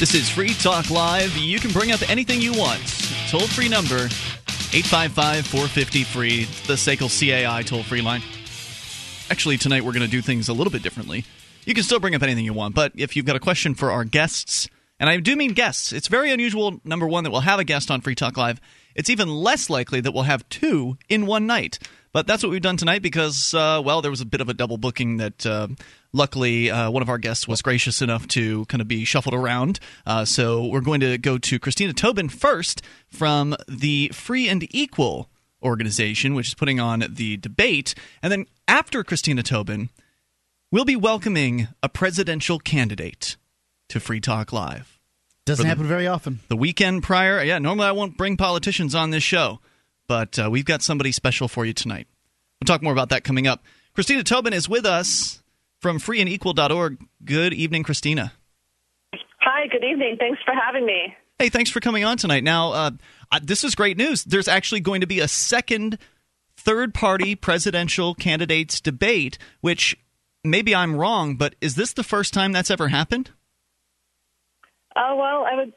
This is Free Talk Live. You can bring up anything you want. Toll free number 855 450 free. The SACL CAI toll free line. Actually, tonight we're going to do things a little bit differently. You can still bring up anything you want, but if you've got a question for our guests, and I do mean guests, it's very unusual, number one, that we'll have a guest on Free Talk Live. It's even less likely that we'll have two in one night. But that's what we've done tonight because, uh, well, there was a bit of a double booking that uh, luckily uh, one of our guests was gracious enough to kind of be shuffled around. Uh, so we're going to go to Christina Tobin first from the Free and Equal organization, which is putting on the debate. And then after Christina Tobin, we'll be welcoming a presidential candidate to Free Talk Live. Doesn't the, happen very often. The weekend prior, yeah, normally I won't bring politicians on this show but uh, we've got somebody special for you tonight. We'll talk more about that coming up. Christina Tobin is with us from freeandequal.org. Good evening, Christina. Hi, good evening. Thanks for having me. Hey, thanks for coming on tonight. Now, uh, this is great news. There's actually going to be a second third party presidential candidates debate, which maybe I'm wrong, but is this the first time that's ever happened? Oh, uh, well, I would.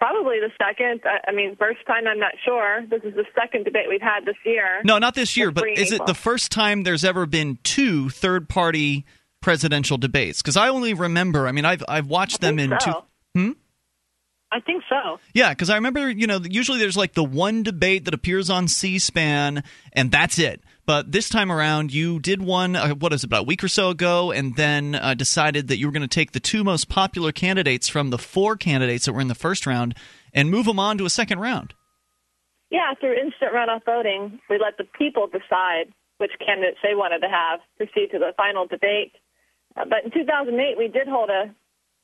Probably the second. I mean, first time, I'm not sure. This is the second debate we've had this year. No, not this year, but is it the first time there's ever been two third party presidential debates? Because I only remember, I mean, I've, I've watched them in so. two. Hmm? I think so. Yeah, because I remember, you know, usually there's like the one debate that appears on C SPAN, and that's it. But this time around, you did one, uh, what is it, about a week or so ago, and then uh, decided that you were going to take the two most popular candidates from the four candidates that were in the first round and move them on to a second round. Yeah, through instant runoff voting, we let the people decide which candidates they wanted to have proceed to the final debate. Uh, but in 2008, we did hold a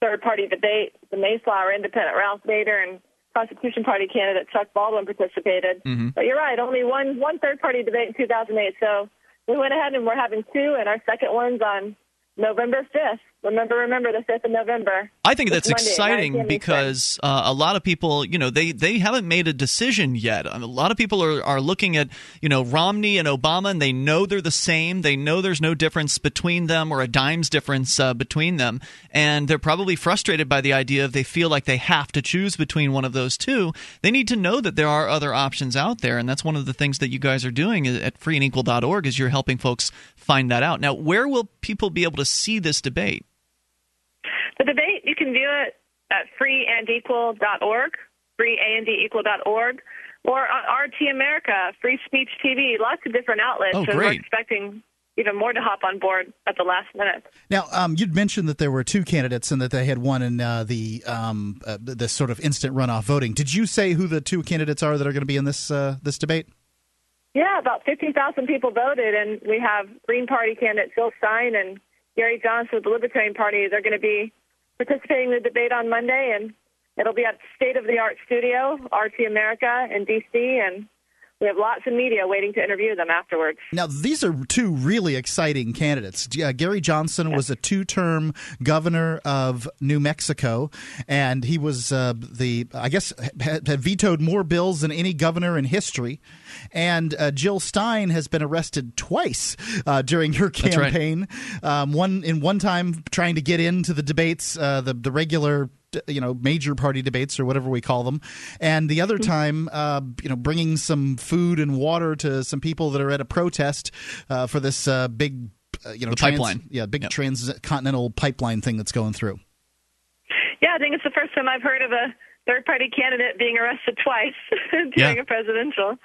third party debate. The Mayflower Independent Ralph Nader and Constitution Party candidate Chuck Baldwin participated. Mm-hmm. But you're right, only one one third party debate in 2008. So we went ahead and we're having two, and our second one's on November 5th. Remember, remember the 5th of November. I think that's Monday, exciting because uh, a lot of people, you know, they, they haven't made a decision yet. A lot of people are, are looking at, you know, Romney and Obama and they know they're the same. They know there's no difference between them or a dime's difference uh, between them. And they're probably frustrated by the idea of they feel like they have to choose between one of those two. They need to know that there are other options out there. And that's one of the things that you guys are doing at freeandequal.org is you're helping folks find that out. Now, where will people be able to see this debate? The debate, you can view it at freeandequal.org, freeandequal.org, or on RT America, Free Speech TV, lots of different outlets. Oh, and we're expecting even more to hop on board at the last minute. Now, um, you'd mentioned that there were two candidates and that they had won in uh, the um, uh, this sort of instant runoff voting. Did you say who the two candidates are that are going to be in this uh, this debate? Yeah, about 15,000 people voted, and we have Green Party candidate Jill Stein and Gary Johnson with the Libertarian Party. They're going to be participating in the debate on Monday, and it'll be at State of the Art Studio, RT America in D.C., and we have lots of media waiting to interview them afterwards. Now, these are two really exciting candidates. Uh, Gary Johnson was a two term governor of New Mexico, and he was uh, the, I guess, had, had, vetoed more bills than any governor in history. And uh, Jill Stein has been arrested twice uh, during her campaign. Right. Um, one in one time trying to get into the debates, uh, the the regular you know major party debates or whatever we call them, and the other mm-hmm. time, uh, you know, bringing some food and water to some people that are at a protest uh, for this uh, big, uh, you know, the trans- pipeline, yeah, big yep. transcontinental pipeline thing that's going through. Yeah, I think it's the first time I've heard of a third party candidate being arrested twice during yeah. a presidential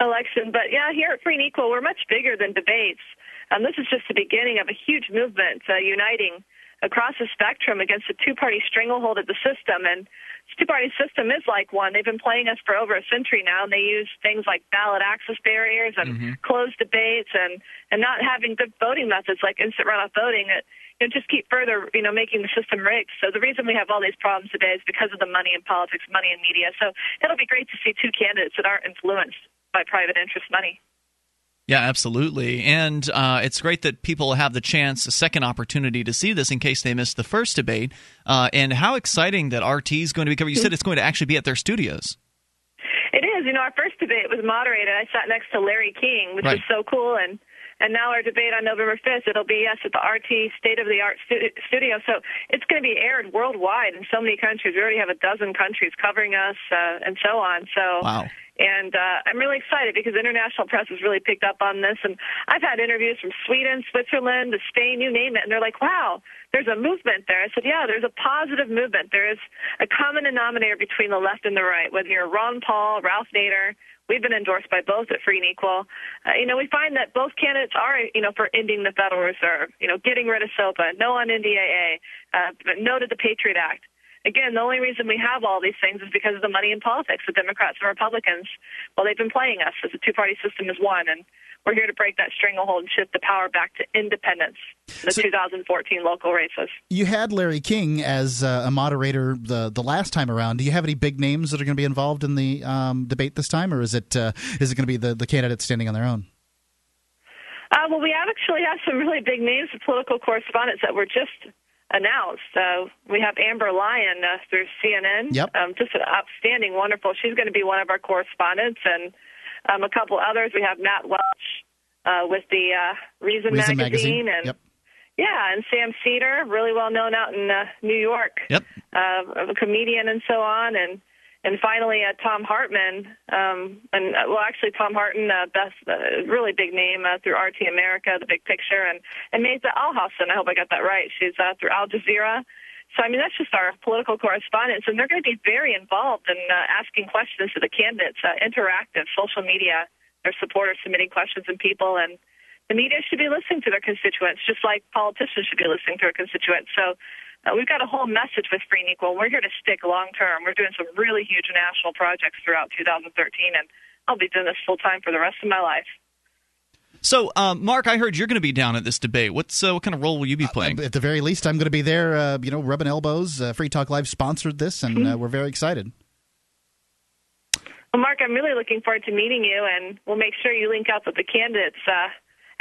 election. But yeah, here at Free and Equal, we're much bigger than debates. And this is just the beginning of a huge movement uh, uniting across the spectrum against a two party stranglehold of the system. And this two party system is like one. They've been playing us for over a century now, and they use things like ballot access barriers and mm-hmm. closed debates and, and not having good voting methods like instant runoff voting. That, you know, just keep further, you know, making the system rigged. So the reason we have all these problems today is because of the money in politics, money in media. So it'll be great to see two candidates that aren't influenced by private interest money. Yeah, absolutely. And uh, it's great that people have the chance, a second opportunity to see this in case they missed the first debate. Uh, and how exciting that RT is going to be covered. You said it's going to actually be at their studios. It is. You know, our first debate was moderated. I sat next to Larry King, which right. was so cool. And And now our debate on November 5th, it'll be yes at the RT State of the Art studio. So it's going to be aired worldwide in so many countries. We already have a dozen countries covering us uh, and so on. So wow. And uh, I'm really excited because international press has really picked up on this. And I've had interviews from Sweden, Switzerland, Spain, you name it. And they're like, wow, there's a movement there. I said, yeah, there's a positive movement. There is a common denominator between the left and the right, whether you're Ron Paul, Ralph Nader. We've been endorsed by both at Free and Equal. Uh, you know, we find that both candidates are, you know, for ending the Federal Reserve, you know, getting rid of SOPA, no on NDAA, uh, no to the Patriot Act again, the only reason we have all these things is because of the money in politics. The Democrats and Republicans, well, they've been playing us as a two-party system is one, and we're here to break that stranglehold and shift the power back to independence. The so, 2014 local races. You had Larry King as uh, a moderator the the last time around. Do you have any big names that are going to be involved in the um, debate this time, or is it uh, is it going to be the the candidates standing on their own? Uh, well, we actually have some really big names of political correspondents that were just announced. Uh, we have Amber Lyon uh, through CNN. Yep. Um, just an outstanding, wonderful. She's going to be one of our correspondents, and um, a couple others. We have Matt Welch uh, with the uh, Reason, Reason magazine, magazine, and yep. yeah, and Sam Seder, really well known out in uh, New York. Yep. Uh, a comedian and so on, and and finally, uh, Thom Hartmann, um, and uh, well, actually, Thom Hartmann, uh, best, uh, really big name uh, through RT America, The Big Picture, and and Maytha Alhassen. I hope I got that right. She's uh, through Al Jazeera. So I mean, that's just our political correspondents, and they're going to be very involved in uh, asking questions to the candidates, uh, interactive, social media. Their supporters submitting questions and people, and the media should be listening to their constituents, just like politicians should be listening to their constituents. So uh, we've got a whole message with Free and Equal. We're here to stick long term. We're doing some really huge national projects throughout 2013, and I'll be doing this full time for the rest of my life. So, uh, Mark, I heard you're going to be down at this debate. What's uh, what kind of role will you be uh, playing? at the very least, I'm going to be there. Uh, you know, rubbing elbows. Uh, Free Talk Live sponsored this, and mm-hmm. we're very excited. Well, Mark, I'm really looking forward to meeting you, and we'll make sure you link up with the candidates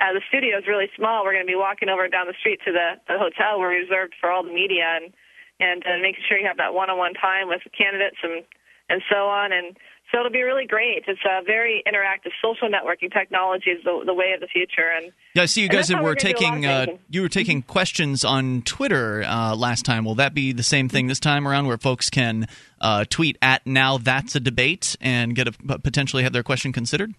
uh, the studio is really small. We're going to be walking over down the street to the, the hotel we're reserved for all the media and and uh, making sure you have that one-on-one time with the candidates and and so on. And so it'll be really great. It's a very interactive social networking technology is the, the way of the future. And yeah, I see you guys were taking uh, you were taking questions on Twitter uh, last time. Will that be the same thing this time around, where folks can uh, tweet at now that's a debate and get a potentially have their question considered?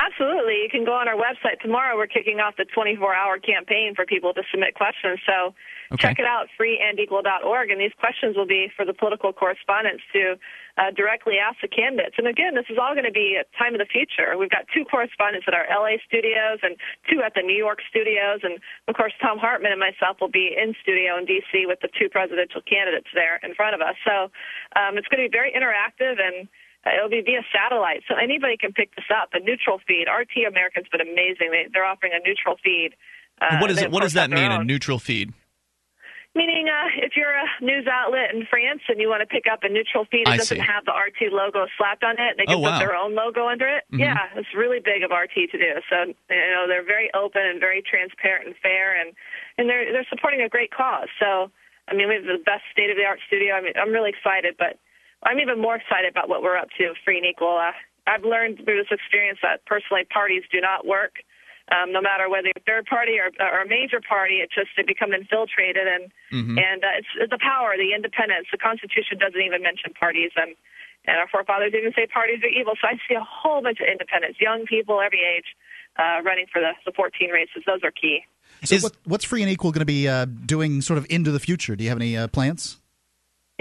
Absolutely. You can go on our website. Tomorrow we're kicking off the 24 hour campaign for people to submit questions. So okay. check it out, freeandequal.org. And these questions will be for the political correspondents to uh, directly ask the candidates. And again, this is all going to be a time of the future. We've got two correspondents at our LA studios and two at the New York studios. And of course, Thom Hartmann and myself will be in studio in DC with the two presidential candidates there in front of us. So um, it's going to be very interactive and it'll be via satellite, so anybody can pick this up. A neutral feed. RT American's been amazing. They, they're offering a neutral feed. Uh, what, is it, what does that mean, a neutral feed? Meaning, uh, if you're a news outlet in France and you want to pick up a neutral feed, it doesn't have the RT logo slapped on it. They can oh, wow. put their own logo under it. Mm-hmm. Yeah, it's really big of RT to do. So you know they're very open and very transparent and fair, and and they're they're supporting a great cause. So I mean, we have the best state of the art studio. I mean, I'm really excited, but I'm even more excited about what we're up to, free and equal. Uh, I've learned through this experience that personally parties do not work. Um, no matter whether you're a third party or, or a major party, it's just they become infiltrated, and mm-hmm. and uh, it's, it's the power, the independence. The Constitution doesn't even mention parties, and and our forefathers didn't say parties are evil. So I see a whole bunch of independents, young people, every age, uh, running for the, the 14 races. Those are key. So Is, what, what's Free and Equal going to be uh, doing sort of into the future? Do you have any uh, plans?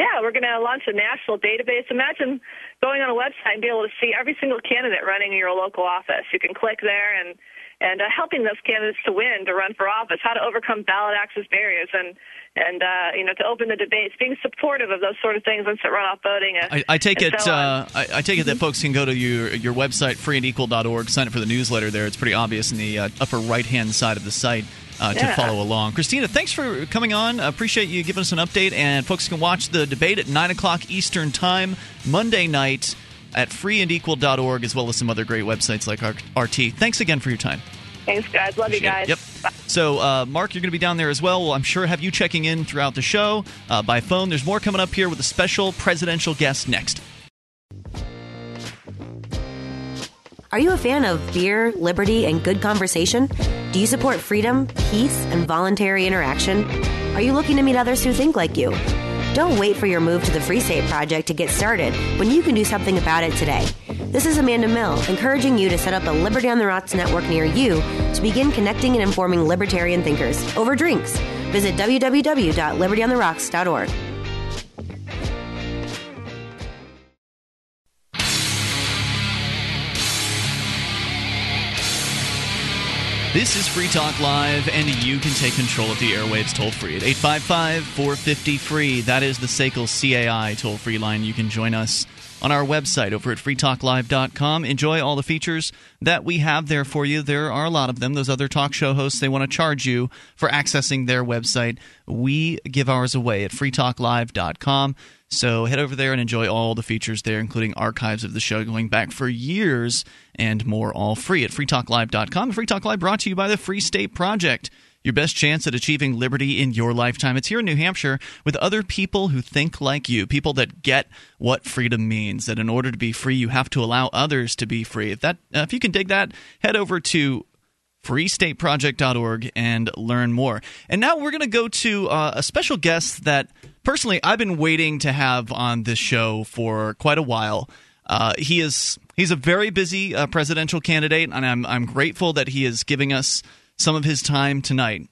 Yeah, we're going to launch a national database. Imagine going on a website and be able to see every single candidate running in your local office. You can click there and and uh, helping those candidates to win, to run for office, how to overcome ballot access barriers, and and uh, you know to open the debates, being supportive of those sort of things, instant runoff voting. Uh, I, I, take it. So uh, I, I, take it that folks can go to your your website freeandequal.org, sign up for the newsletter there. It's pretty obvious in the uh, upper right hand side of the site uh, to follow along. Christina, thanks for coming on. appreciate you giving us an update. And folks can watch the debate at 9 o'clock Eastern Time, Monday night at freeandequal.org, as well as some other great websites like RT. Thanks again for your time. Thanks, guys. Love Appreciate you guys. Yep. Bye. So, uh, Mark, you're going to be down there as well. Well, I'm sure have you checking in throughout the show uh, by phone. There's more coming up here with a special presidential guest next. Are you a fan of beer, liberty, and good conversation? Do you support freedom, peace, and voluntary interaction? Are you looking to meet others who think like you? Don't wait for your move to the Free State Project to get started when you can do something about it today. This is Amanda Mill, encouraging you to set up a Liberty on the Rocks network near you to begin connecting and informing libertarian thinkers over drinks. Visit www.libertyontherocks.org. This is Free Talk Live, and you can take control of the airwaves toll free at 855 450 free. That is the SACL CAI toll free line. You can join us on our website over at freetalklive.com. Enjoy all the features that we have there for you. There are a lot of them. Those other talk show hosts, they want to charge you for accessing their website. We give ours away at freetalklive.com. So head over there and enjoy all the features there, including archives of the show going back for years and more, all free at freetalklive.com. Free Talk Live brought to you by the Free State Project. Your best chance at achieving liberty in your lifetime. It's here in New Hampshire with other people who think like you, people that get what freedom means. That in order to be free, you have to allow others to be free. If that, uh, if you can dig that, head over to freestateproject.org and learn more. And now we're going to go to uh, a special guest that personally I've been waiting to have on this show for quite a while. Uh, he is he's a very busy uh, presidential candidate, and I'm I'm grateful that he is giving us some of his time tonight.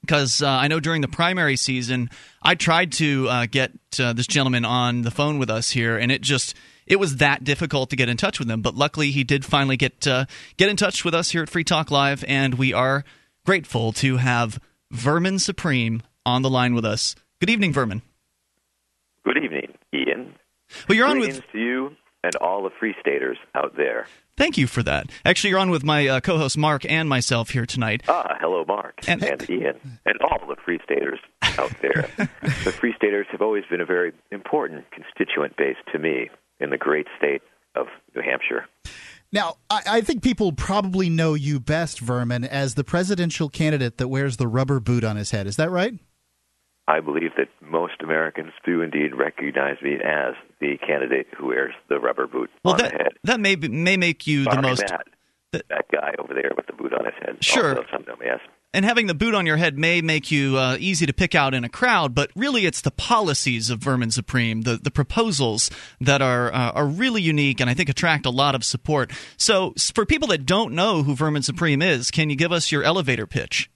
Because uh, I know during the primary season, I tried to uh, get uh, this gentleman on the phone with us here, and it just it was that difficult to get in touch with him. But luckily, he did finally get uh, get in touch with us here at Free Talk Live, and we are grateful to have Vermin Supreme on the line with us. Good evening, Vermin. Good evening, Ian. Well, you're on Greetings with to you and all the free staters out there. Thank you for that. Actually, you're on with my uh, co-host Mark and myself here tonight. Ah, hello, Mark And- and, Ian, and all the free staters out there. the free staters have always been a very important constituent base to me in the great state of New Hampshire. Now, I, I think people probably know you best, Vermin, as the presidential candidate that wears the rubber boot on his head. Is that right? I believe that most Americans do indeed recognize me as the candidate who wears the rubber boot Well, on that the head. that may be, may make you the most that, that- that guy over there with the boot on his head. Sure. Also, some know me as and having the boot on your head may make you uh, easy to pick out in a crowd, but really it's the policies of Vermin Supreme, the, the proposals that are uh, are really unique and I think attract a lot of support. So, for people that don't know who Vermin Supreme is, can you give us your elevator pitch?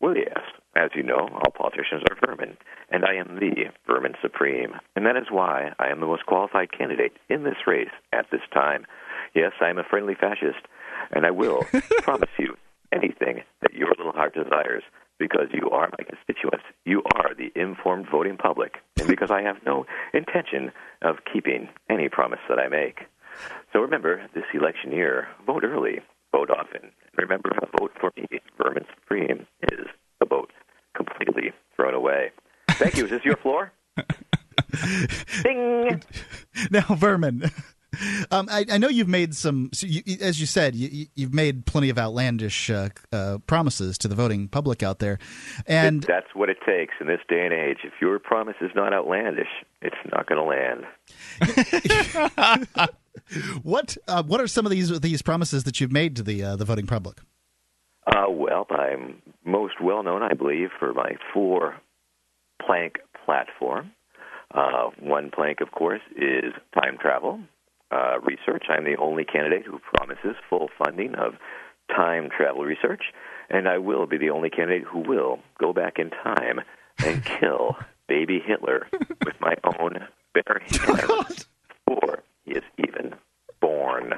Well, yes. As you know, all politicians are vermin, and I am the vermin supreme. And that is why I am the most qualified candidate in this race at this time. Yes, I am a friendly fascist, and I will promise you anything that your little heart desires because you are my constituents. You are the informed voting public, and because I have no intention of keeping any promise that I make. So remember, this election year, vote early, vote often. Remember, a vote for me, Vermin Supreme, is a vote completely thrown away. Thank you. Is this your floor? Ding! Now, Vermin, um, I, I know you've made some, so you, as you said, you, you've made plenty of outlandish uh, uh, promises to the voting public out there, and That's what it takes in this day and age. If your promise is not outlandish, it's not going to land. what uh, what are some of these these promises that you've made to the uh, the voting public? Well, I'm most well known, I believe, for my four plank platform. Uh, one plank, of course, is time travel uh, research. I'm the only candidate who promises full funding of time travel research, and I will be the only candidate who will go back in time and kill baby Hitler with my own bare hands before he is even born.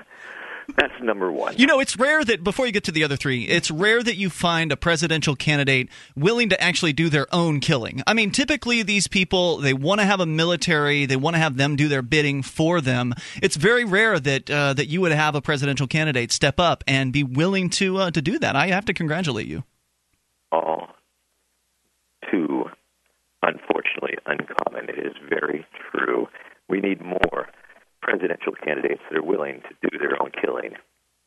That's number one. You know, it's rare that before you get to the other three, it's rare that you find a presidential candidate willing to actually do their own killing. I mean, typically these people they want to have a military, they want to have them do their bidding for them. It's very rare that uh, that you would have a presidential candidate step up and be willing to uh, to do that. I have to congratulate you. all too unfortunately uncommon. It is very true. We need more presidential candidates that are willing to do their own killing.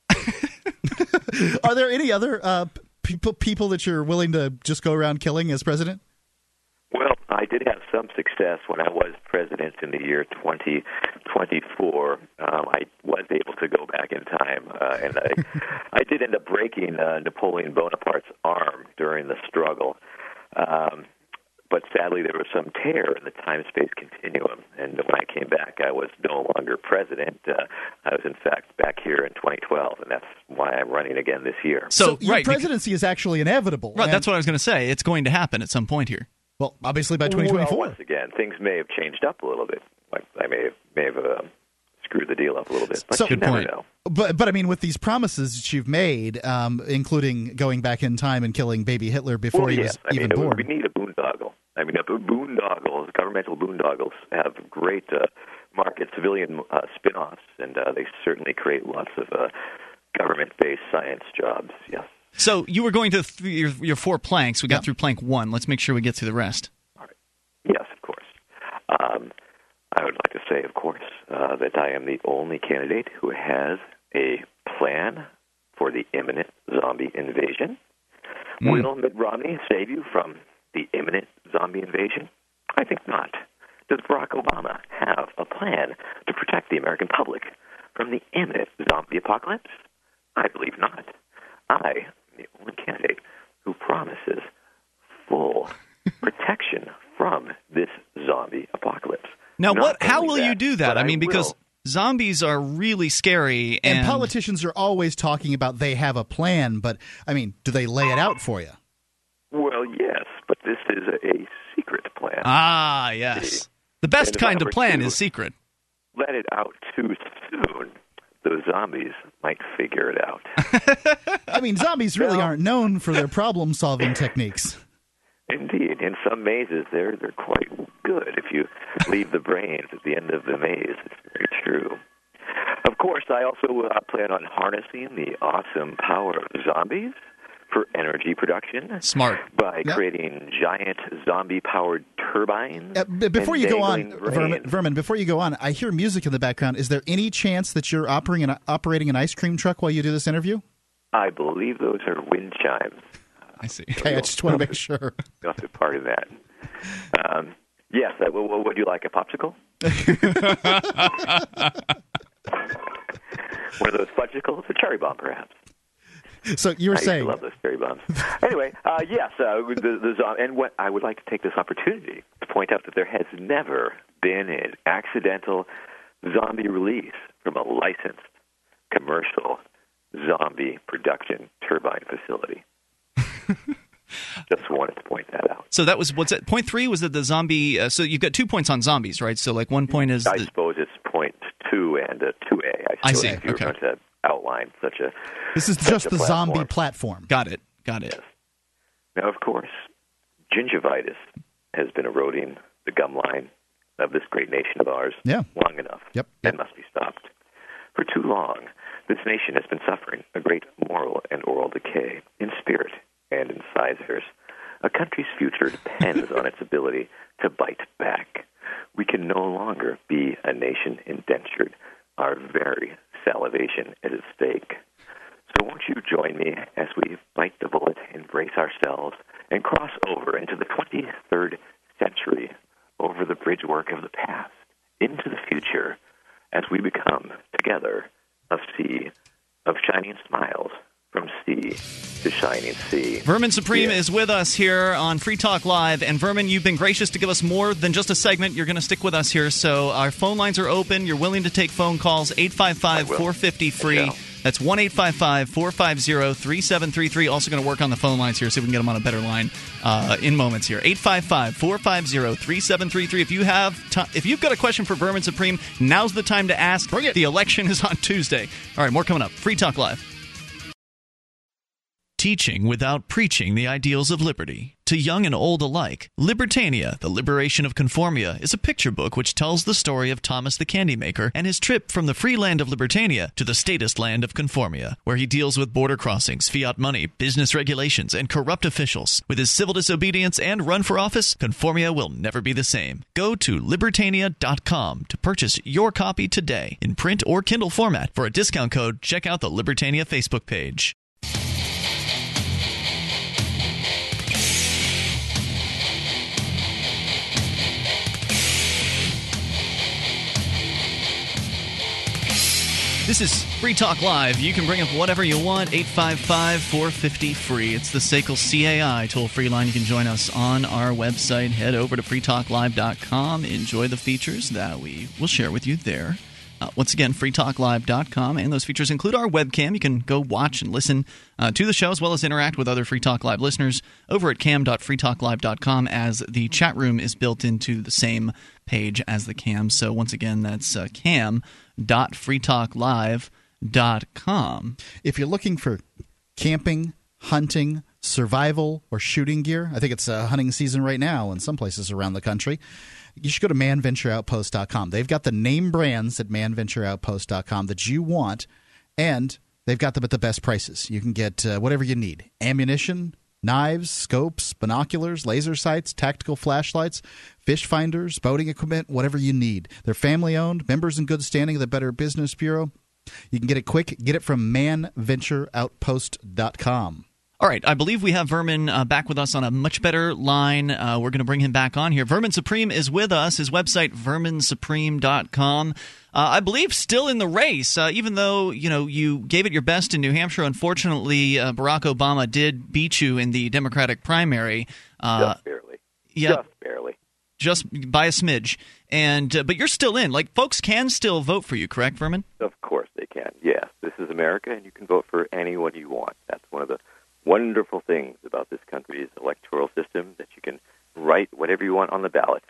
Are there any other uh, people people that you're willing to just go around killing as president? Well, I did have some success when I was president in the year 2024. Um, I was able to go back in time, uh, and I, I did end up breaking uh, Napoleon Bonaparte's arm during the struggle. Um, but sadly, there was some tear in the time space continuum. And when I came back, I was no longer president. Uh, I was, in fact, back here in 2012, and that's why I'm running again this year. So, so your right, presidency because, is actually inevitable. Right, that's what I was going to say. It's going to happen at some point here. Well, obviously by 2024. Well, once again, things may have changed up a little bit. I may have, may have uh, screwed the deal up a little bit. But so, good point. Know. But but I mean, with these promises that you've made, um, including going back in time and killing baby Hitler before well, he yes. was I even mean, born. We need a boondoggle. I mean, the boondoggles, governmental boondoggles, have great uh, market civilian uh, spin-offs, and uh, they certainly create lots of uh, government-based science jobs. Yes. So you were going to th- your, your four planks. We got through plank one. Let's make sure we get through the rest. Yes, of course. Um, I would like to say, of course, uh, that I am the only candidate who has a plan for the imminent zombie invasion. Mm. Will Mitt Romney save you from the imminent zombie invasion? I think not. Does Barack Obama have a plan to protect the American public from the imminent zombie apocalypse? I believe not. I am the only candidate who promises full protection from this zombie apocalypse. Now, Not what? How will that, you do that? I mean, I because zombies are really scary, and, and politicians are always talking about they have a plan. But I mean, do they lay it out for you? Well, yes, but this is a secret plan. Ah, yes. The best kind of plan two, is secret. Let it out too soon. Those zombies might figure it out. I mean, zombies really aren't known for their problem solving techniques. Indeed, in some mazes, they're they're quite good. If you leave the brains at the end of the maze, it's very true. Of course, I also uh, plan on harnessing the awesome power of zombies for energy production. Smart. By yep. creating giant zombie powered turbines. Uh, before you go on, Vermin, Vermin, before you go on, I hear music in the background. Is there any chance that you're operating an, operating an ice cream truck while you do this interview? I believe those are wind chimes. I see. Okay, I just want to make sure. You have to part of that. Um, yes. Uh, well, would you like a popsicle? One of those fudgicles, a cherry bomb, perhaps. So you were I saying, I love those cherry bombs. anyway, uh, yes, uh, the, the and what I would like to take this opportunity to point out that there has never been an accidental zombie release from a licensed commercial zombie production turbine facility. Just wanted to point that out. So that was what's that? Point three was that the zombie. Uh, so you've got two points on zombies, right? So like one point is. I the, suppose it's point two and a two A. I, I see. Okay. Were going to outline such a. This is just the platform. zombie platform. Got it. Got it. Yes. Now, of course, gingivitis has been eroding the gum line of this great nation of ours yeah. long enough. Yep. It must be stopped. For too long, this nation has been suffering a great moral and oral decay in spirit and in incisors. A country's future depends on its ability to bite back. We can no longer be a nation indentured. Our very salivation is at stake. So won't you join me as we bite the bullet, embrace ourselves, and cross over into the 23rd century over the bridge work of the past into the future as we become together a sea of shining smiles from sea to shining sea. Vermin Supreme yeah. is with us here on Free Talk Live. And Vermin, you've been gracious to give us more than just a segment. You're going to stick with us here. So our phone lines are open. You're willing to take phone calls. 855 450 free. That's 1 855 450 3733. Also going to work on the phone lines here, so we can get them on a better line uh, in moments here. 855 450 3733. If you have t- if you've got a question for Vermin Supreme, now's the time to ask. Bring it. The election is on Tuesday. All right, more coming up. Free Talk Live teaching without preaching the ideals of liberty. To young and old alike, Libertania, The Liberation of Conformia, is a picture book which tells the story of Thomas the Candymaker and his trip from the free land of Libertania to the statist land of Conformia, where he deals with border crossings, fiat money, business regulations, and corrupt officials. With his civil disobedience and run for office, Conformia will never be the same. Go to Libertania.com to purchase your copy today in print or Kindle format. For a discount code, check out the Libertania Facebook page. This is Free Talk Live. You can bring up whatever you want. 855 450 free. It's the SACL CAI toll free line. You can join us on our website. Head over to freetalklive.com. Enjoy the features that we will share with you there. Uh, once again, freetalklive.com. And those features include our webcam. You can go watch and listen uh, to the show as well as interact with other Free Talk Live listeners over at cam.freetalklive.com as the chat room is built into the same page as the cam. So once again, that's uh, cam.freetalklive.com. If you're looking for camping, hunting, survival, or shooting gear, I think it's uh, hunting season right now in some places around the country you should go to manventureoutpost.com. They've got the name brands at manventureoutpost.com that you want, and they've got them at the best prices. You can get uh, whatever you need ammunition, knives, scopes, binoculars, laser sights, tactical flashlights, fish finders, boating equipment, whatever you need. They're family owned, members in good standing of the Better Business Bureau. You can get it quick. Get it from manventureoutpost.com. All right, I believe we have Vermin uh, back with us on a much better line. Uh, we're going to bring him back on here. Vermin Supreme is with us. His website, verminsupreme.com. Uh, I believe still in the race, uh, even though you know you gave it your best in New Hampshire. Unfortunately, uh, Barack Obama did beat you in the Democratic primary. Uh, just barely. Yeah, just barely. Just by a smidge, and but you're still in. Like folks can still vote for you, correct, Vermin? Of course they can. Yes, this is America, and you can vote for anyone you want. That's one of the wonderful things about this country's electoral system that you can write whatever you want on the ballot.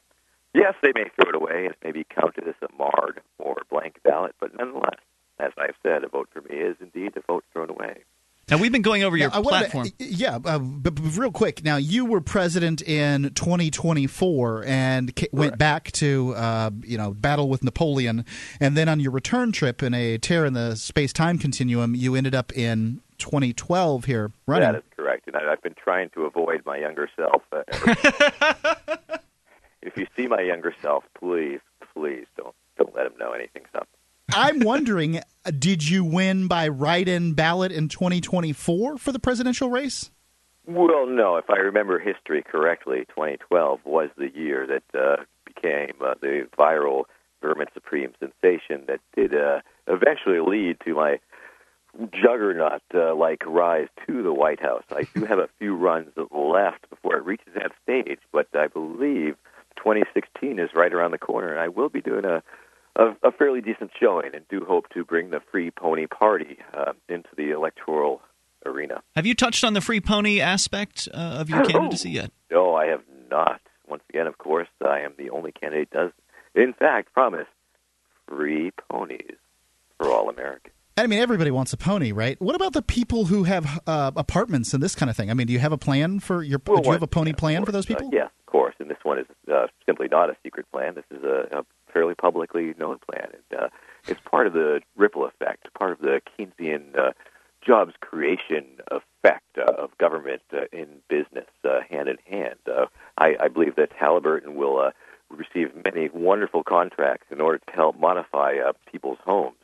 Yes, they may throw it away and maybe counted as a marred or blank ballot, but nonetheless, as I've said, a vote for me is indeed a vote thrown away. Now we've been going over your now, platform. To, yeah, uh, but, but, real quick. Now you were president in 2024 and ca- went back to uh, you know battle with Napoleon, and then on your return trip in a tear in the space time continuum, you ended up in 2012 here running. That is correct, and I, have been trying to avoid my younger self. Uh, if you see my younger self, please, please don't don't let him know anything's up. I'm wondering, did you win by write-in ballot in 2024 for the presidential race? Well, no. If I remember history correctly, 2012 was the year that uh, became uh, the viral Vermin Supreme sensation that did uh, eventually lead to my juggernaut uh, like rise to the White House. I do have a few runs left before it reaches that stage, but I believe 2016 is right around the corner, and I will be doing a a, a fairly decent showing, and do hope to bring the Free Pony Party uh, into the electoral arena. Have you touched on the Free Pony aspect uh, of your candidacy yet? No, I have not. Once again, of course, I am the only candidate does, in fact, promise free ponies for all Americans. I mean, everybody wants a pony, right? What about the people who have uh, apartments and this kind of thing? I mean, do you have a plan for your? Well, do you have a pony plan for those uh, people? Uh, yes, of course. And this one is uh, simply not a secret plan. This is a, a fairly publicly known plan, and uh, it's part of the ripple effect, part of the Keynesian uh, jobs creation effect of government in business, hand in hand. I, I, believe that Halliburton will receive many wonderful contracts in order to help modify people's homes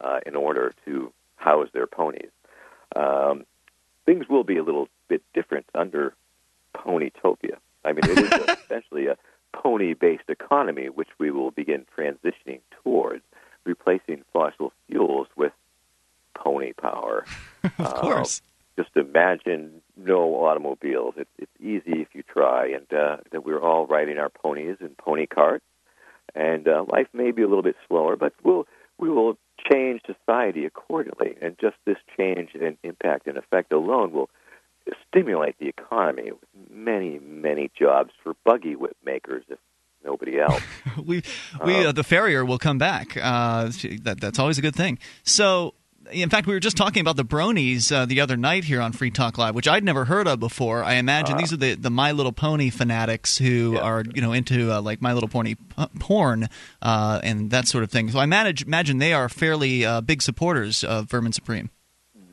uh, in order to house their ponies. Um, things will be a little bit different under Ponytopia. I mean, it is essentially a pony-based economy, which we will begin transitioning towards, replacing fossil fuels with pony power. of uh, course. Just imagine no automobiles. It, it's easy if you try, and uh, that we're all riding our ponies in pony carts. And uh, life may be a little bit slower, but we'll we will change society accordingly. And just this change and impact and effect alone will stimulate the economy with many, many jobs for buggy whip makers, if nobody else. we, we, um, uh, the farrier will come back. Uh, that, that's always a good thing. So, in fact, we were just talking about the Bronies uh, the other night here on Free Talk Live, which I'd never heard of before. I imagine uh, these are the, the My Little Pony fanatics who yeah. are you know into uh, like My Little Pony p- porn uh, and that sort of thing. So I manage, imagine they are fairly uh, big supporters of Vermin Supreme.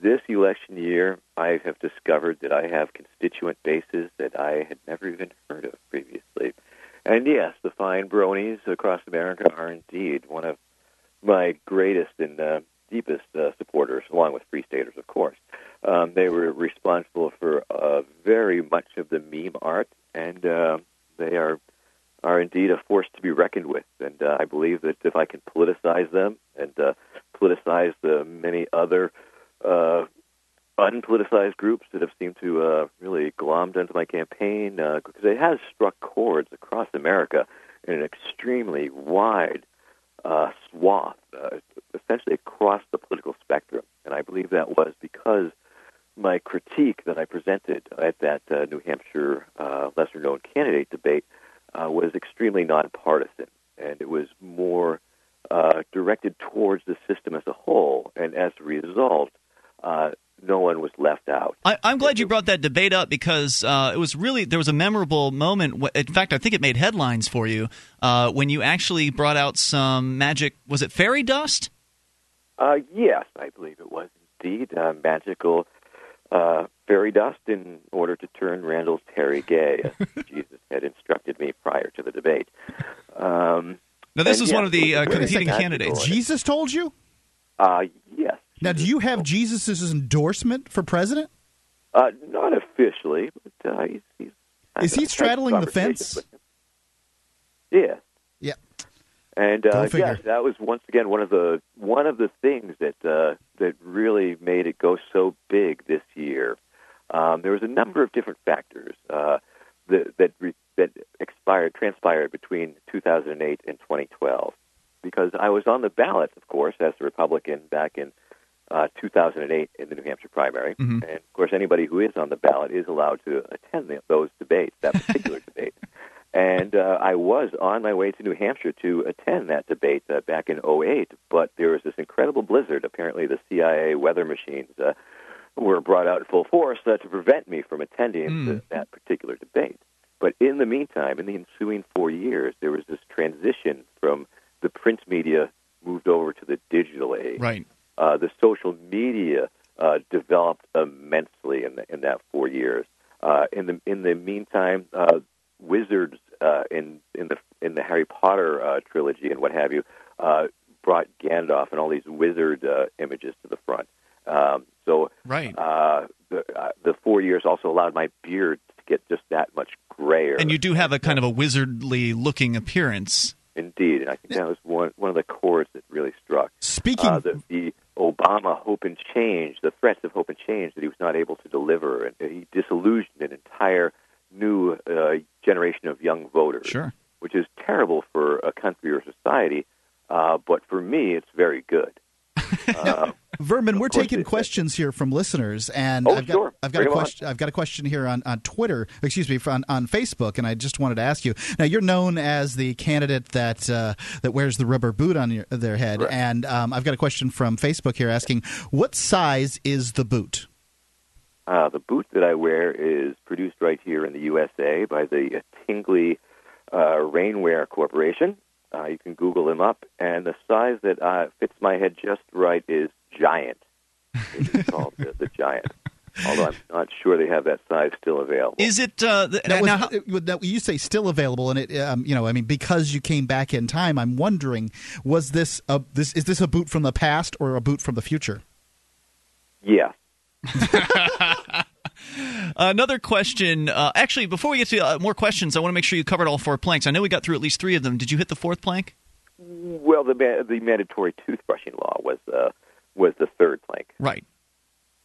This election year, I have discovered that I have constituent bases that I had never even heard of previously. And yes, the fine bronies across America are indeed one of my greatest and uh, deepest uh, supporters, along with Free Staters, of course. Um, they were responsible for uh, very much of the meme art, and uh, they are are indeed a force to be reckoned with. And uh, I believe that if I can politicize them and uh, politicize the many other uh, unpoliticized groups that have seemed to really glommed onto my campaign because it has struck chords across America in an extremely wide uh, swath, uh, essentially across the political spectrum. And I believe that was because my critique that I presented at that uh, New Hampshire uh, lesser known candidate debate uh, was extremely nonpartisan, and it was more uh, directed towards the system as a whole. And as a result, uh, no one was left out. I, am glad you brought that debate up because uh, it was really there was a memorable moment. In fact, I think it made headlines for you uh, when you actually brought out some magic. Was it fairy dust? Uh, yes, I believe it was indeed uh, magical uh, fairy dust in order to turn Randall's Terry gay, as Jesus had instructed me prior to the debate. Um, now, this is one of the uh, competing candidates. Jesus told you? Uh, yes. Now, do you have Jesus' endorsement for president? Uh, not officially, but uh, he's, he's is he straddling the fence? Yeah. Yeah. And uh, yes, that was once again one of the one of the things that uh, that really made it go so big this year. Um, there was a number of different factors uh, that that, re- that expired transpired between 2008 and 2012, because I was on the ballot, of course, as a Republican back in uh, 2008 in the New Hampshire primary, mm-hmm. and of course, anybody who is on the ballot is allowed to attend the, those debates, that particular debate. And uh, I was on my way to New Hampshire to attend that debate uh, back in 08, but there was this incredible blizzard. Apparently, the CIA weather machines uh, were brought out in full force uh, to prevent me from attending Mm. the, that particular debate. But in the meantime, in the ensuing four years, there was this transition from the print media moved over to the digital age. Right. Uh, the social media uh, developed immensely in, the, in that four years. Uh, in the in the meantime, uh, wizards uh, in in the in the Harry Potter uh, trilogy and what have you uh, brought Gandalf and all these wizard uh, images to the front. Um, so Right. uh, the uh, the four years also allowed my beard to get just that much grayer. And you do have a kind of a wizardly looking appearance. Indeed, and I think that was one one of the chords that really struck. Speaking uh, the, the Obama hope and change, the threats of hope and change that he was not able to deliver, and he disillusioned an entire new uh, generation of young voters, Sure. which is terrible for a country or society. Uh, but for me, it's very good. Uh, Vermin, we're taking questions here from listeners, and Oh, I've got sure. I've got a 'em on. question. I've got a question here on, on Twitter. Excuse me, on, on Facebook, and I just wanted to ask you. Now, you're known as the candidate that uh, that wears the rubber boot on your, their head, Right. and um, I've got a question from Facebook here asking, what size is the boot? Uh, the boot that I wear is produced right here in the USA by the Tingley uh, Rainwear Corporation. Uh, you can Google them up, and the size that uh, fits my head just right is giant. It's called the, the giant. Although I'm not sure they have that size still available. Is it uh, the, Now, was, now, how- it- that you say still available, and it, um, you know, I mean, because you came back in time, I'm wondering, was this a this is this a boot from the past or a boot from the future? yeah. Another question. Uh, actually, before we get to uh, more questions, I want to make sure you covered all four planks. I know we got through at least three of them. Did you hit the fourth plank? Well, the ma- the mandatory toothbrushing law was uh, was the third plank. Right.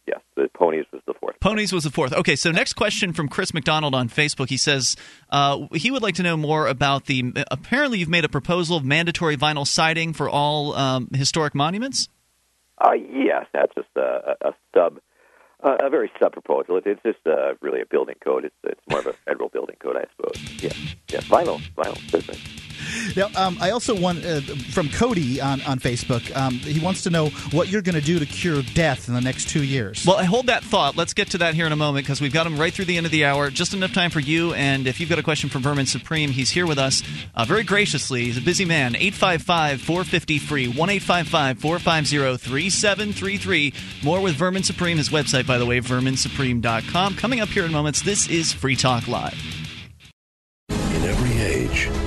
Yes, the ponies was the fourth. Ponies was the fourth. Okay, so next question from Chris McDonald on Facebook. He says uh, he would like to know more about the. Apparently, you've made a proposal of mandatory vinyl siding for all um, historic monuments. Uh, yes, that's just a, a sub, uh, a very sub proposal. It, it's just uh, really a building code. It's it's more of a federal building code, I suppose. Yeah, yeah, vinyl, vinyl, certainly. Now, um, I also want uh, from Cody on on Facebook. Um, he wants to know what you're going to do to cure death in the next two years. Well, I hold that thought. Let's get to that here in a moment because we've got him right through the end of the hour. Just enough time for you. And if you've got a question for Vermin Supreme, he's here with us uh, very graciously. He's a busy man. 855 450 free. 1 855 450 3733. More with Vermin Supreme. His website, by the way, verminsupreme.com. Coming up here in moments, this is Free Talk Live.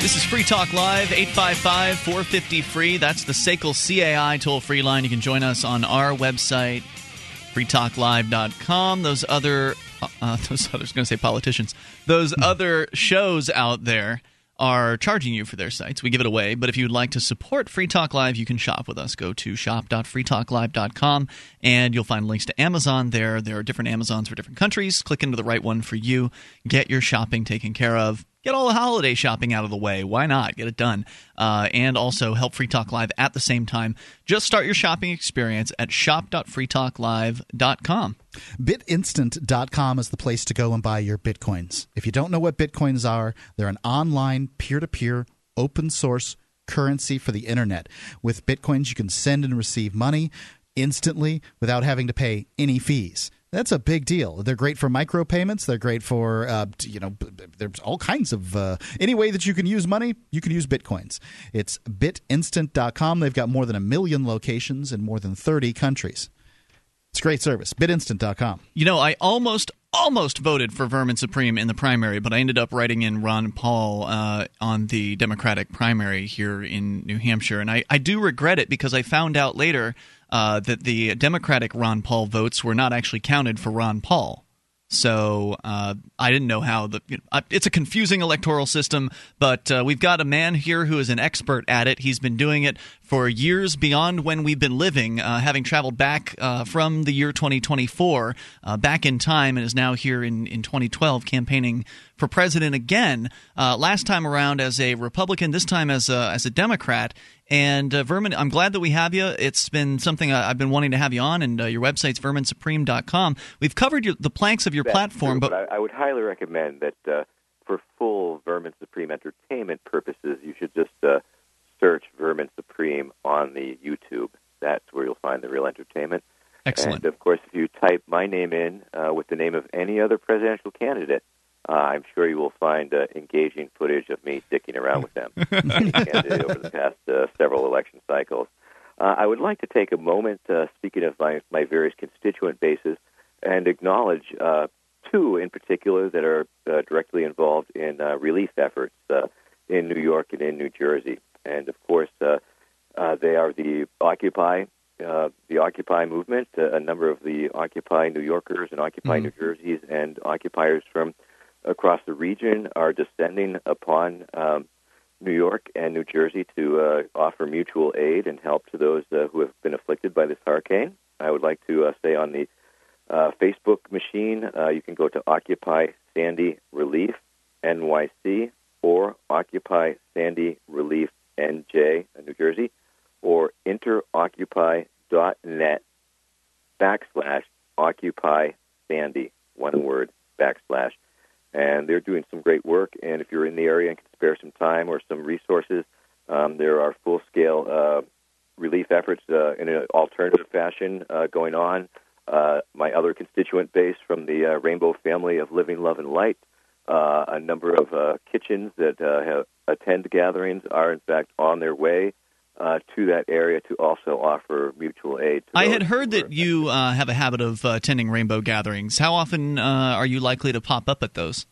This is Free Talk Live, 855 450 free. That's the SACL CAI toll free line. You can join us on our website, freetalklive.com. Those other, uh, those others, going to say politicians, those other shows out there are charging you for their sites. We give it away, but if you'd like to support Free Talk Live, you can shop with us. Go to shop.freetalklive.com and you'll find links to Amazon there. There are different Amazons for different countries. Click into the right one for you. Get your shopping taken care of get all the holiday shopping out of the way. Why not? Get it done. Uh, and also help Free Talk Live at the same time. Just start your shopping experience at shop.freetalklive.com. BitInstant.com is the place to go and buy your bitcoins. If you don't know what bitcoins are, they're an online, peer to peer, open source currency for the internet. With bitcoins, you can send and receive money instantly without having to pay any fees. That's a big deal. They're great for micropayments. They're great for, uh, you know, there's all kinds of, uh, any way that you can use money, you can use bitcoins. It's bitinstant.com. They've got more than a million locations in more than 30 countries. It's great service. Bitinstant.com. You know, I almost almost voted for Vermin Supreme in the primary, but I ended up writing in Ron Paul uh, on the Democratic primary here in New Hampshire. And I, I do regret it because I found out later uh, that the Democratic Ron Paul votes were not actually counted for Ron Paul. So uh, I didn't know how the. You know, it's a confusing electoral system, but uh, we've got a man here who is an expert at it. He's been doing it for years beyond when we've been living, uh, having traveled back uh, from the year 2024 uh, back in time, and is now here in, in 2012 campaigning for president again. Uh, last time around as a Republican, this time as a, as a Democrat. And uh, Vermin, I'm glad that we have you. It's been something I've been wanting to have you on, and uh, your website's verminsupreme.com. We've covered your, the planks of your That's platform, true, but, but I, I, would highly recommend that uh, for full Vermin Supreme entertainment purposes, you should just uh, search Vermin Supreme on the YouTube. That's where you'll find the real entertainment. Excellent. And of course, if you type my name in uh, with the name of any other presidential candidate, uh, I'm sure you will find uh, engaging footage of me dicking around with them over the past uh, several election cycles. Uh, I would like to take a moment, uh, speaking of my, my various constituent bases, and acknowledge uh, two in particular that are directly involved in relief efforts in New York and in New Jersey. And of course, they are the Occupy uh, the Occupy movement, uh, a number of the Occupy New Yorkers and Occupy mm-hmm. New Jerseys and occupiers from across the region are descending upon um, New York and New Jersey to uh, offer mutual aid and help to those uh, who have been afflicted by this hurricane. I would like to uh, say on the uh, Facebook machine, uh, you can go to Occupy Sandy Relief NYC or Occupy Sandy Relief NJ, New Jersey, or interoccupy.net backslash Occupy Sandy, one word, backslash and they're doing some great work. And if you're in the area and can spare some time or some resources, um, there are full scale uh, relief efforts uh, in an alternative fashion uh, going on. Uh, my other constituent base from the uh, Rainbow family of Living Love and Light, uh, a number of kitchens that have, attend gatherings are in fact on their way uh, to that area to also offer mutual aid. I had heard that you uh, have a habit of uh, attending rainbow gatherings. How often uh, are you likely to pop up at those?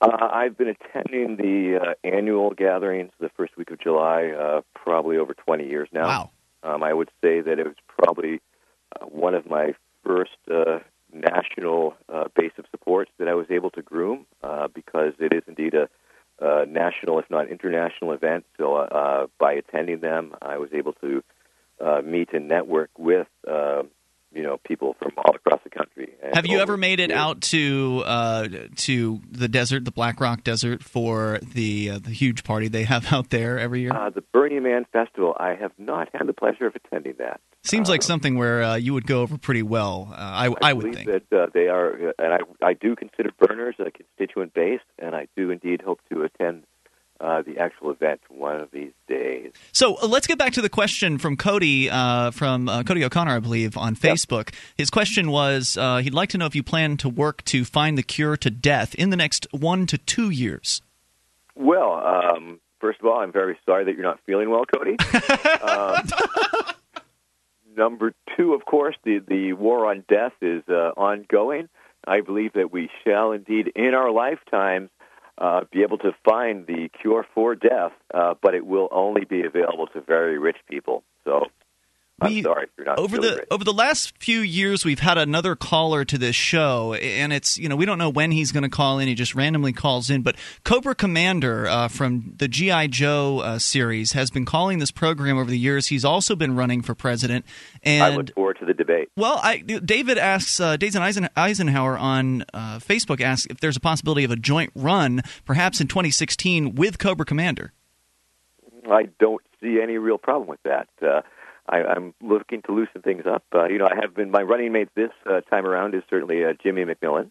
Uh, I've been attending the uh, annual gatherings the first week of July, probably over 20 years now. Wow. Um, I would say that it was probably one of my first national base of supports that I was able to groom because it is indeed a uh, national, if not international, events. So uh, by attending them, I was able to uh, meet and network with uh, you know people from all across the country. Have you ever made it out to uh, to the desert, the Black Rock Desert, for the uh, the huge party they have out there every year? Uh, the Burning Man Festival. I have not had the pleasure of attending that. Seems like something where uh, you would go over pretty well. Uh, I, I, I would believe think. that uh, they are, and I, I do consider Burners a constituent base, and I do indeed hope to attend uh, the actual event one of these days. So uh, let's get back to the question from Cody, uh, from uh, Cody O'Connor, I believe, on Facebook. His question was uh, he'd like to know if you plan to work to find the cure to death in the next one to two years. Well, um, first of all, I'm very sorry that you're not feeling well, Cody. um, number two, of course, the the war on death is uh, ongoing. I believe that we shall indeed, in our lifetimes, uh, be able to find the cure for death, uh, but it will only be available to very rich people. So I'm sorry over the great. over the last few years we've had another caller to this show and it's you know we don't know when he's going to call in he just randomly calls in but cobra commander uh, from the gi joe uh, series has been calling this program over the years he's also been running for president and I look forward to the debate. well, I, David asks, uh, David Eisenhower on uh, Facebook asks if there's a possibility of a joint run, perhaps in 2016, with Cobra Commander. I don't see any real problem with that. I, I'm looking to loosen things up. Uh, you know, I have been my running mate this uh, time around is certainly uh, Jimmy McMillan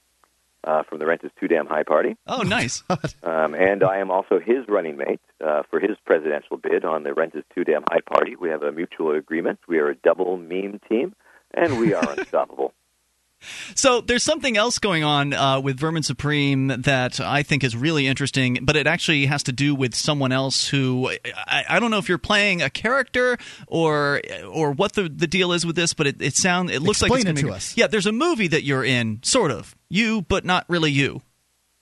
uh, from the Rent is Too Damn High Party, Oh, nice. um, and I am also his running mate uh, for his presidential bid on the Rent is Too Damn High Party. We have a mutual agreement. We are a double meme team, and we are unstoppable. So there's something else going on uh, with Vermin Supreme that I think is really interesting, but it actually has to do with someone else who I, I don't know if you're playing a character or or what the, the deal is with this, but it, it sound it looks like it's it gonna to be, us. Yeah, there's a movie that you're in, sort of you, but not really you.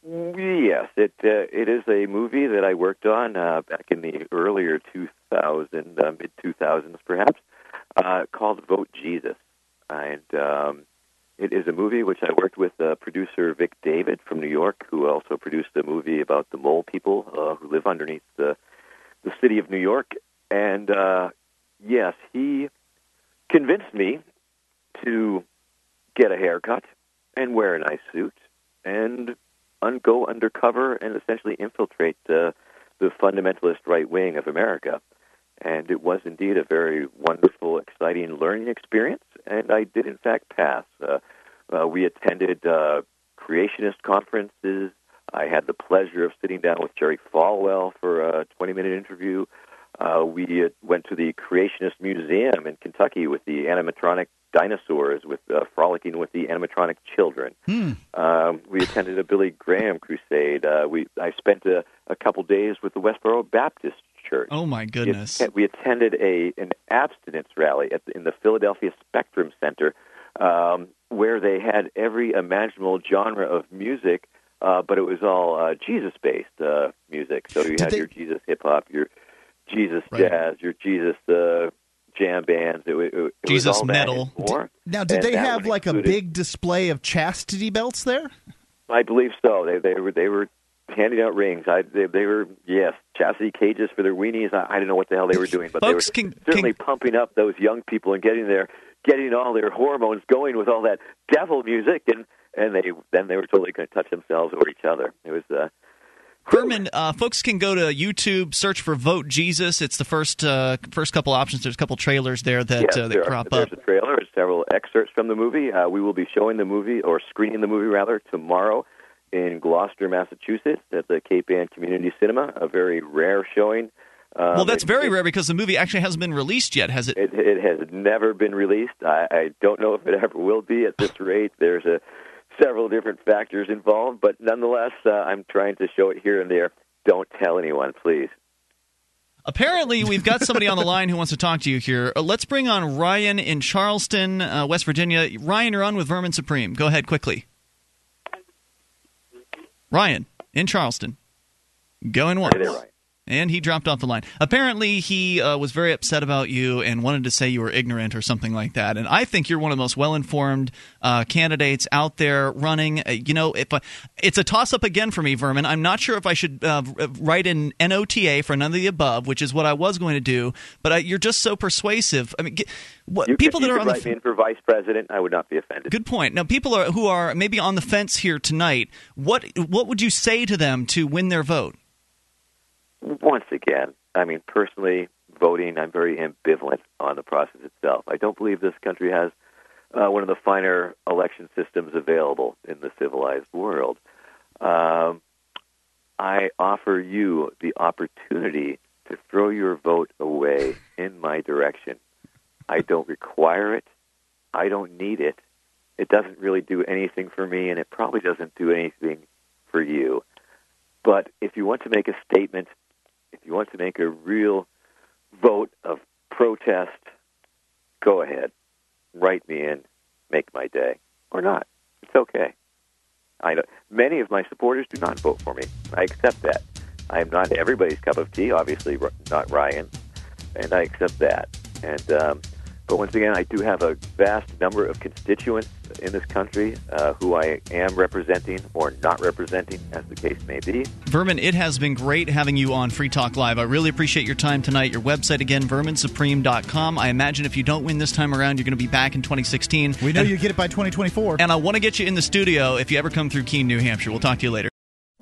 Yes, it uh, it is a movie that I worked on uh, back in the earlier 2000, uh, mid 2000s perhaps, uh, called Vote Jesus, and um, it is a movie which I worked with uh, producer Vic David from New York, who also produced a movie about the mole people uh, who live underneath the the city of New York, and uh, yes, he convinced me to get a haircut and wear a nice suit and un- go undercover and essentially infiltrate uh, the fundamentalist right wing of America. And it was indeed a very wonderful, exciting learning experience. And I did, in fact, pass. Uh, uh, we attended uh, creationist conferences. I had the pleasure of sitting down with Jerry Falwell for a 20 minute interview. Uh, we uh, went to the Creationist Museum in Kentucky with the animatronic dinosaurs, with uh, frolicking with the animatronic children. Um, we attended a Billy Graham crusade. Uh, we I spent a, a couple days with the Westboro Baptist Church. Oh my goodness. We attended a an abstinence rally at the, in the Philadelphia Spectrum Center, um, where they had every imaginable genre of music, uh, but it was all uh, Jesus based uh, music. So you Did had they- your Jesus hip hop, your Jesus Right. jazz, your Jesus uh, jam bands. It, it, it Jesus metal. more. Now, did And they have like a big display of chastity belts there? I believe so. They they were they were handing out rings. I they, they were yes chastity cages for their weenies. I, I don't know what the hell they were doing, but Folks, they were can- certainly can- pumping up those young people and getting their getting all their hormones going with all that devil music, and and they then they were totally going to touch themselves or each other. It was uh, Vermin, uh, folks can go to YouTube, search for "Vote Jesus." It's the first uh, first couple options. There's a couple trailers there that yes, uh, that there are- crop there's up. a trailer, several excerpts from the movie. Uh, we will be showing the movie or screening the movie rather tomorrow in Gloucester, Massachusetts, at the Cape Ann Community Cinema. A very rare showing. Um, Well, that's it- very it- rare because the movie actually hasn't been released yet, has it? It, it has never been released. I, I don't know if it ever will be at this rate. There's a several different factors involved, but nonetheless, uh, I'm trying to show it here and there. Don't tell anyone, please. Apparently, we've got somebody on the line who wants to talk to you here. Uh, let's bring on Ryan in Charleston, uh, West Virginia. Ryan, you're on with Vermin Supreme. Go ahead quickly. Ryan in Charleston. Going once. Hey there, Ryan. And he dropped off the line. Apparently, he uh, was very upset about you and wanted to say you were ignorant or something like that. And I think you're one of the most well-informed uh, candidates out there running. Uh, you know, if I, it's a toss-up again for me, Vermin. I'm not sure if I should uh, write in NOTA for none of the above, which is what I was going to do. But I, you're just so persuasive. I mean, get, what You people could, that you are could on the in for vice president. I would not be offended. Good point. Now, people are who are maybe on the fence here tonight. What what would you say to them to win their vote? Once again, I mean, personally, voting. I'm very ambivalent on the process itself. I don't believe this country has uh, one of the finer election systems available in the civilized world. Um, I offer you the opportunity to throw your vote away in my direction. I don't require it. I don't need it. It doesn't really do anything for me, and it probably doesn't do anything for you. But if you want to make a statement, if you want to make a real vote of protest, go ahead. Write me in, make my day. Or not. It's okay. I know, many of my supporters do not vote for me. I accept that. I am not everybody's cup of tea, obviously not Ryan, and I accept that. And um, but once again, I do have a vast number of constituents in this country uh, who I am representing or not representing, as the case may be. Vermin, it has been great having you on Free Talk Live. I really appreciate your time tonight. Your website again, verminsupreme.com. I imagine if you don't win this time around, you're going to be back in 2016. We know and, you get it by 2024. And I want to get you in the studio if you ever come through Keene, New Hampshire. We'll talk to you later.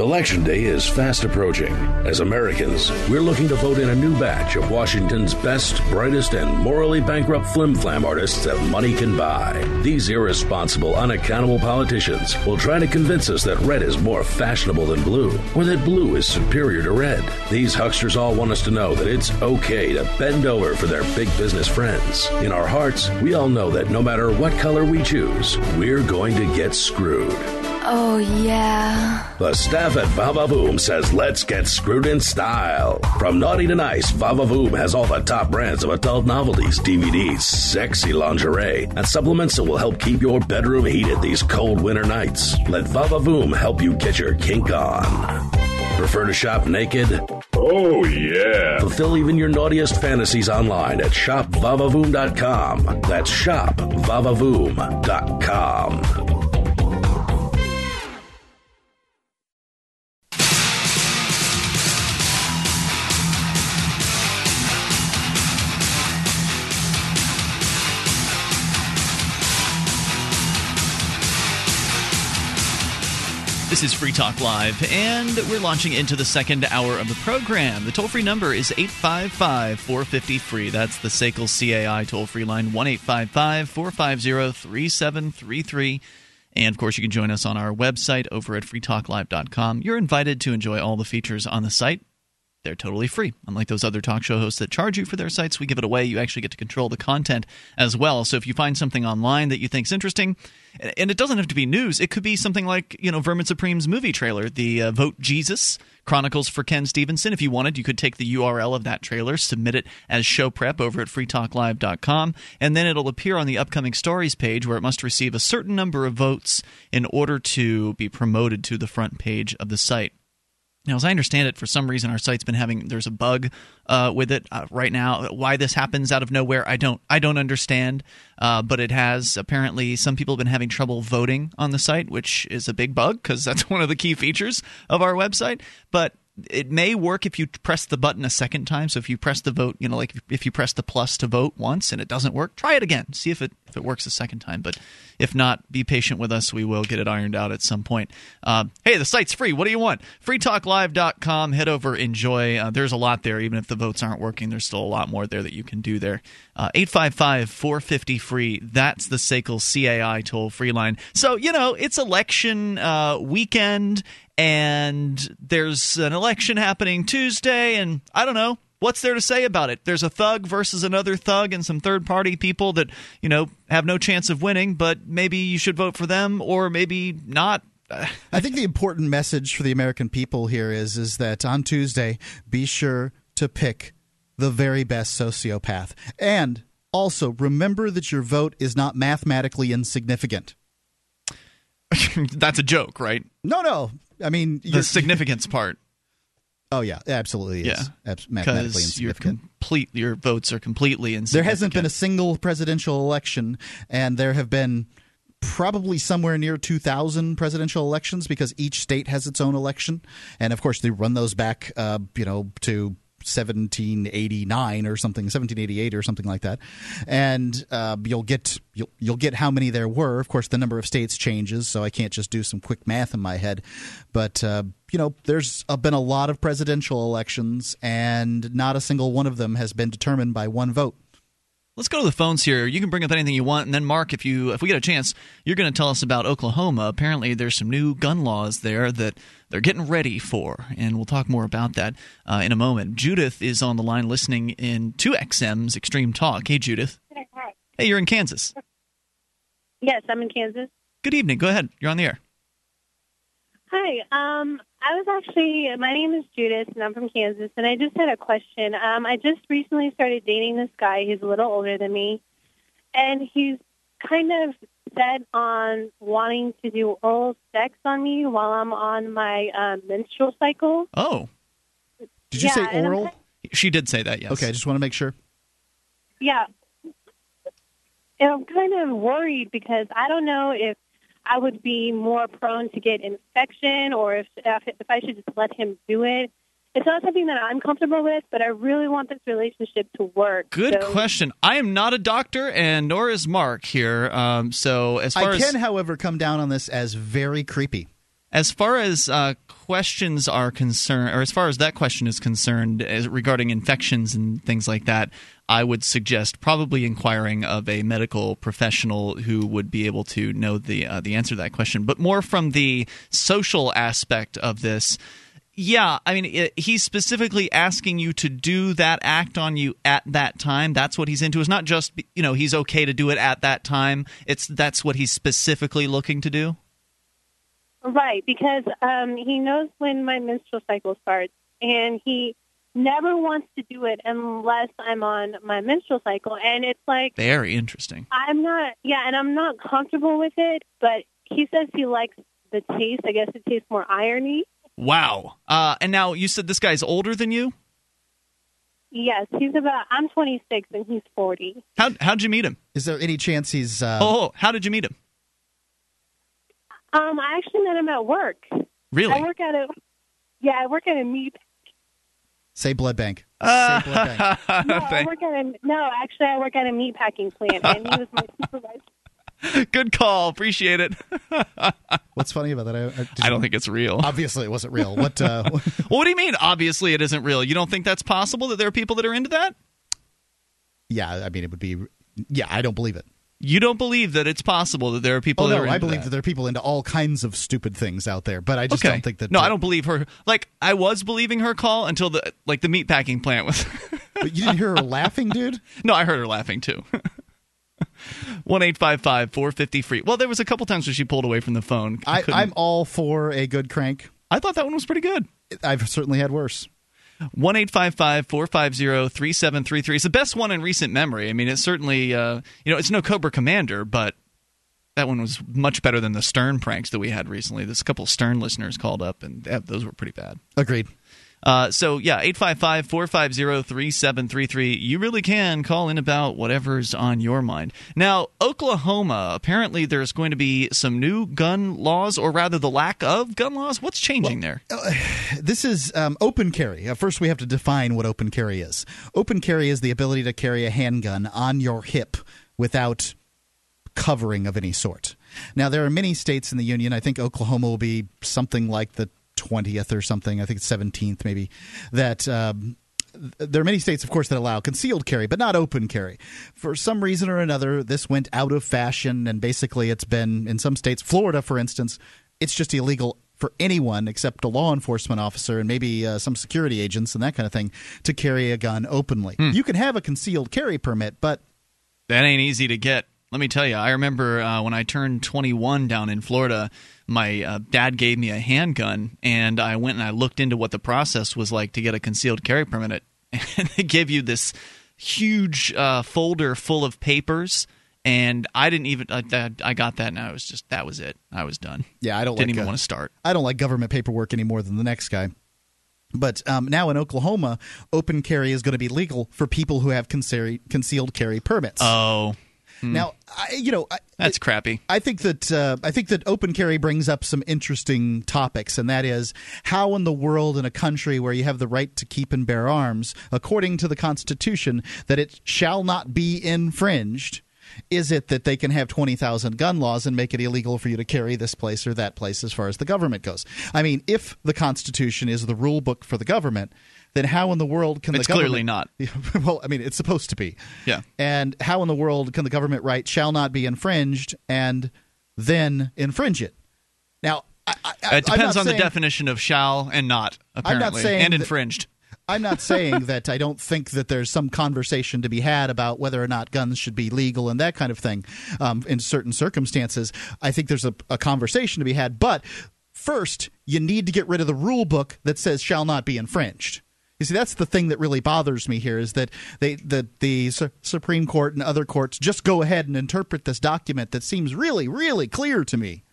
Election day is fast approaching. As Americans, we're looking to vote in a new batch of Washington's best, brightest, and morally bankrupt flim-flam artists that money can buy. These irresponsible, unaccountable politicians will try to convince us that red is more fashionable than blue, or that blue is superior to red. These hucksters all want us to know that it's okay to bend over for their big business friends. In our hearts, we all know that no matter what color we choose, we're going to get screwed. Oh, yeah. The staff at Vava Vavavoom says let's get screwed in style. From naughty to nice, Vava Vavavoom has all the top brands of adult novelties, DVDs, sexy lingerie, and supplements that will help keep your bedroom heated these cold winter nights. Let Vava Vavavoom help you get your kink on. Prefer to shop naked? Oh, yeah. Fulfill even your naughtiest fantasies online at shopvavavoom.com. That's shopvavavoom.com. This is Free Talk Live, and we're launching into the second hour of the program. The toll free number is 855 450 free. That's the SACL CAI toll free line, 1 855 450 3733. And of course, you can join us on our website over at freetalklive.com. You're invited to enjoy all the features on the site they're totally free. Unlike those other talk show hosts that charge you for their sites, we give it away. You actually get to control the content as well. So if you find something online that you think is interesting, and it doesn't have to be news, it could be something like you know Vermin Supreme's movie trailer, the uh, Vote Jesus Chronicles for Ken Stevenson. If you wanted, you could take the URL of that trailer, submit it as show prep over at freetalklive.com, and then it'll appear on the upcoming stories page where it must receive a certain number of votes in order to be promoted to the front page of the site. Now, as I understand it, for some reason our site's been having there's a bug uh, with it uh, right now. Why this happens out of nowhere, I don't I don't understand. Uh, but it has apparently some people have been having trouble voting on the site, which is a big bug because that's one of the key features of our website. But it may work if you press the button a second time. So if you press the vote, you know, like if you press the plus to vote once and it doesn't work, try it again. See if it if it works a second time. But if not, be patient with us. We will get it ironed out at some point. Uh, hey, the site's free. What do you want? FreeTalkLive.com. Head over, enjoy. Uh, there's a lot there. Even if the votes aren't working, there's still a lot more there that you can do there. Uh, 855 450 free. That's the SACL CAI toll free line. So, you know, it's election uh, weekend and there's an election happening Tuesday, and I don't know. What's there to say about it? There's a thug versus another thug and some third party people that, you know, have no chance of winning, but maybe you should vote for them or maybe not. I think the important message for the American people here is is that on Tuesday, be sure to pick the very best sociopath. And also remember that your vote is not mathematically insignificant. That's a joke, right? No, no. I mean, the significance part. Oh yeah, absolutely. Yeah, Abs- mathematically insignificant. Your complete, your votes are completely insignificant. There hasn't been a single presidential election, and there have been probably somewhere near 2,000 presidential elections because each state has its own election, and of course they run those back, uh, you know, to 1789 or something, 1788 or something like that, and uh, you'll get you'll you'll get how many there were. Of course, the number of states changes, so I can't just do some quick math in my head. But uh, you know, there's uh, been a lot of presidential elections, and not a single one of them has been determined by one vote. Let's go to the phones here. You can bring up anything you want, and then Mark, if you if we get a chance, you're going to tell us about Oklahoma. Apparently, there's some new gun laws there that they're getting ready for, and we'll talk more about that uh, in a moment. Judith is on the line, listening in to XM's Extreme Talk. Hey, Judith. Hey, you're in Kansas. Yes, I'm in Kansas. Good evening. Go ahead. You're on the air. Hi. Um, I was actually, my name is Judith, and I'm from Kansas, and I just had a question. Um, I just recently started dating this guy. He's a little older than me, and he's kind of set on wanting to do oral sex on me while I'm on my um, menstrual cycle. Oh. Did you Yeah, say oral? kind- She did say that, yes. Okay, I just want to make sure. Yeah. And I'm kind of worried because I don't know if I would be more prone to get infection or if if, if I should just let him do it. It's not something that I'm comfortable with, but I really want this relationship to work. Good So- question. I am not a doctor, and nor is Mark here. Um, so as far I as can, however, come down on this as very creepy. As far as uh, questions are concerned, or as far as that question is concerned, as regarding infections and things like that, I would suggest probably inquiring of a medical professional who would be able to know the uh, the answer to that question. But more from the social aspect of this. Yeah, I mean, it, he's specifically asking you to do that act on you at that time. That's what he's into. It's not just you know he's okay to do it at that time. It's that's what he's specifically looking to do. Right, because um, he knows when my menstrual cycle starts, and he never wants to do it unless I'm on my menstrual cycle. And it's like Very interesting. I'm not, yeah, and I'm not comfortable with it. But he says he likes the taste. I guess it tastes more irony. Wow. Uh, and now you said this guy's older than you. Yes, he's about. I'm 26 and he's 40. How how'd you meet him? Is there any chance he's? Uh, oh, how did you meet him? Um, I actually met him at work. Really? I work at a. Yeah, I work at a meat. Say blood bank. Uh, Say blood bank. No, I work at a. No, actually, I work at a meat packing plant, and he was my supervisor. Good call. Appreciate it. What's funny about that? I, I, I don't think it's real. Obviously, it wasn't real. What? Uh, Well, what do you mean? Obviously, it isn't real. You don't think that's possible that there are people that are into that? yeah, I mean, it would be. Yeah, I don't believe it. You don't believe that it's possible that there are people Oh that no, are I believe that. there are people into all kinds of stupid things out there, but I just okay. don't think that. No, I don't believe her. Like I was believing her call until the like the meatpacking plant was. But you didn't hear her laughing, dude. no, I heard her laughing too. One eight five five four fifty free. Well, there was a couple times where she pulled away from the phone. I, I am all for a good crank. I thought that one was pretty good. I've certainly had worse. One eight five five four five zero three seven three three. It's the best one in recent memory. I mean, it's certainly uh, you know it's no Cobra Commander, but that one was much better than the Stern pranks that we had recently. There's a couple Stern listeners called up, and those were pretty bad. Agreed. Uh, so yeah, 855-450-3733. You really can call in about whatever's on your mind. Now, Oklahoma, apparently there's going to be some new gun laws, or rather the lack of gun laws. What's changing there? This is um, open carry. Uh, first, we have to define what open carry is. Open carry is the ability to carry a handgun on your hip without covering of any sort. Now, there are many states in the union. I think Oklahoma will be something like the 20th or something. I think it's 17th, maybe. That. Um, there are many states, of course, that allow concealed carry, but not open carry. For some reason or another, this went out of fashion, and basically, it's been in some states, Florida, for instance, it's just illegal for anyone except a law enforcement officer and maybe uh, some security agents and that kind of thing to carry a gun openly. You can have a concealed carry permit, but That ain't easy to get. Let me tell you, I remember uh, when I turned 21 down in Florida, my uh, dad gave me a handgun, and I went and I looked into what the process was like to get a concealed carry permit. And they give you this huge uh, folder full of papers, and I didn't even. I, I got that, and I was just that was it. I was done. yeah, I don't Didn't like even uh, want to start. I don't like government paperwork any more than the next guy. But um, now in Oklahoma, open carry is going to be legal for people who have concealed concealed carry permits. Oh, Now, I, you know, I, That's crappy. I think that uh, I think that open carry brings up some interesting topics, and that is how in the world, in a country where you have the right to keep and bear arms, according to the Constitution, that it shall not be infringed. Is it that they can have 20,000 gun laws and make it illegal for you to carry this place or that place as far as the government goes? I mean, if the Constitution is the rule book for the government, then how in the world can It's the government clearly not. well, I mean, it's supposed to be. Yeah. And how in the world can the government write shall not be infringed and then infringe it? Now, I, I, it depends not on the definition of shall and not, apparently, saying and that- infringed. I'm not saying that I don't think that there's some conversation to be had about whether or not guns should be legal and that kind of thing um, in certain circumstances. I think there's a, a conversation to be had. But first, you need to get rid of the rule book that says shall not be infringed. You see, that's the thing that really bothers me here is that they, the, the Su- Supreme Court and other courts just go ahead and interpret this document that seems really, really clear to me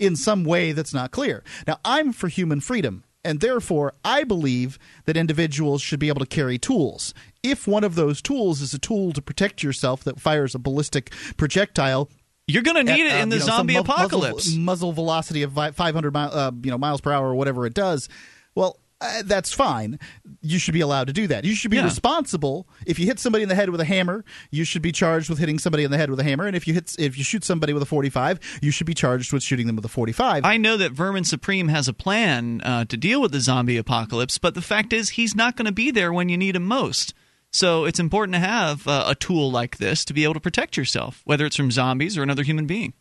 in some way that's not clear. Now, I'm for human freedom, and therefore I believe that individuals should be able to carry tools. If one of those tools is a tool to protect yourself that fires a ballistic projectile, You're going to need at, it in um, the you know, zombie mu- muzzle- apocalypse. Muzzle, velocity of 500 mi- uh, you know miles per hour or whatever it does. Well, uh, that's fine. You should be allowed to do that. You should be Yeah. responsible. If you hit somebody in the head with a hammer, you should be charged with hitting somebody in the head with a hammer. And if you hit, if you shoot somebody with a 45, you should be charged with shooting them with a 45. I know that Vermin Supreme has a plan uh, to deal with the zombie apocalypse, but the fact is, he's not going to be there when you need him most. So it's important to have uh, a tool like this to be able to protect yourself, whether it's from zombies or another human being.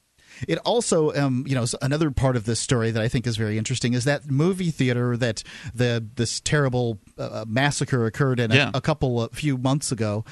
It also, um, you know, another part of this story that I think is very interesting is that movie theater that the this terrible uh, massacre occurred in a- Yeah. a, couple of few months ago.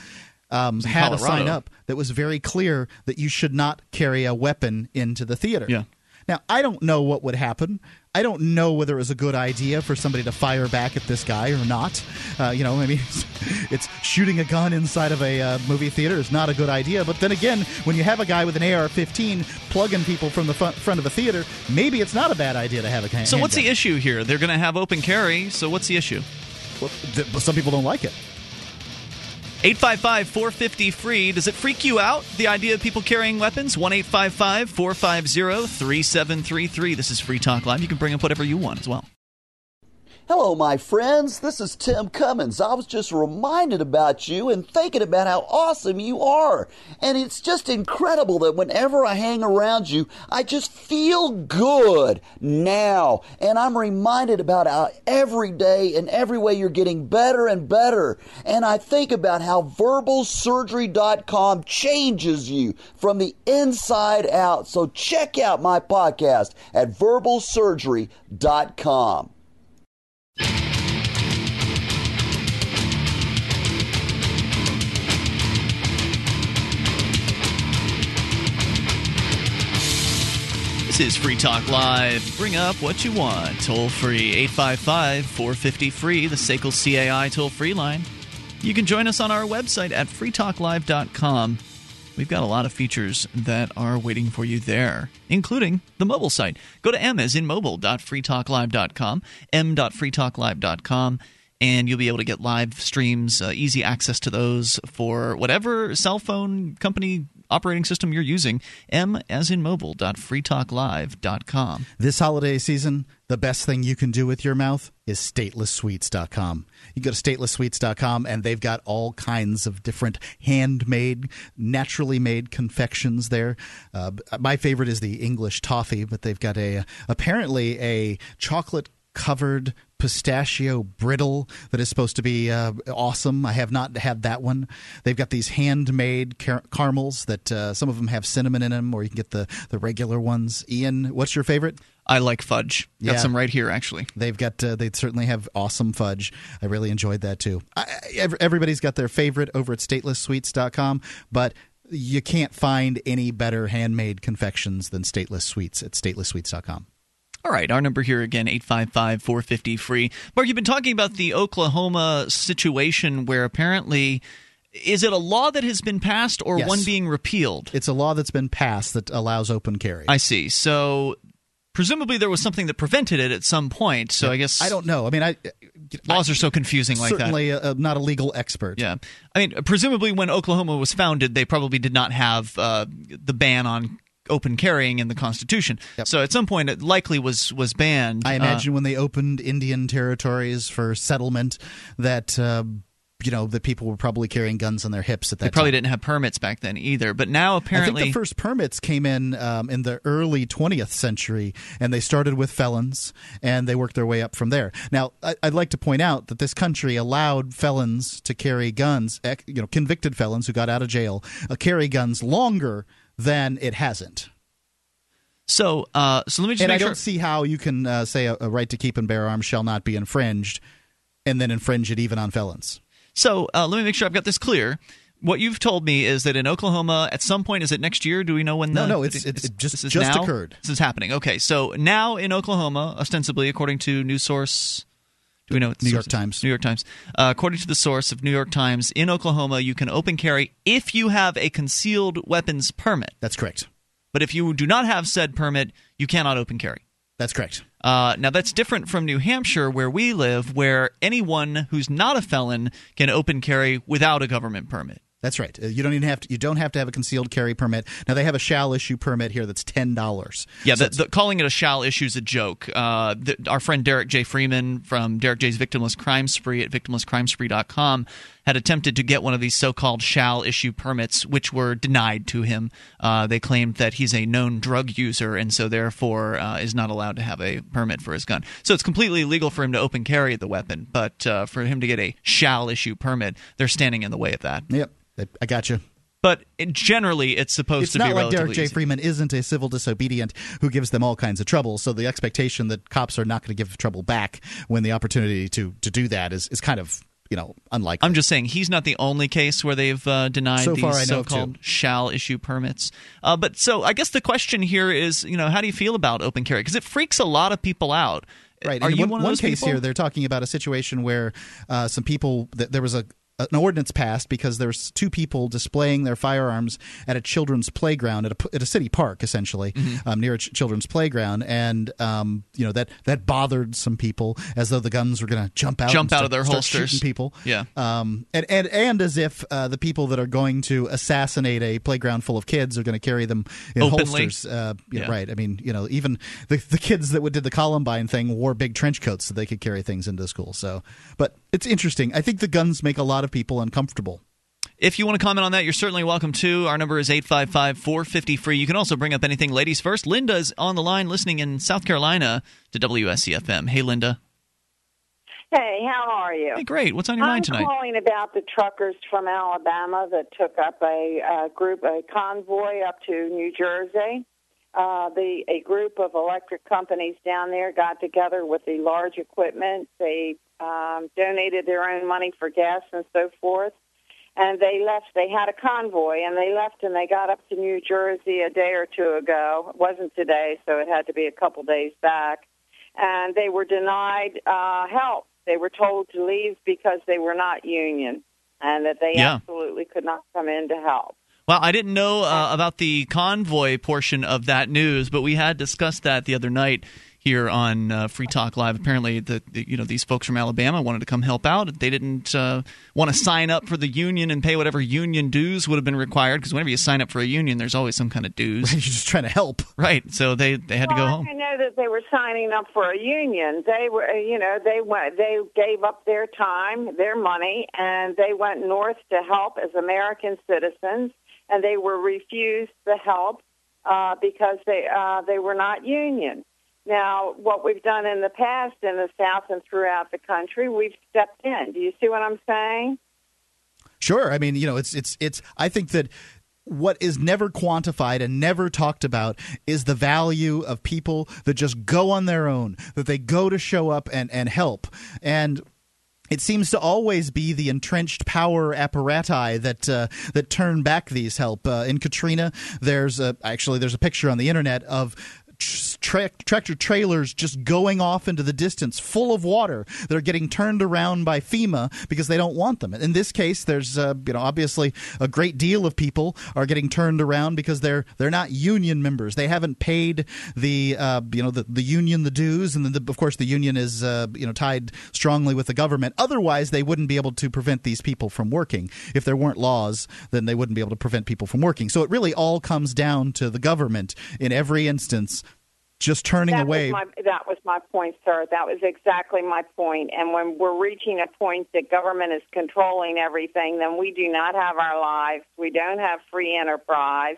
Um, had a sign up that was very clear that you should not carry a weapon into the theater. Yeah. Now I don't know what would happen. I don't know whether it was a good idea for somebody to fire back at this guy or not. Uh, you know, I mean, it's, it's shooting a gun inside of a uh, movie theater is not a good idea. But then again, when you have a guy with an AR-15 plugging people from the front, front of a theater, maybe it's not a bad idea to have a hand. So what's the issue here? They're going to have open carry. So what's the issue? Well, th- some people don't like it. 855 450 free. Does it freak you out, the idea of people carrying weapons? 1 855 450 3733. This is Free Talk Live. You can bring up whatever you want as well. Hello, my friends. This is Tim Cummins. I was just reminded about you and thinking about how awesome you are. And it's just incredible that whenever I hang around you, I just feel good now. And I'm reminded about how every day and every way you're getting better and better. And I think about how verbalsurgery.com changes you from the inside out. So check out my podcast at verbalsurgery.com. This is Free Talk Live. Bring up what you want. Toll free 855 450 free, the SACL CAI toll free line. You can join us on our website at freetalklive.com. We've got a lot of features that are waiting for you there, including the mobile site. Go to m as in mobile.freetalklive.com, m.freetalklive.com, and you'll be able to get live streams, uh, easy access to those for whatever cell phone company operating system you're using. M as in mobile.freetalklive.com. This holiday season, the best thing you can do with your mouth is statelesssweets.com. You go to statelesssweets.com and they've got all kinds of different handmade, naturally made confections there. Uh, my favorite is the English toffee, but they've got a apparently a chocolate covered pistachio brittle that is supposed to be uh, awesome. I have not had that one. They've got these handmade car- caramels that uh, some of them have cinnamon in them, or you can get the the regular ones. Ian, what's your favorite? I like fudge. Got Yeah. some right here, actually. They've got uh, they certainly have awesome fudge. I really enjoyed that too. I, everybody's got their favorite over at statelesssweets.com, but you can't find any better handmade confections than Stateless Sweets at statelesssweets.com. All right, our number here again, 855 450 free. Mark, you've been talking about the Oklahoma situation where apparently. Is it a law that has been passed or Yes. one being repealed? It's a law that's been passed that allows open carry. I see. So presumably there was something that prevented it at some point. So I guess I don't know. I mean, I laws are so confusing like certainly that. Certainly, uh, not a legal expert. Yeah, I mean, presumably when Oklahoma was founded, they probably did not have uh, the ban on open carrying in the Constitution. Yep. So at some point, it likely was was banned. I imagine uh, when they opened Indian territories for settlement, that. Uh, you know that people were probably carrying guns on their hips at that. They probably time. didn't have permits back then either. But now apparently, I think the first permits came in um, in the early 20th century, and they started with felons, and they worked their way up from there. Now, I, would like to point out that this country allowed felons to carry guns, you know, convicted felons who got out of jail, uh, carry guns longer than it hasn't. So, uh, so let me just. And I don't see how you can uh, say a, a right to keep and bear arms shall not be infringed, and then infringe it even on felons. So uh, let me make sure I've got this clear. What you've told me is that in Oklahoma, at some point, is it next year? Do we know when? No, the, no, it's, it's, it just just now? occurred. This is happening. Okay, so now in Oklahoma, ostensibly, according to news source. Do we know New York Times? New York Times. Uh, according to the source of New York Times, in Oklahoma, you can open carry if you have a concealed weapons permit. That's correct. But if you do not have said permit, you cannot open carry. That's correct. Uh, now, that's different from New Hampshire, where we live, where anyone who's not a felon can open carry without a government permit. That's right. Uh, you don't even have to. You don't have to have a concealed carry permit. Now they have a shall issue permit here that's ten dollars. Yeah, so the, the, calling it a shall issue is a joke. Uh, the, our friend Derrick J. Freeman from Derrick J's Victimless Crime Spree at victimlesscrimespree.com had attempted to get one of these so-called shall issue permits, which were denied to him. Uh, they claimed that he's a known drug user and so therefore uh, is not allowed to have a permit for his gun. So it's completely legal for him to open carry the weapon, but uh, for him to get a shall issue permit, they're standing in the way of that. Yep. I got you. But generally, it's supposed it's to be be like Derrick J. easy. Freeman isn't a civil disobedient who gives them all kinds of trouble. So the expectation that cops are not going to give trouble back when the opportunity to to do that is is kind of you know unlikely. I'm just saying he's not the only case where they've uh, denied so these so-called shall issue permits. Uh, but so I guess the question here is, you know, how do you feel about open carry? Because it freaks a lot of people out. Right. Are and you one, one, one case people? here? They're talking about a situation where uh, some people. Th- there was a an ordinance passed because there's two people displaying their firearms at a children's playground at a, at a city park, essentially Mm-hmm. um, near a ch- children's playground, and um, you know that that bothered some people as though the guns were going to jump out, Jump out start- of their holsters. people. Yeah. um, and and and as if uh, the people that are going to assassinate a playground full of kids are going to carry them in Openly. holsters. Uh, you know, Yeah. Right. I mean, you know, even the the kids that did the Columbine thing wore big trench coats so they could carry things into school. So, but it's interesting. I think the guns make a lot of people uncomfortable. If you want to comment on that, you're certainly welcome to. Our number is 855 450 free. You can also bring up anything. Ladies first. Linda is on the line listening in South Carolina to WSCFM. Hey, Linda. Hey, how are you? Hey, great. What's on your I'm mind tonight? I'm calling about the truckers from Alabama that took up a, uh group, a convoy up to New Jersey. Uh, the a group of electric companies down there got together with the large equipment. They um, donated their own money for gas and so forth, and they left. They had a convoy, and they left, and they got up to New Jersey a day or two ago. It wasn't today, so it had to be a couple days back, and they were denied uh, help. They were told to leave because they were not union, and that they Yeah. absolutely could not come in to help. Well, I didn't know uh, about the convoy portion of that news, but we had discussed that the other night here on uh, Free Talk Live. Apparently, the, the you know these folks from Alabama wanted to come help out. They didn't uh, want to sign up for the union and pay whatever union dues would have been required because whenever you sign up for a union, there's always some kind of dues. You're just trying to help, right? So they they had to go well, home. I know that they were signing up for a union. They were, uh, you know, they went, they gave up their time, their money, and they went north to help as American citizens, and they were refused the help uh, because they uh, they were not union. Now, what we've done in the past in the South and throughout the country, we've stepped in. Do you see what I'm saying? Sure. I mean, you know, it's it's it's. I think that what is never quantified and never talked about is the value of people that just go on their own, that they go to show up and and help and. It seems to always be the entrenched power apparati that uh, that turn back these help. Uh, in Katrina, there's a, actually there's a picture on the internet of tra- tractor trailers just going off into the distance full of water that are getting turned around by FEMA because they don't want them. In this case, there's uh, you know obviously a great deal of people are getting turned around because they're they're not union members. They haven't paid the uh, you know the, the union the dues, and then the, of course the union is uh, you know tied strongly with the government. Otherwise, they wouldn't be able to prevent these people from working. If there weren't laws, then they wouldn't be able to prevent people from working. So it really all comes down to the government in every instance just turning that away. Was my, that was my point, sir. That was exactly my point. And when we're reaching a point that government is controlling everything, then we do not have our lives. We don't have free enterprise.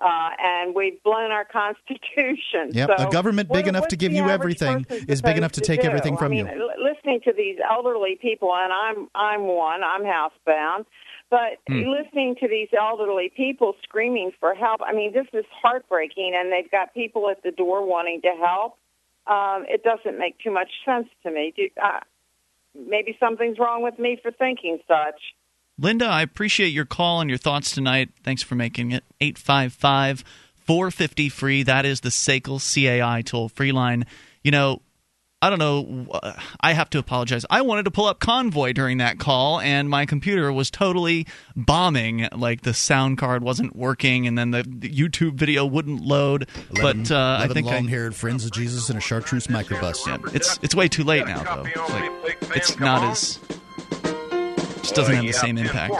Uh, and we've blown our constitution. Yep, so a government big what, enough to give you everything is big enough to take do? everything from I mean, you. Listening to these elderly people, and I'm I'm one. I'm housebound. But Hmm. listening to these elderly people screaming for help, I mean, this is heartbreaking, and they've got people at the door wanting to help. Um, it doesn't make too much sense to me. Do, uh, maybe something's wrong with me for thinking such. Linda, I appreciate your call and your thoughts tonight. Thanks for making it. 855 450 free. That is the SACL CAI toll free line. You know, I don't know. I have to apologize. I wanted to pull up Convoy during that call, and my computer was totally bombing. Like the sound card wasn't working, and then the, the YouTube video wouldn't load. 11, but uh, I think I, long-haired friends of Jesus in a chartreuse microbus. yeah, it's it's way too late now, though. Like, it's not as just doesn't have the same impact.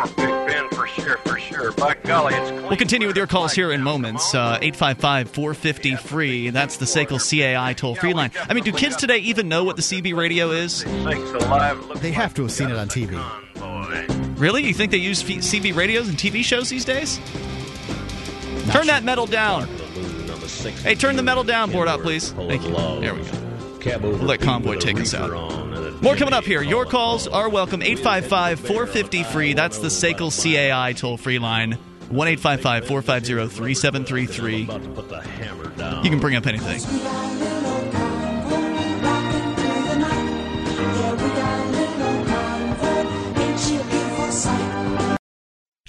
for sure, for sure. By golly, it's We'll continue with your calls here in moments. Uh, 855 450 free. That's the SACL CAI toll free line. I mean, do kids today even know what the CB radio is? They have to have seen it on TV. Really? You think they use CB radios and TV shows these days? Turn that metal down. Hey, turn the metal down board out, please. Thank you. There we go. We'll let Convoy take us out. More coming up here. Your calls are welcome. 855 450 free. That's the SACL CAI toll free line. 1 855 450 3733. You can bring up anything.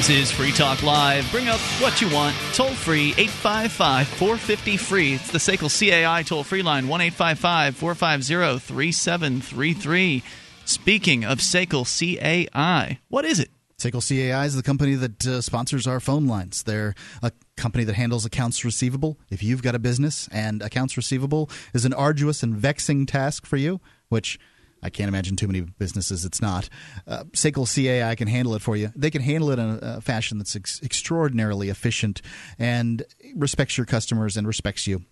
This is Free Talk Live. Bring up what you want. Toll free 855 450 free. It's the SACL CAI toll free line 1 855 450 3733. Speaking of SACL CAI, what is it? SACL CAI is the company that uh, sponsors our phone lines. They're a company that handles accounts receivable. If you've got a business and accounts receivable is an arduous and vexing task for you, which I can't imagine too many businesses it's not. Uh, SACL CAI can handle it for you. They can handle it in a, a fashion that's ex- extraordinarily efficient and respects your customers and respects you.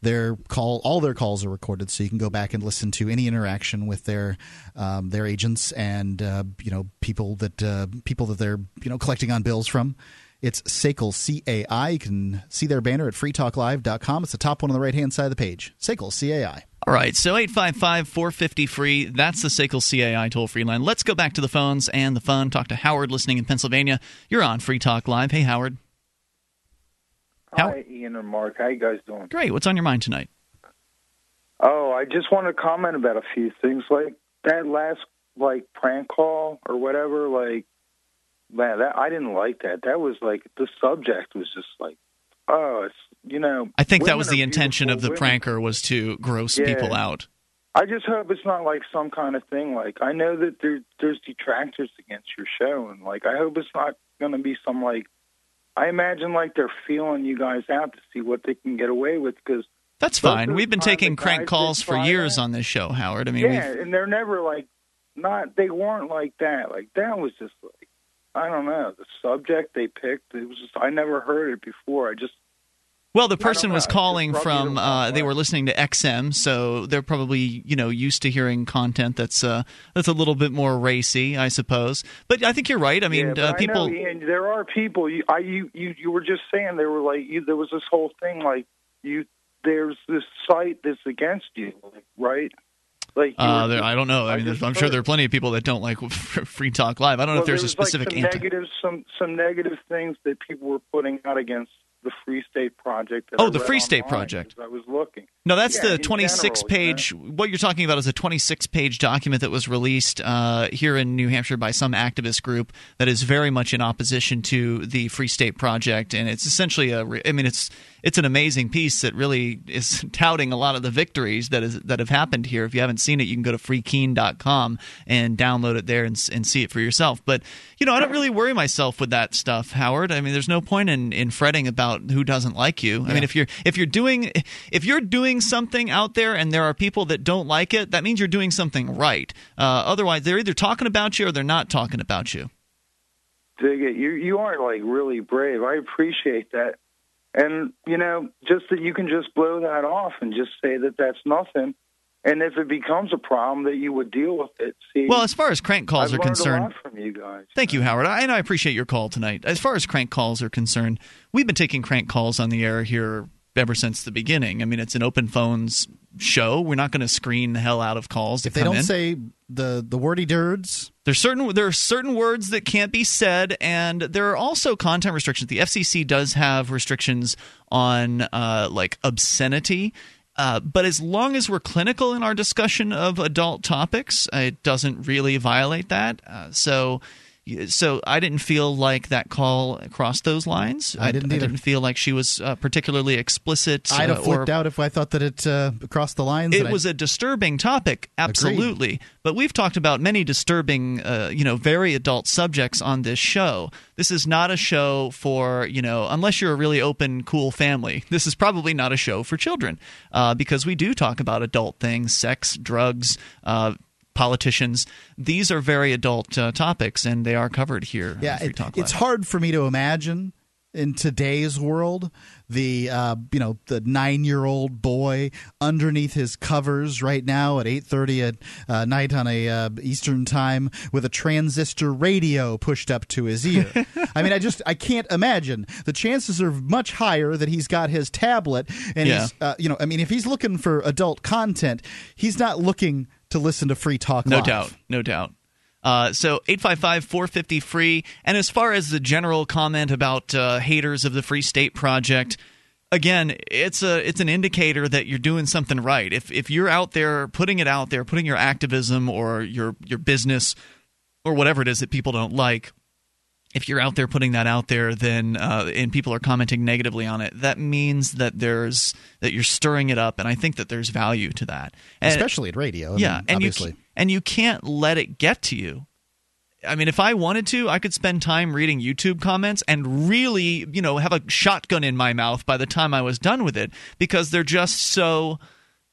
Their call, all their calls are recorded, so you can go back and listen to any interaction with their um, their agents and uh, you know people that uh, people that they're you know collecting on bills from. It's SACL CAI. You can see their banner at freetalklive.com. It's the top one on the right hand side of the page. SACL CAI. All right, so 855 450 free. That's the SACL CAI toll free line. Let's go back to the phones and the fun. Talk to Howard listening in Pennsylvania. You're on Free Talk Live. Hey, Howard. Hi, Ian and Mark. How you guys doing? Great. What's on your mind tonight? Oh, I just want to comment about a few things. Like that last like prank call or whatever. Like, man, that I didn't like that. That was like the subject was just like, oh, it's you know. I think that was the intention of the women. pranker was to gross Yeah. people out. I just hope it's not like some kind of thing. Like I know that there there's detractors against your show, and like I hope it's not going to be some like. I imagine like they're feeling you guys out to see what they can get away with because That's fine. We've been taking crank calls for years on this show, Howard. I mean, yeah, we've and they're never like not. They weren't like that. Like that was just like I don't know the subject they picked. It was just I never heard it before. I just Well, the person was calling from uh, they were listening to XM, so they're probably you know used to hearing content that's uh, that's a little bit more racy, I suppose. But I think you're right. I mean, yeah, uh, people. I know, Ian, there are people. You, I, you, you, you were just saying there were like you, there was this whole thing like you. There's this site that's against you, like, right? Like Uh, were there, I don't know. I, mean, I am sure there are plenty of people that don't like Free Talk Live. I don't know if there's a there was, specific like, some anti. negative, some some negative things that people were putting out against the Free State Project. That Oh, I the Free State Project. I was looking. No, that's Yeah, the 26 general, you know? page. What you're talking about is a 26 page document that was released uh, here in New Hampshire by some activist group that is very much in opposition to the Free State Project, and it's essentially a. I mean, it's it's an amazing piece that really is touting a lot of the victories that is that have happened here. If you haven't seen it, you can go to freekeene.com and download it there and, and see it for yourself. But you know, I don't really worry myself with that stuff, Howard. I mean, there's no point in, in fretting about who doesn't like you. I mean, if you're if you're doing if you're doing something out there and there are people that don't like it, that means you're doing something right. Uh, otherwise, they're either talking about you or they're not talking about you. Dig it. You you are like really brave. I appreciate that. And you know, just that you can just blow that off and just say that that's nothing. And if it becomes a problem, that you would deal with it. See, Well, as far as crank calls I've are concerned, a lot from you guys. Thank you, Howard. I, and I appreciate your call tonight. As far as crank calls are concerned, we've been taking crank calls on the air here ever since the beginning. I mean, it's an open phones show. We're not going to screen the hell out of calls. If to they don't in. say the the wordy dirds, There's certain there are certain words that can't be said, and there are also content restrictions. The FCC does have restrictions on uh, like obscenity. Uh, but as long as we're clinical in our discussion of adult topics, it doesn't really violate that. Uh, so, so I didn't feel like that call crossed those lines. I didn't I, either. didn't feel like she was uh, particularly explicit. I'd have uh, flipped or out if I thought that it uh, crossed the lines. it was a disturbing topic, absolutely. But we've talked about many disturbing, uh, you know, very adult subjects on this show. This is not a show for, you know, unless you're a really open, cool family. This is probably not a show for children uh, because we do talk about adult things, sex, drugs. Politicians; these are very adult uh, topics, and they are covered here. yeah, it- it's hard for me to imagine in today's world the uh, you know the nine year old boy underneath his covers right now at eight thirty at uh, night on a uh, Eastern time with a transistor radio pushed up to his ear. I mean, I just I can't imagine. The chances are much higher that he's got his tablet and Yeah. he's uh, you know I mean if he's looking for adult content, he's not looking to listen to Free Talk. No Live. doubt. No doubt. Uh, so 855 450 free. And as far as the general comment about uh, haters of the Free State Project, again, it's a it's an indicator that you're doing something right. If if you're out there putting it out there, putting your activism or your your business or whatever it is that people don't like, if you're out there putting that out there, then uh, and people are commenting negatively on it, that means that there's that you're stirring it up, and I think that there's value to that, and, especially at radio. I yeah, mean, and obviously. you and you can't let it get to you. I mean, if I wanted to, I could spend time reading YouTube comments and really, you know, have a shotgun in my mouth by the time I was done with it because they're just so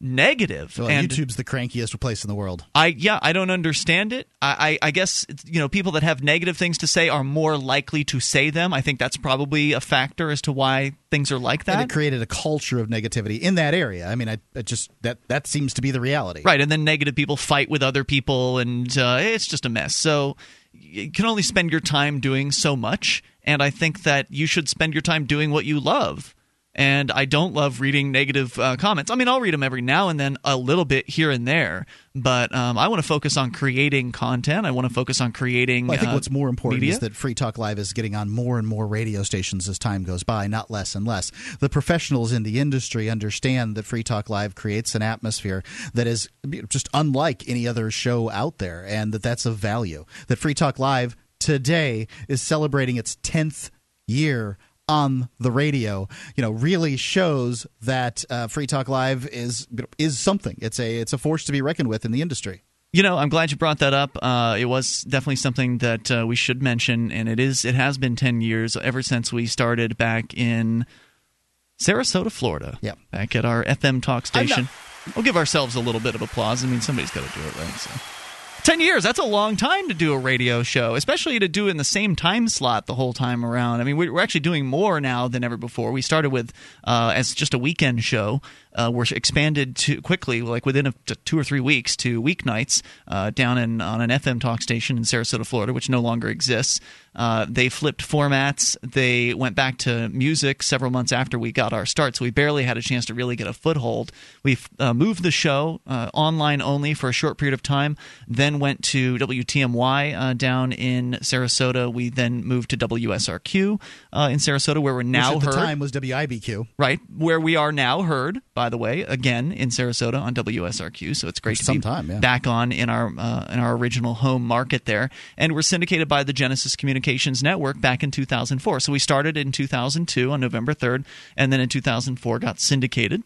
negative. Well, and YouTube's the crankiest place in the world. I yeah, I don't understand it. I, I, I guess you know people that have negative things to say are more likely to say them. I think that's probably a factor as to why things are like that. And it created a culture of negativity in that area. I mean, I, I just that that seems to be the reality. Right, and then negative people fight with other people, and uh, it's just a mess. So you can only spend your time doing so much, and I think that you should spend your time doing what you love. And I don't love reading negative uh, comments. I mean, I'll read them every now and then, a little bit here and there. But um, I want to focus on creating content. I want to focus on creating. Well, I think uh, what's more important media. is that Free Talk Live is getting on more and more radio stations as time goes by, not less and less. The professionals in the industry understand that Free Talk Live creates an atmosphere that is just unlike any other show out there, and that that's of value. That Free Talk Live today is celebrating its 10th year on the radio, you know, really shows that uh, Free Talk Live is is something. It's a it's a force to be reckoned with in the industry. You know, I'm glad you brought that up. Uh, it was definitely something that uh, we should mention, and it is. It has been ten years ever since we started back in Sarasota, Florida. Yeah, back at our FM talk I'm not- station. We'll give ourselves a little bit of applause. I mean, somebody's got to do it, right? So. 10 years, that's a long time to do a radio show, especially to do it in the same time slot the whole time around. I mean, we're actually doing more now than ever before. We started with uh, as just a weekend show. Uh, we're expanded to quickly, like within a, two or three weeks, to weeknights uh, down in on an FM talk station in Sarasota, Florida, which no longer exists. Uh, they flipped formats. They went back to music several months after we got our start, so we barely had a chance to really get a foothold. We uh, moved the show uh, online only for a short period of time, then went to WTMY uh, down in Sarasota. We then moved to WSRQ uh, in Sarasota, where we're now Which at heard. the time was WIBQ. Right, where we are now heard, by the way, again in Sarasota on WSRQ. So it's great to be time, yeah. back on in our uh, in our original home market there, and we're syndicated by the Genesis Communications Network back in 2004. So we started in 2002 on November 3rd, and then in 2004 got syndicated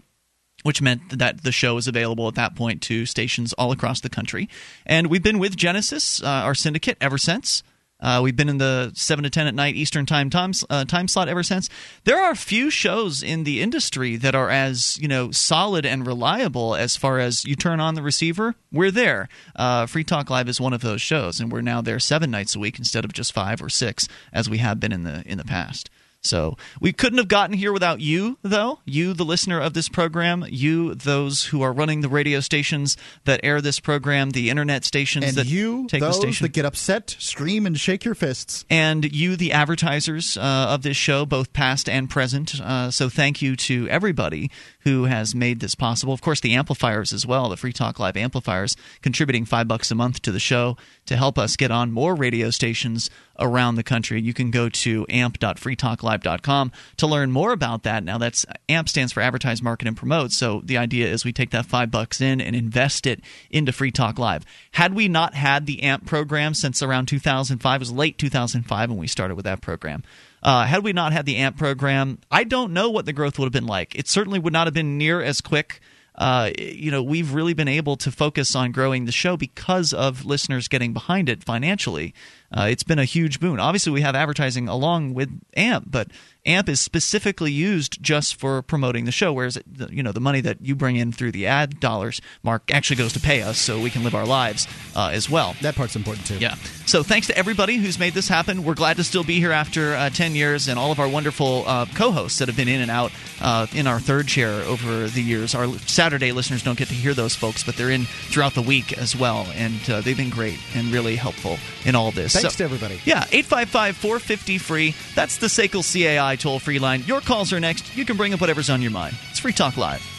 which meant that the show is available at that point to stations all across the country. And we've been with Genesis, uh, our syndicate, ever since. Uh, we've been in the seven to ten at night Eastern time time, uh, time slot ever since. There are few shows in the industry that are as you know solid and reliable as far as you turn on the receiver, we're there. Uh, Free Talk Live is one of those shows, and we're now there seven nights a week instead of just five or six as we have been in the in the past. So we couldn't have gotten here without you, though. You, the listener of this program, you, those who are running the radio stations that air this program, the internet stations And that you, take those the station, that get upset, scream, and shake your fists. and you, the advertisers uh, of this show, both past and present. Uh, so thank you to everybody who has made this possible. Of course, the amplifiers as well, the Free Talk Live amplifiers, contributing five bucks a month to the show to help us get on more radio stations around the country. You can go to amp.freetalklive.com to learn more about that. Now, that's AMP stands for Advertise, Market, and Promote. So the idea is we take that five bucks in and invest it into Free Talk Live. Had we not had the AMP program since around 2005, it was late 2005 when we started with that program. Uh, had we not had the AMP program, I don't know what the growth would have been like. It certainly would not have been near as quick. Uh, you know, we've really been able to focus on growing the show because of listeners getting behind it financially. Uh, it's been a huge boon. Obviously, we have advertising along with AMP, but AMP is specifically used just for promoting the show, whereas you know the money that you bring in through the ad dollars, Mark, actually goes to pay us so we can live our lives uh, as well. That part's important too. Yeah. So thanks to everybody who's made this happen. We're glad to still be here after uh, 10 years, and all of our wonderful uh, co-hosts that have been in and out uh, in our third chair over the years. Our Saturday listeners don't get to hear those folks, but they're in throughout the week as well, and uh, they've been great and really helpful in all this. Thanks So- to everybody. yeah, 855 450 free. That's the SACL CAI toll free line. Your calls are next. You can bring up whatever's on your mind. It's Free Talk Live.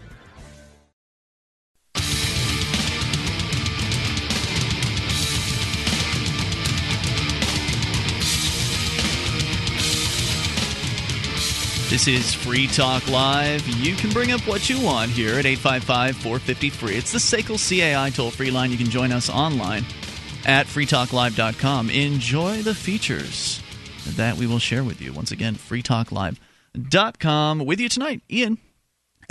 This is Free Talk Live. You can bring up what you want here at 855 450 free. It's the SACL CAI toll free line. You can join us online at freetalklive.com. Enjoy the features that we will share with you. Once again, freetalklive.com. With you tonight, Ian.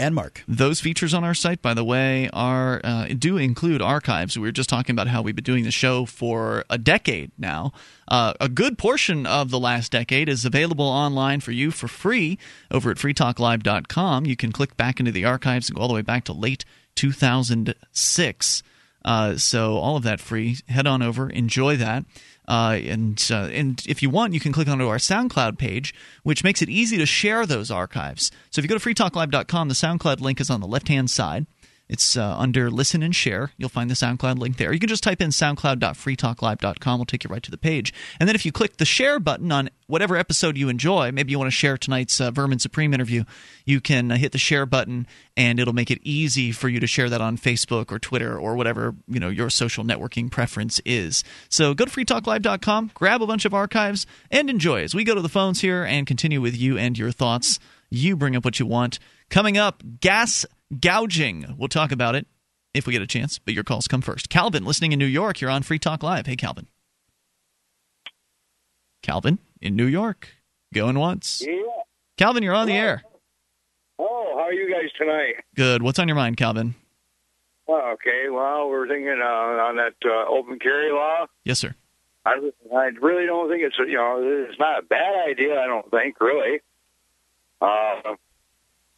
And Mark. Those features on our site, by the way, are uh, do include archives. We were just talking about how we've been doing the show for a decade now. Uh, a good portion of the last decade is available online for you for free over at freetalklive.com. You can click back into the archives and go all the way back to late 2006. Uh, so all of that free. Head on over, enjoy that. Uh, and uh, and if you want, you can click onto our SoundCloud page, which makes it easy to share those archives. So if you go to freetalklive.com, the SoundCloud link is on the left hand side. It's uh, under Listen and Share. You'll find the SoundCloud link there. You can just type in soundcloud.freetalklive.com. It'll take you right to the page. And then if you click the share button on whatever episode you enjoy, maybe you want to share tonight's uh, Vermin Supreme interview, you can uh, hit the share button and it'll make it easy for you to share that on Facebook or Twitter or whatever you know your social networking preference is. So go to freetalklive.com, grab a bunch of archives, and enjoy as we go to the phones here and continue with you and your thoughts. You bring up what you want. Coming up, gas gouging. We'll talk about it if we get a chance, but your calls come first. Calvin, listening in New York, you're on Free Talk Live. Hey, Calvin. Calvin in New York, going once. Yeah. Calvin, you're on the air. Oh, how are you guys tonight? Good. What's on your mind, Calvin? Well, okay. Well, we're thinking uh, on that uh, open carry law. Yes, sir. I, I really don't think it's you know it's not a bad idea. I don't think really. Uh,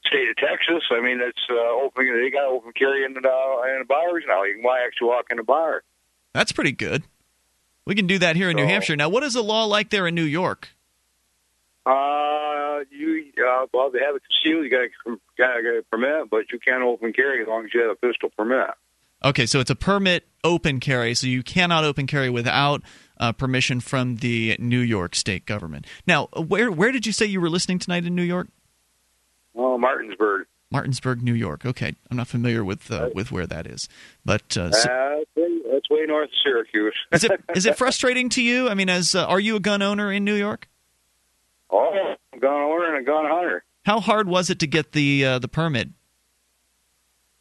state of Texas. I mean, it's uh, open. They got open carry in the uh, in the bars now. You can actually walk in the bar. That's pretty good. We can do that here in New Hampshire. Now, what is the law like there in New York? Uh, you uh, well, they have a concealed. You got to got a permit, but you can't open carry as long as you have a pistol permit. Okay, so it's a permit open carry, so you cannot open carry without uh, permission from the New York state government. Now, where where did you say you were listening tonight in New York? Oh, Martinsburg. Martinsburg, New York. Okay, I'm not familiar with uh, with where that is, but uh, so- Uh, that's way- north of Syracuse. is it is it frustrating to you? I mean, as uh, are you a gun owner in New York? oh, I'm a gun owner and a gun hunter. How hard was it to get the uh, the permit?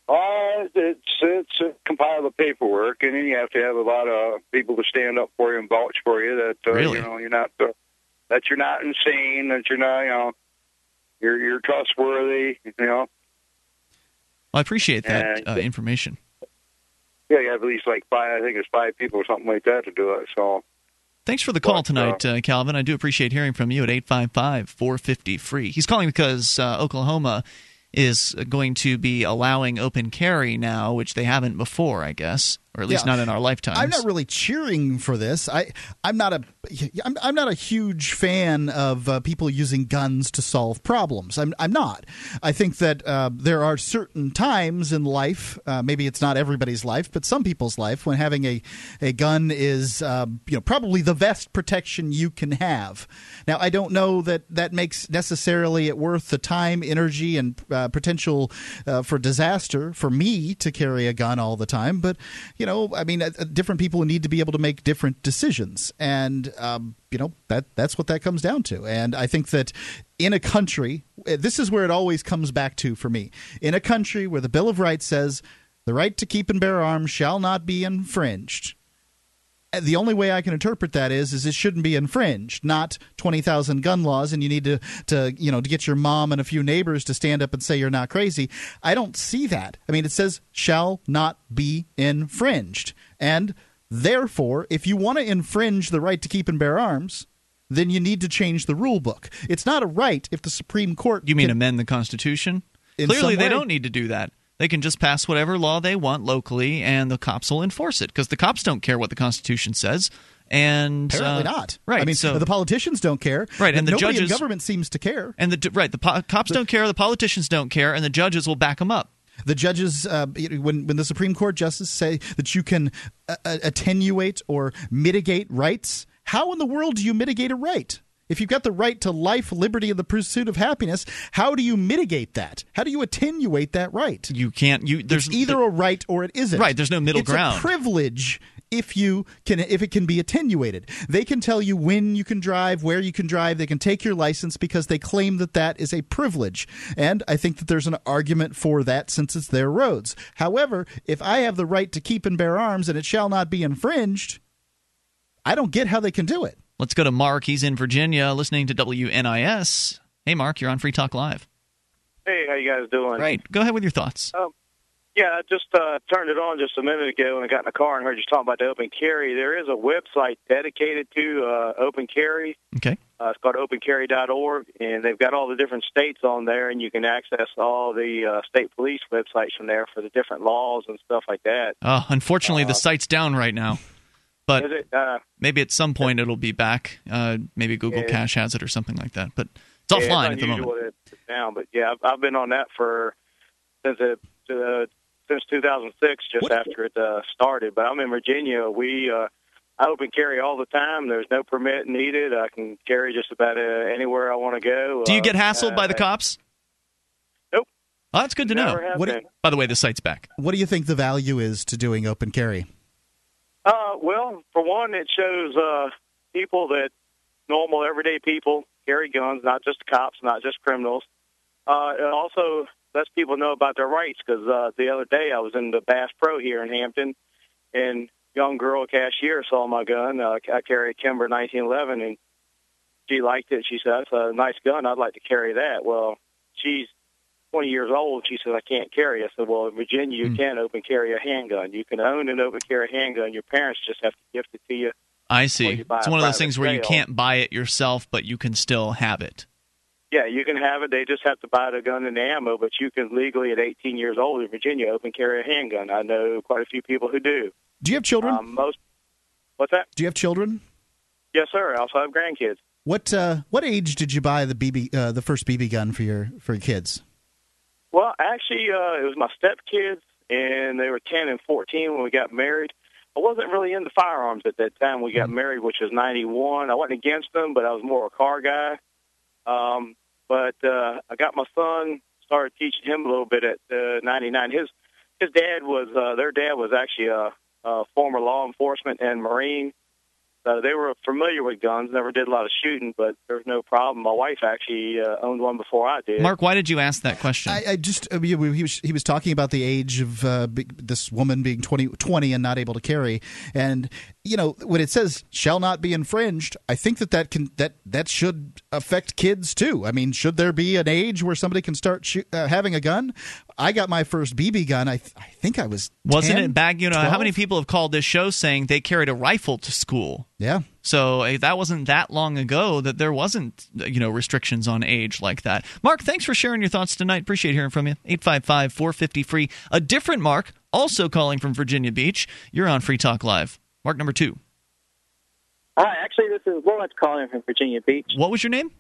Oh, it's it's uh, compile the paperwork, and then you have to have a lot of people to stand up for you and vouch for you that uh, Really? you know you're not uh, that you're not insane, that you're not you know you're you're trustworthy. You know, Well, I appreciate that And- uh, information. yeah, you have at least like five. I think it's five people or something like that to do it. So Thanks for the call But, tonight, uh, Calvin. I do appreciate hearing from you at 855 450 free. He's calling because uh, Oklahoma is going to be allowing open carry now, which they haven't before, I guess, or at least Yeah. not in our lifetime. I'm not really cheering for this. I I'm not a I'm, I'm not a huge fan of uh, people using guns to solve problems. I'm I'm not. I think that uh, there are certain times in life, uh, maybe it's not everybody's life, but some people's life, when having a a gun is uh, you know probably the best protection you can have. Now I don't know that that makes necessarily it worth the time, energy, and uh, potential uh, for disaster for me to carry a gun all the time, but you know, I mean, uh, uh, different people need to be able to make different decisions, and um, you know that that's what that comes down to. And I think that in a country, uh, this is where it always comes back to for me. In a country where the Bill of Rights says the right to keep and bear arms shall not be infringed. And The only way I can interpret that is, is it shouldn't be infringed, not twenty thousand gun laws, and you need to, to, you know, to get your mom and a few neighbors to stand up and say you're not crazy. I don't see that. I mean, it says shall not be infringed, and therefore, if you want to infringe the right to keep and bear arms, then you need to change the rule book. It's not a right if the Supreme Court. You mean can- amend the Constitution? Clearly, they way. don't need to do that. They can just pass whatever law they want locally, and the cops will enforce it because the cops don't care what the Constitution says. And Apparently uh, not. Right. I mean, so the politicians don't care. Right, and the nobody judges- in government seems to care. and the right the po- cops don't care, the politicians don't care, and the judges will back them up. The judges, uh, when when the Supreme Court justices say that you can uh, uh, attenuate or mitigate rights, how in the world do you mitigate a right? If you've got the right to life, liberty, and the pursuit of happiness, how do you mitigate that? How do you attenuate that right? You can't. You there's it's either a right or it isn't. Right, there's no middle ground. it's ground. A privilege if you can if it can be attenuated. They can tell you when you can drive, where you can drive. They can take your license because they claim that that is a privilege. And I think that there's an argument for that since it's their roads. However, if I have the right to keep and bear arms and it shall not be infringed, I don't get how they can do it. Let's go to Mark. He's in Virginia, listening to WNIS. Hey, Mark, you're on Free Talk Live. Hey, how you guys doing? Right. Go ahead with your thoughts. Um, yeah, I just uh, turned it on just a minute ago and I got in the car and heard you talking about the open carry. There is a website dedicated to uh, open carry. Okay. Uh, it's called opencarry.org, and they've got all the different states on there, and you can access all the uh, state police websites from there for the different laws and stuff like that. Uh, unfortunately, the site's down right now, but it? Uh, maybe at some point it'll be back. Uh, maybe Google Yeah. Cache has it or something like that. But it's yeah, offline it's at the moment. that it's down, but yeah, I've, I've been on that for since it uh, since 2006, just after it uh, started. But I'm in Virginia. We uh, I open carry all the time. There's no permit needed. I can carry just about uh, anywhere I want to go. Do you get Uh, hassled by the cops? Nope. Oh, that's good to know. Never have What- been. By the way, the site's back. What do you think the value is to doing open carry? Uh, well, for one, it shows uh, people that normal, everyday people carry guns, not just cops, not just criminals. Uh, it also lets people know about their rights. Because uh, the other day I was in the Bass Pro here in Hampton, and young girl cashier saw my gun. Uh, I carry a Kimber 1911, and she liked it. She said, "That's a nice gun. I'd like to carry that." Well, she's 20 years old. She said, "I can't carry." I said, "Well, in Virginia, you can open carry a handgun. You can own and open carry a handgun. Your parents just have to gift it to you." I see. you It's one of those private things where you can't buy it yourself, but you can still have it. Yeah, you can have it. They just have to buy the gun and the ammo, but you can legally, at 18 years old in Virginia, open carry a handgun. I know quite a few people who do. Do you have children? Um, most. What's that? Do you have children? Yes, sir. I also have grandkids. What uh, what age did you buy the BB uh, the first BB gun for your for your kids? Well, actually, uh, it was my stepkids, and they were 10 and 14 when we got married. I wasn't really into firearms at that time. We got married, which was 91. I wasn't against them, but I was more a car guy. Um, but uh, I got my son, started teaching him a little bit at uh, 99. His his dad was, uh, their dad was actually a, a former law enforcement and Marine. So they were familiar with guns, never did a lot of shooting, but there was no problem. My wife actually uh, owned one before I did. Mark, why did you ask that question? I, I just I mean, he was he was talking about the age of uh, this woman being 20, 20 and not able to carry, and you know when it says shall not be infringed, I think that that can that that should affect kids too. I mean, should there be an age where somebody can start shoot, uh, having a gun? I got my first BB gun. I th- I think I was Wasn't 10, it back? You know, how many people have called this show saying they carried a rifle to school? Yeah. So eh, that wasn't that long ago that there wasn't, you know, restrictions on age like that. Mark, thanks for sharing your thoughts tonight. Appreciate hearing from you. 855 450 free. A different Mark, also calling from Virginia Beach. You're on Free Talk Live. Mark number two. Hi, actually, this is Lawrence calling from Virginia Beach. What was your name?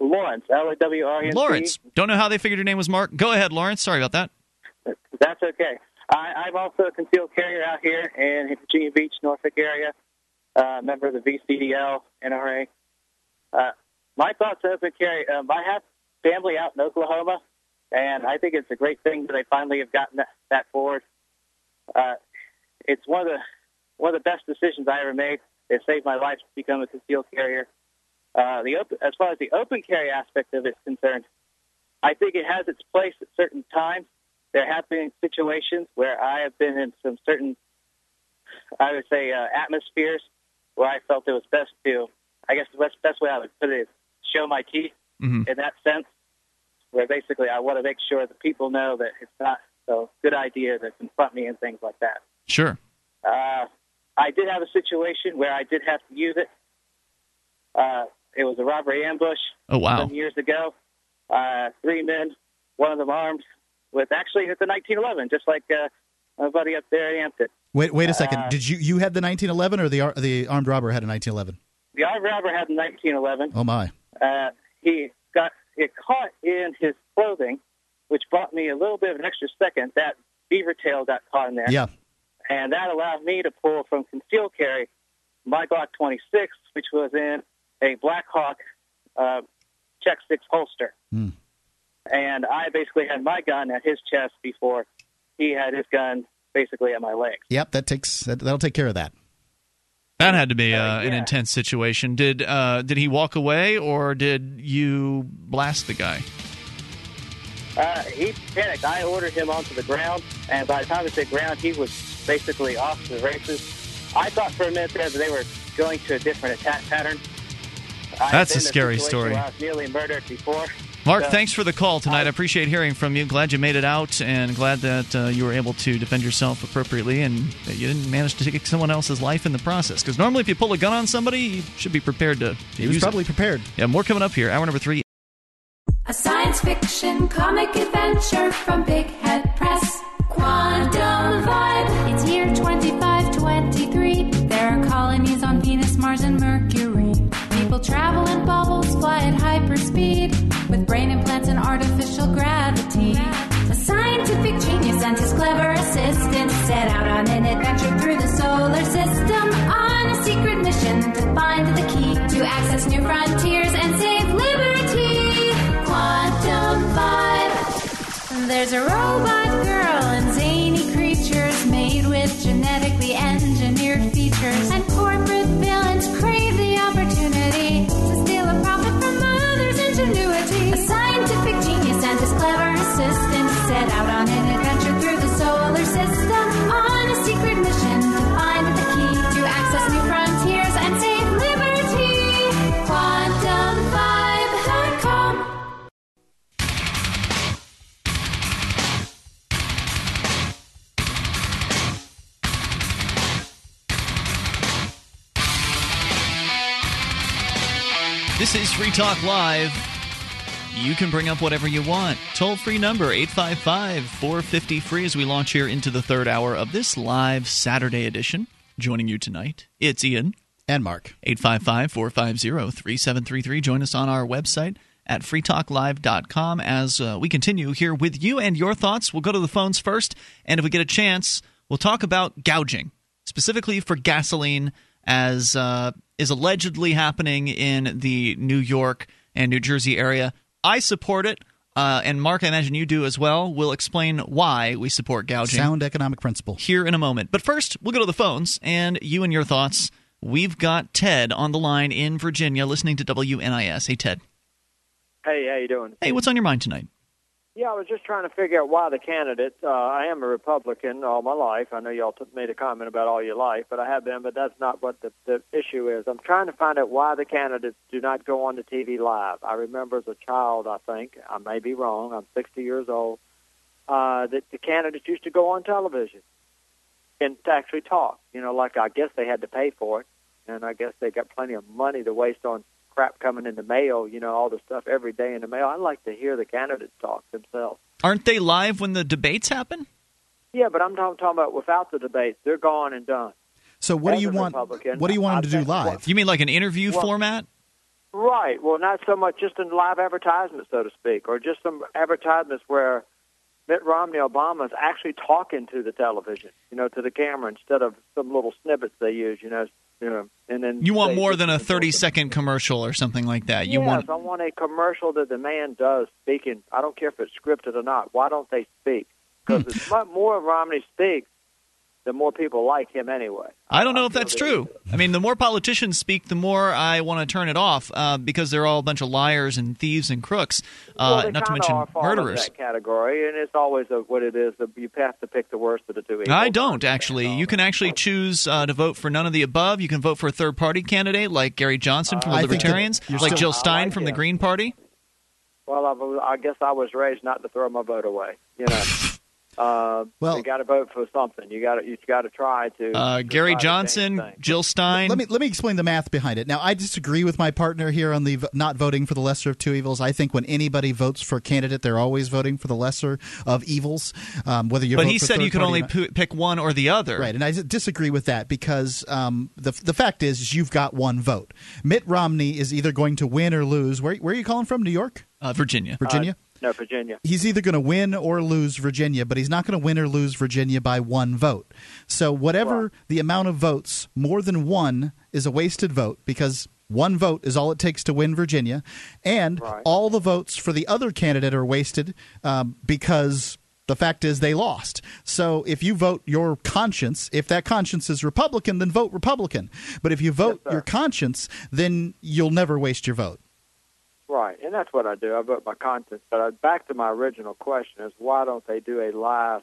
Lawrence, L A W R E N C. Lawrence. Don't know how they figured your name was Mark. Go ahead, Lawrence. Sorry about that. That's okay. I, I'm also a concealed carrier out here in Virginia Beach, Norfolk area. Uh, member of the VCDL, NRA. Uh, my thoughts open carry. Um, I have family out in Oklahoma, and I think it's a great thing that they finally have gotten that, that forward. Uh, it's one of the one of the best decisions I ever made. It saved my life to become a concealed carrier. Uh, the open, as far as the open carry aspect of it is concerned, I think it has its place at certain times. There have been situations where I have been in some certain, I would say, uh, atmospheres where I felt it was best to, I guess the best, best way I would put it is show my teeth Mhm. in that sense, where basically I want to make sure that people know that it's not a good idea to confront me and things like that. Sure. Uh, I did have a situation where I did have to use it. Uh, it was a robbery ambush Oh, wow. some years ago. Uh, three men, one of them armed with actually it's a 1911, just like uh, my buddy up there in it. Wait wait a second. Uh, Did you you had the 1911 or the the armed robber had a 1911? The armed robber had a 1911. Oh my. Uh, he got it caught in his clothing, which brought me a little bit of an extra second. That beaver tail got caught in there. Yeah. And that allowed me to pull from concealed carry my Glock 26, which was in a Blackhawk uh, Check Six holster, Hmm. and I basically had my gun at his chest before he had his gun basically at my leg. Yep, that takes that, that'll take care of that. That had to be uh, an intense situation. Did uh, did he walk away or did you blast the guy? Uh, he panicked. I ordered him onto the ground, and by the time he hit ground, he was basically off to the races. I thought for a minute there that they were going to a different attack pattern. I've That's been a scary story. I was nearly murdered before. Mark, So- thanks for the call tonight. I appreciate hearing from you. Glad you made it out, and glad that uh, you were able to defend yourself appropriately, and that you didn't manage to take someone else's life in the process. Because normally, if you pull a gun on somebody, you should be prepared to. to He was use it. probably prepared. Yeah, more coming up here. Hour number three. A science fiction comic adventure from Big Head Press. Quantum brain implants and artificial gravity. A scientific genius and his clever assistant set out on an adventure through the solar system on a secret mission to find the key to access new frontiers and save liberty. Quantum Vibe. There's a robot This is Free Talk Live. You can bring up whatever you want. Toll free number 855 450 free as we launch here into the third hour of this live Saturday edition. Joining you tonight, it's Ian. And Mark. 855 450 3733. Join us on our website at freetalklive.com as uh, we continue here with you and your thoughts. We'll go to the phones first, and if we get a chance, we'll talk about gouging, specifically for gasoline, as uh, is allegedly happening in the New York and New Jersey area. I support it. Uh, and Mark, I imagine you do as well. We'll explain why we support gouging. Sound economic principle. Here in a moment. But first, we'll go to the phones and you and your thoughts. We've got Ted on the line in Virginia listening to WNIS. Hey, Ted. Hey, how you doing? Hey, what's on your mind tonight? Yeah, I was just trying to figure out why the candidate. Uh, I am a Republican all my life. I know y'all t- made a comment about all your life, but I have been. But that's not what the, the issue is. I'm trying to find out why the candidates do not go on the TV live. I remember as a child, I think I may be wrong. I'm 60 years old. Uh, that the candidates used to go on television and to actually talk. You know, like I guess they had to pay for it, and I guess they got plenty of money to waste on crap coming in the mail, you know, all the stuff every day in the mail. I like to hear the candidates talk themselves. Aren't they live when the debates happen? Yeah, but I'm talking, talking about without the debates. They're gone and done. So what As do you want? Republican, What do you want I him to do think- live? You mean like an interview Well- format? Right. Well, not so much just in live advertisements, so to speak, or just some advertisements where Mitt Romney Obama is actually talking to the television, you know, to the camera instead of some little snippets they use, you know, you know, and then You want more than a 30 second commercial or something like that. You yes, want I want a commercial that the man does speaking. I don't care if it's scripted or not. Why don't they speak? Because Hmm. it's more Romney speaks, the more people like him anyway. I don't know if that's true. I mean, the more politicians speak, the more I want to turn it off uh, because they're all a bunch of liars and thieves and crooks, uh, well, they not to mention are fall murderers. That category, and it's always a, what it is. that You have to pick the worst of the two evils. I don't actually. You can actually choose uh, to vote for none of the above. You can vote for a third party candidate like Gary Johnson from Uh, I the Libertarians, you're like still- Jill Stein like from the. Green Party. Well, I, I guess I was raised not to throw my vote away. You know, uh, Well- you got to vote for something. You got to you got to try to. Uh, Gary try Johnson, things. Jill Stein. Let me let me explain the math behind it. Now, I disagree with my partner here on the v- not voting for the lesser of two evils. I think when anybody votes for a candidate, they're always voting for the lesser of evils. Um, whether you but vote he for said you third could party only or not. p- pick one or the other. Right, and I disagree with that because um, the the fact is, is you've got one vote. Mitt Romney is either going to win or lose. Where where are you calling from? New York, uh, Virginia, Virginia. No, Virginia. He's either going to win or lose Virginia, but he's not going to win or lose Virginia by one vote. So, whatever the amount of votes, more than one is a wasted vote because one vote is all it takes to win Virginia. And all the votes for the other candidate are wasted um, because the fact is they lost. So, if you vote your conscience, if that conscience is Republican, then vote Republican. But if you vote your conscience, then you'll never waste your vote. Right, and that's what I do. I vote my conscience. But back to my original question: is why don't they do a live,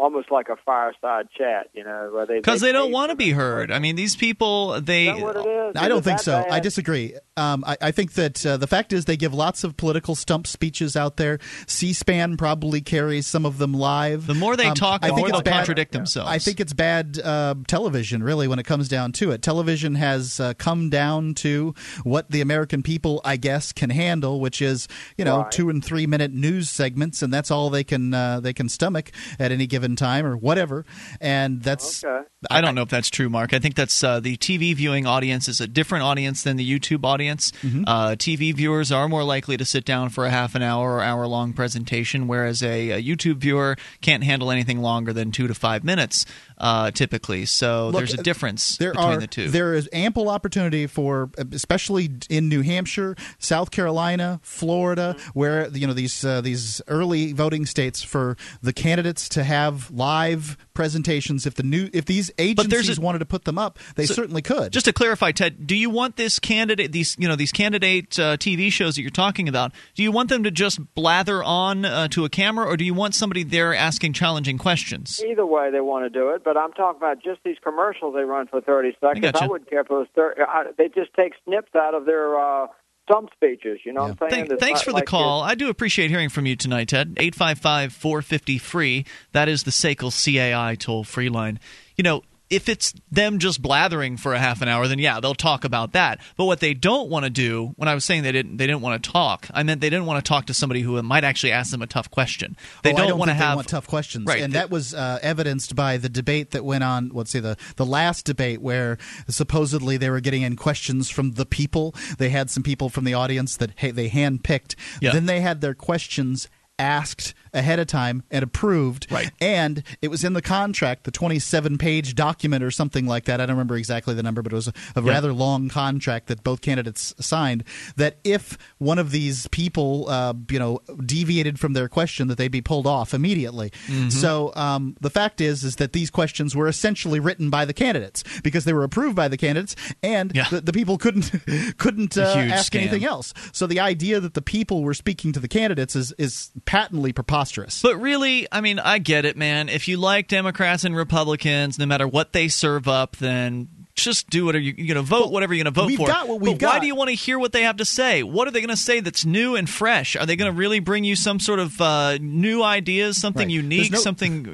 almost like a fireside chat? You know, where they Because they don't want to be heard. I mean, these people, they. Is that what it is? I don't it think so. bad? I disagree. Um, I, I think that uh, the fact is they give lots of political stump speeches out there. C-SPAN probably carries some of them live. The more they talk, the more they'll contradict themselves. I think it's bad uh, television, really, when it comes down to it. Television has uh, come down to what the American people, I guess, can handle, which is you know Right. two and three minute news segments, and that's all they can uh, they can stomach at any given time or whatever. And that's I don't know if that's true, Mark. I think that's uh, the TV viewing audience is a different audience than the YouTube audience. Mm-hmm. Uh, TV viewers are more likely to sit down for a half an hour or hour long presentation, whereas a, a YouTube viewer can't handle anything longer than two to five minutes uh, typically. So Look, there's a difference there between are, the two. There is ample opportunity for, especially in New Hampshire, South Carolina, Florida, Mm-hmm. where you know these uh, these early voting states for the candidates to have live presentations. If the new if these there's agencies a- wanted to put them up, they So- certainly could. Just to clarify, Ted, do you want this candidate, these you know these candidate uh, TV shows that you're talking about? Do you want them to just blather on uh, to a camera, or do you want somebody there asking challenging questions? Either way, they want to do it. But I'm talking about just these commercials they run for 30 seconds. I, gotcha. wouldn't care if it was 30. I, they just take snips out of their uh, stump speeches. You know what I'm saying? Thank- thanks not for the like call. I do appreciate hearing from you tonight, Ted. 855 450 free. That is the SACL CAI toll free line. You know, if it's them just blathering for a half an hour, then yeah, they'll talk about that. But what they don't want to do, when I was saying they didn't, they didn't want to talk, I meant they didn't want to talk to somebody who might actually ask them a tough question. They Oh, don't, don't want to they have want tough questions, Right. and that was uh, evidenced by the debate that went on. Let's say the the last debate where supposedly they were getting in questions from the people. They had some people from the audience that hey, they handpicked. Yeah. Then they had their questions asked ahead of time and approved right and it was in the contract the 27 page document or something like that i don't remember exactly the number but it was a, a Yeah. rather long contract that both candidates signed that if one of these people uh, you know deviated from their question that they'd be pulled off immediately Mhm. so um, the fact is is that these questions were essentially written by the candidates because they were approved by the candidates and the, the people couldn't couldn't uh, ask scam. anything else so the idea that the people were speaking to the candidates is is patently preposterous But really, I mean, I get it, man. If you like Democrats and Republicans, no matter what they serve up, then just do whatever you, you're going to vote, whatever you're going to vote we've for. got what we've but why do you want to hear what they have to say? What are they going to say that's new and fresh? Are they going to really bring you some sort of uh, new ideas, something Right. unique, no- something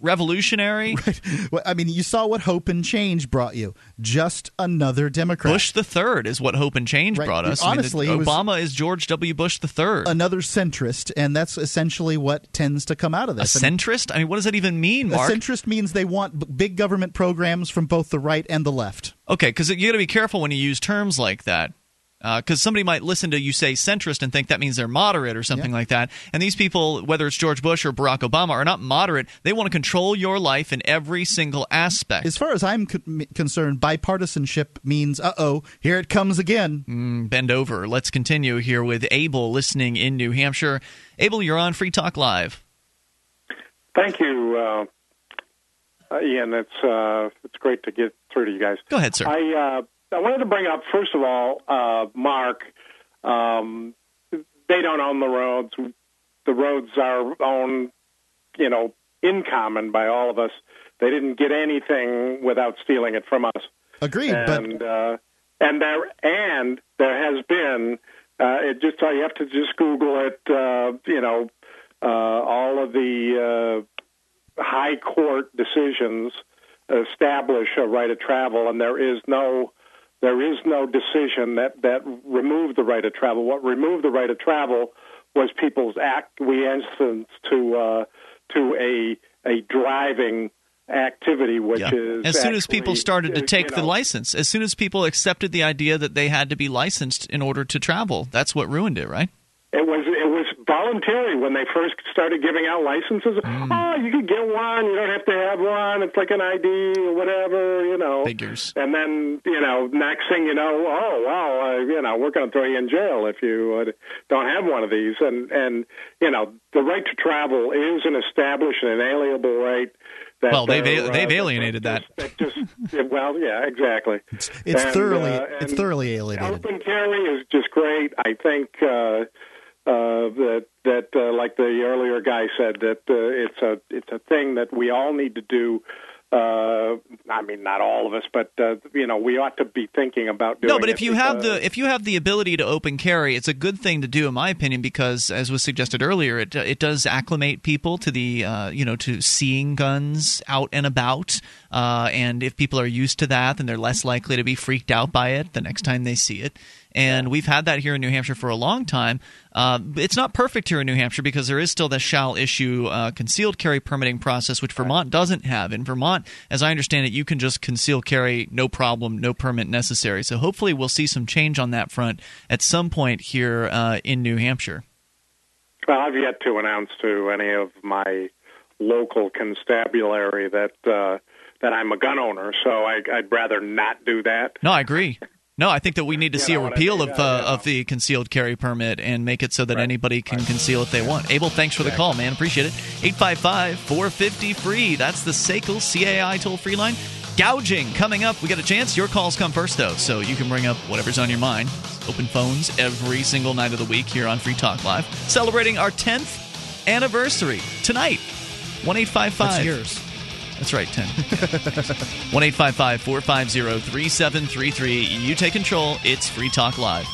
revolutionary? Well, I mean, you saw what Hope and Change brought you. Just another Democrat. Bush the third is what Hope and Change Right. brought us. I mean, Honestly, it was- Obama is George W. Bush the third. Another centrist, and that's essentially what tends to come out of A this. centrist? I mean, what does that even mean, A centrist means they want big government programs from both the right and the left. Okay, because you got to be careful when you use terms like that. Because somebody might listen to you say centrist and think that means they're moderate or something like that. And these people, whether it's George Bush or Barack Obama, are not moderate. They want to control your life in every single aspect. As far as I'm con- concerned, bipartisanship means, uh oh, here it comes again. Mm, bend over. Let's continue here with Abel listening in New Hampshire. Abel, you're on Free Talk Live. Thank you, uh, uh, Ian. It's uh, it's great to get through to you guys. Go ahead, sir. I uh, I wanted to bring up first of all, uh, Mark. Um, they don't own the roads. The roads are owned, you know, in common by all of us. They didn't get anything without stealing it from us. Agreed, but and uh, and there and there has been uh, it just you have to just Google it. Uh, you know, uh, all of the uh, high court decisions establish a right of travel, and there is no there is no decision that that removed the right of travel. What removed the right of travel was people's acquiescence to uh, to a a driving activity, which Yeah. is As soon as people started to take you the know, license, as soon as people accepted the idea that they had to be licensed in order to travel, that's what ruined it, right? It was voluntary when they first started giving out licenses. Mm. Oh, you could get one. You don't have to have one. It's like an ID or whatever, you know. Figures. And then you know, next thing you know, oh well, uh, you know, we're going to throw you in jail if you uh, don't have one of these. And and you know, the right to travel is an established and inalienable right. That well, they've uh, they've alienated that. that just well, yeah, exactly. It's And, thoroughly uh, it's thoroughly alienated. Open carry is just great. I think uh, uh, that that uh, like the earlier guy said that uh, it's a it's a thing that we all need to do. Uh, I mean, not all of us, but uh, you know, we ought to be thinking about doing. No, but if you have the if you have the ability to open carry, it's a good thing to do, in my opinion, because as was suggested earlier, it it does acclimate people to the uh, you know to seeing guns out and about, uh, and if people are used to that, then they're less likely to be freaked out by it the next time they see it. And we've had that here in New Hampshire for a long time. Uh, it's not perfect here in New Hampshire because there is still the shall issue uh, concealed carry permitting process, which Vermont doesn't have. In Vermont, as I understand it, you can just conceal carry, no problem, no permit necessary. So hopefully, we'll see some change on that front at some point here uh, in New Hampshire. Well, I've yet to announce to any of my local constabulary that uh, that I'm a gun owner, so I, I'd rather not do that. No, I agree. No, I think that we need to You see a know what I repeal mean? of uh, of the concealed carry permit and make it so that anybody can conceal if they want. Abel, thanks for the call, man. Appreciate it. 855 450 free. That's the SACL CAI toll free line. Gouging coming up. We got a chance. Your calls come first, though, so you can bring up whatever's on your mind. Open phones every single night of the week here on Free Talk Live. Celebrating our 10th anniversary tonight. 1 That's yours. That's right, 10. 1 855 450 3733. You take control. It's Free Talk Live.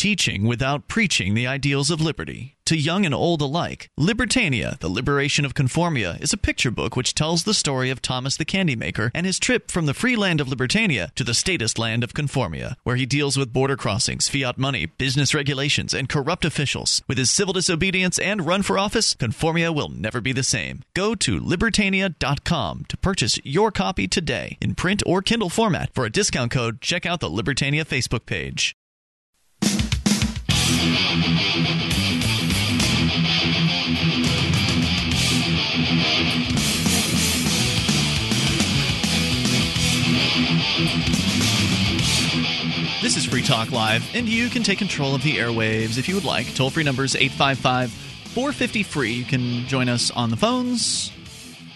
Teaching without preaching the ideals of liberty. To young and old alike, Libertania, The Liberation of Conformia, is a picture book which tells the story of Thomas the Candy Maker and his trip from the free land of Libertania to the statist land of Conformia, where he deals with border crossings, fiat money, business regulations, and corrupt officials. With his civil disobedience and run for office, Conformia will never be the same. Go to Libertania.com to purchase your copy today in print or Kindle format. For a discount code, check out the Libertania Facebook page. This is Free Talk Live, and you can take control of the airwaves if you would like. Toll free numbers 855 450 free. You can join us on the phones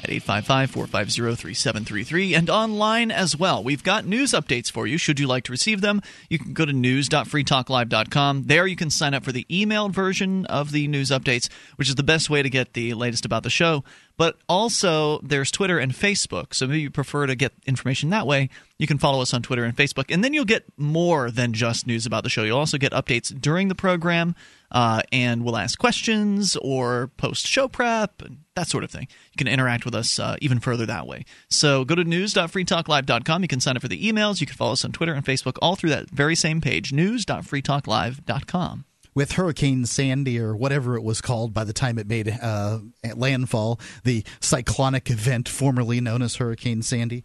at 855 450 3733 and online as well. We've got news updates for you. Should you like to receive them, you can go to news.freetalklive.com. There you can sign up for the emailed version of the news updates, which is the best way to get the latest about the show. But also, there's Twitter and Facebook. So maybe you prefer to get information that way. You can follow us on Twitter and Facebook. And then you'll get more than just news about the show. You'll also get updates during the program, uh, and we'll ask questions or post show prep and that sort of thing. You can interact with us uh, even further that way. So go to news.freetalklive.com. You can sign up for the emails. You can follow us on Twitter and Facebook all through that very same page, news.freetalklive.com with Hurricane Sandy or whatever it was called by the time it made uh, landfall, the cyclonic event formerly known as Hurricane Sandy.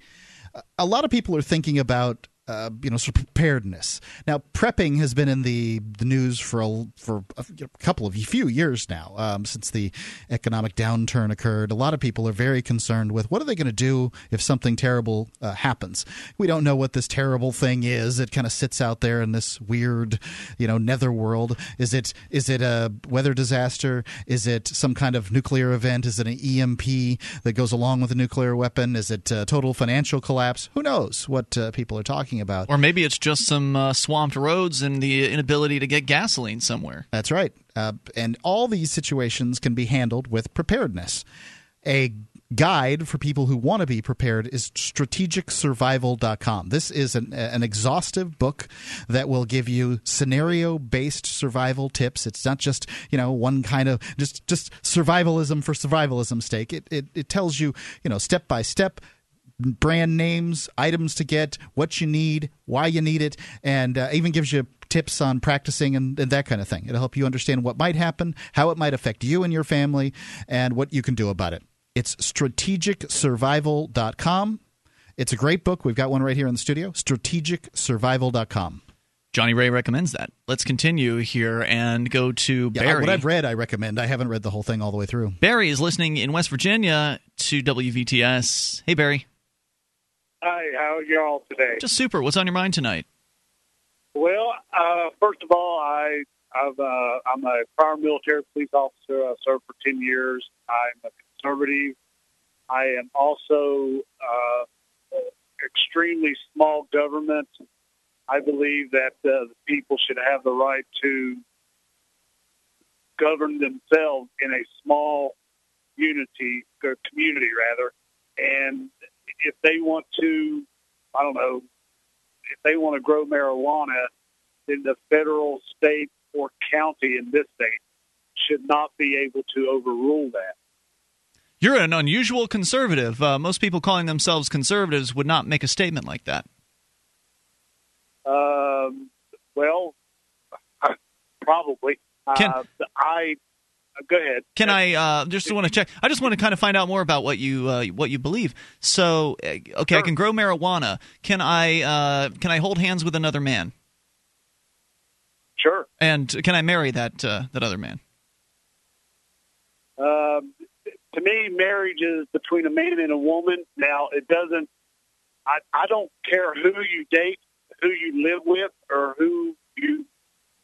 A lot of people are thinking about uh, you know, sort of preparedness. Now, prepping has been in the, the news for a, for a couple of few years now, um, since the economic downturn occurred. A lot of people are very concerned with what are they going to do if something terrible uh, happens. We don't know what this terrible thing is. It kind of sits out there in this weird, you know, netherworld. Is it is it a weather disaster? Is it some kind of nuclear event? Is it an EMP that goes along with a nuclear weapon? Is it a total financial collapse? Who knows what uh, people are talking about? Or maybe it's just some uh, swamped roads and the inability to get gasoline somewhere. That's right. Uh, and all these situations can be handled with preparedness. A guide for people who want to be prepared is strategicsurvival.com. This is an, an exhaustive book that will give you scenario based survival tips. It's not just, you know, one kind of just just survivalism for survivalism's sake. It it, it tells you, you know, step by step brand names, items to get, what you need, why you need it, and uh, even gives you tips on practicing and, and, that kind of thing. It'll help you understand what might happen, how it might affect you and your family, and what you can do about it. It's strategicsurvival.com. It's a great book. We've got one right here in the studio. Strategicsurvival.com. Johnny Ray recommends that. Let's continue here and go to yeah, Barry. What I've read, I recommend. I haven't read the whole thing all the way through. Barry is listening in West Virginia to WVTS. Hey, Barry. Hi, how are y'all today? Just super. What's on your mind tonight? Well, uh, first of all, I I've, uh, I'm a prior military police officer. I served for ten years. I'm a conservative. I am also uh, extremely small government. I believe that uh, the people should have the right to govern themselves in a small unity or community, rather, and if they want to, I don't know, if they want to grow marijuana, then the federal, state, or county in this state should not be able to overrule that. You're an unusual conservative. Uh, most people calling themselves conservatives would not make a statement like that. Um, well, probably. Can, uh, I go ahead. Can I uh, just want to check? I just want to kind of find out more about what you uh, what you believe. So, uh, okay, sure. I can grow marijuana. Can I uh, can I hold hands with another man? Sure. And can I marry that uh, that other man? Um, to me, marriage is between a man and a woman. Now, it doesn't. I I don't care who you date, who you live with, or who you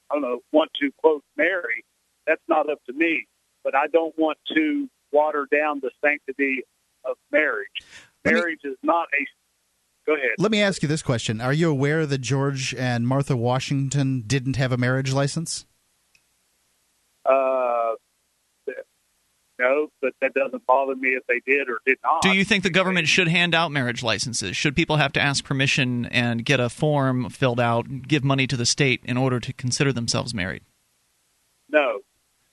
I don't know want to quote marry that's not up to me. But I don't want to water down the sanctity of marriage. Marriage me, is not a. Go ahead. Let me ask you this question: Are you aware that George and Martha Washington didn't have a marriage license? Uh, No, but that doesn't bother me if they did or did not. Do you think the government should hand out marriage licenses? Should people have to ask permission and get a form filled out, give money to the state in order to consider themselves married? No.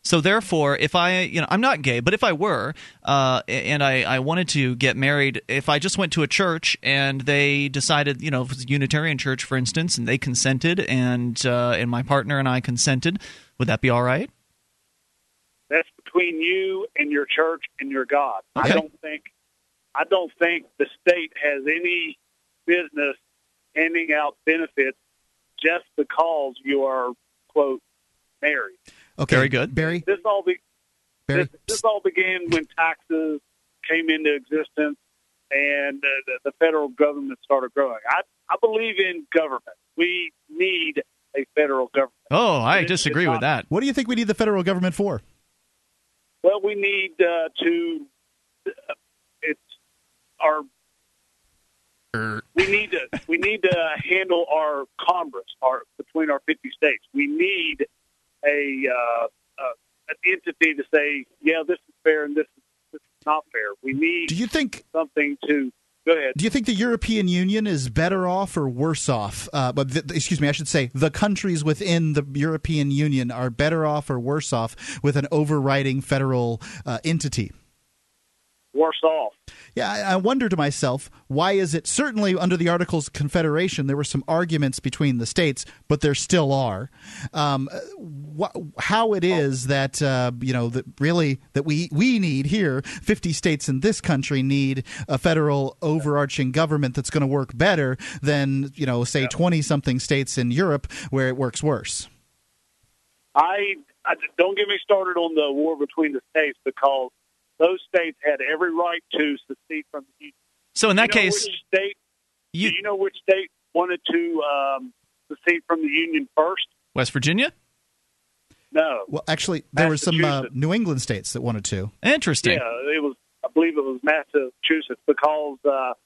So therefore, if I, you know, I'm not gay, but if I were, uh, and I, I wanted to get married, if I just went to a church and they decided, you know, if it's a Unitarian church, for instance, and they consented, and uh, and my partner and I consented, would that be all right? That's between you and your church and your God. I don't think I don't think the state has any business handing out benefits just because you are quote married. Okay, Very good. Barry. This all be Barry. this, this all began when taxes came into existence and uh, the, the federal government started growing. I I believe in government. We need a federal government. Oh, I It- disagree it's with not- that. What do you think we need the federal government for? Well, we need uh, to. Uh, it's our. We need to we need to handle our Congress, our between our fifty states. We need a uh, uh, an entity to say, yeah, this is fair and this is, this is not fair. We need. Do you think something to go ahead? Do you think the European Union is better off or worse off? Uh, but th- excuse me, I should say the countries within the European Union are better off or worse off with an overriding federal uh, entity. Worse off. Yeah, I, I wonder to myself, why is it certainly under the Articles of Confederation there were some arguments between the states, but there still are. Um, wh- how it is that uh, you know that really that we we need here, fifty states in this country need a federal overarching government that's going to work better than you know say twenty something states in Europe where it works worse. I, I don't get me started on the war between the states because those states had every right to secede from the union. So in that You know case, which state? you- do you know which state wanted to um, secede from the union first? West Virginia. No. Well, actually, there were some uh, New England states that wanted to. Interesting. Yeah, it was. I believe it was Massachusetts because uh, it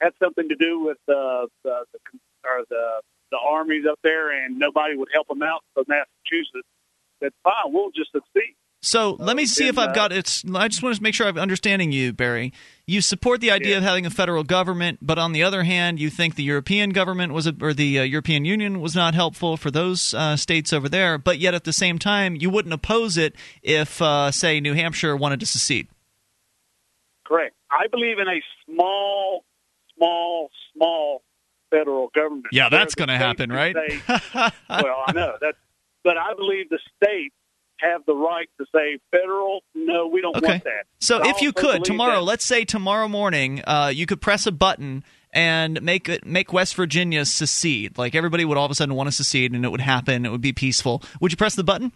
had something to do with uh, the the or the the armies up there, and nobody would help them out. So Massachusetts said, "Fine, we'll just succeed." So let me see if I've got it. I just want to make sure I'm understanding you, Barry. You support the idea of having a federal government, but on the other hand, you think the European government was, a, or the uh, European Union was not helpful for those uh, states over there. But yet, at the same time, you wouldn't oppose it if, uh, say, New Hampshire wanted to secede. Correct. I believe in a small, small, small federal government. Yeah, that's gonna happen, right? well, I know that, but I believe the states have the right to say federal. No, we don't Okay. want that. So I if you could tomorrow, that- let's say tomorrow morning, uh, you could press a button and make it make West Virginia secede. Like everybody would all of a sudden want to secede, and it would happen. It would be peaceful. Would you press the button?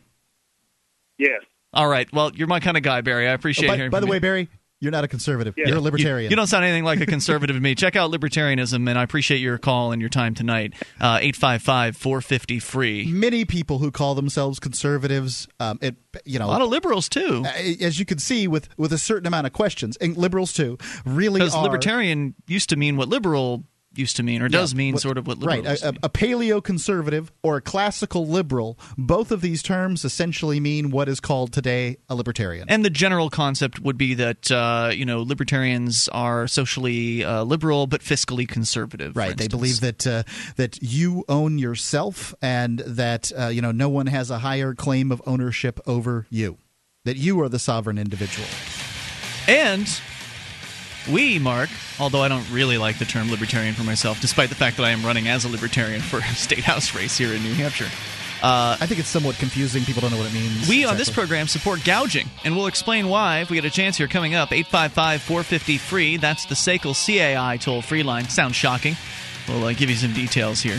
yes. All right. Well, you're my kind of guy, Barry. I appreciate Oh, by, hearing. by from the way. Barry, you're not a conservative. Yeah. You're a libertarian. You, don't sound anything like a conservative to me. Check out libertarianism, and I appreciate your call and your time tonight. Uh, Eight five five four fifty free. many people who call themselves conservatives, um, it you know, A lot of liberals too, as you can see with with a certain amount of questions, and liberals too, really Because libertarian used to mean what liberal used to mean, or does Yeah, mean what- sort of what liberal right. A, a, paleo conservative or a classical liberal. Both of these terms essentially mean what is called today a libertarian. And the general concept would be that uh, you know libertarians are socially uh, liberal but fiscally conservative. Right. They believe that uh, that you own yourself, and that uh, you know no one has a higher claim of ownership over you. That you are the sovereign individual. And we, Mark, although I don't really like the term libertarian for myself, despite the fact that I am running as a libertarian for a state house race here in New Hampshire. Uh, I think it's somewhat confusing. People don't know what it means. we on this program support gouging, and we'll explain why if we get a chance here coming up. 855 450 free. That's the SACL CAI toll free line. Sounds shocking. We'll uh, give you some details here.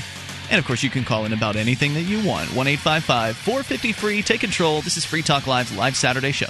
And of course, you can call in about anything that you want. 1 855 450 free. Take control. This is Free Talk Live's live Saturday show.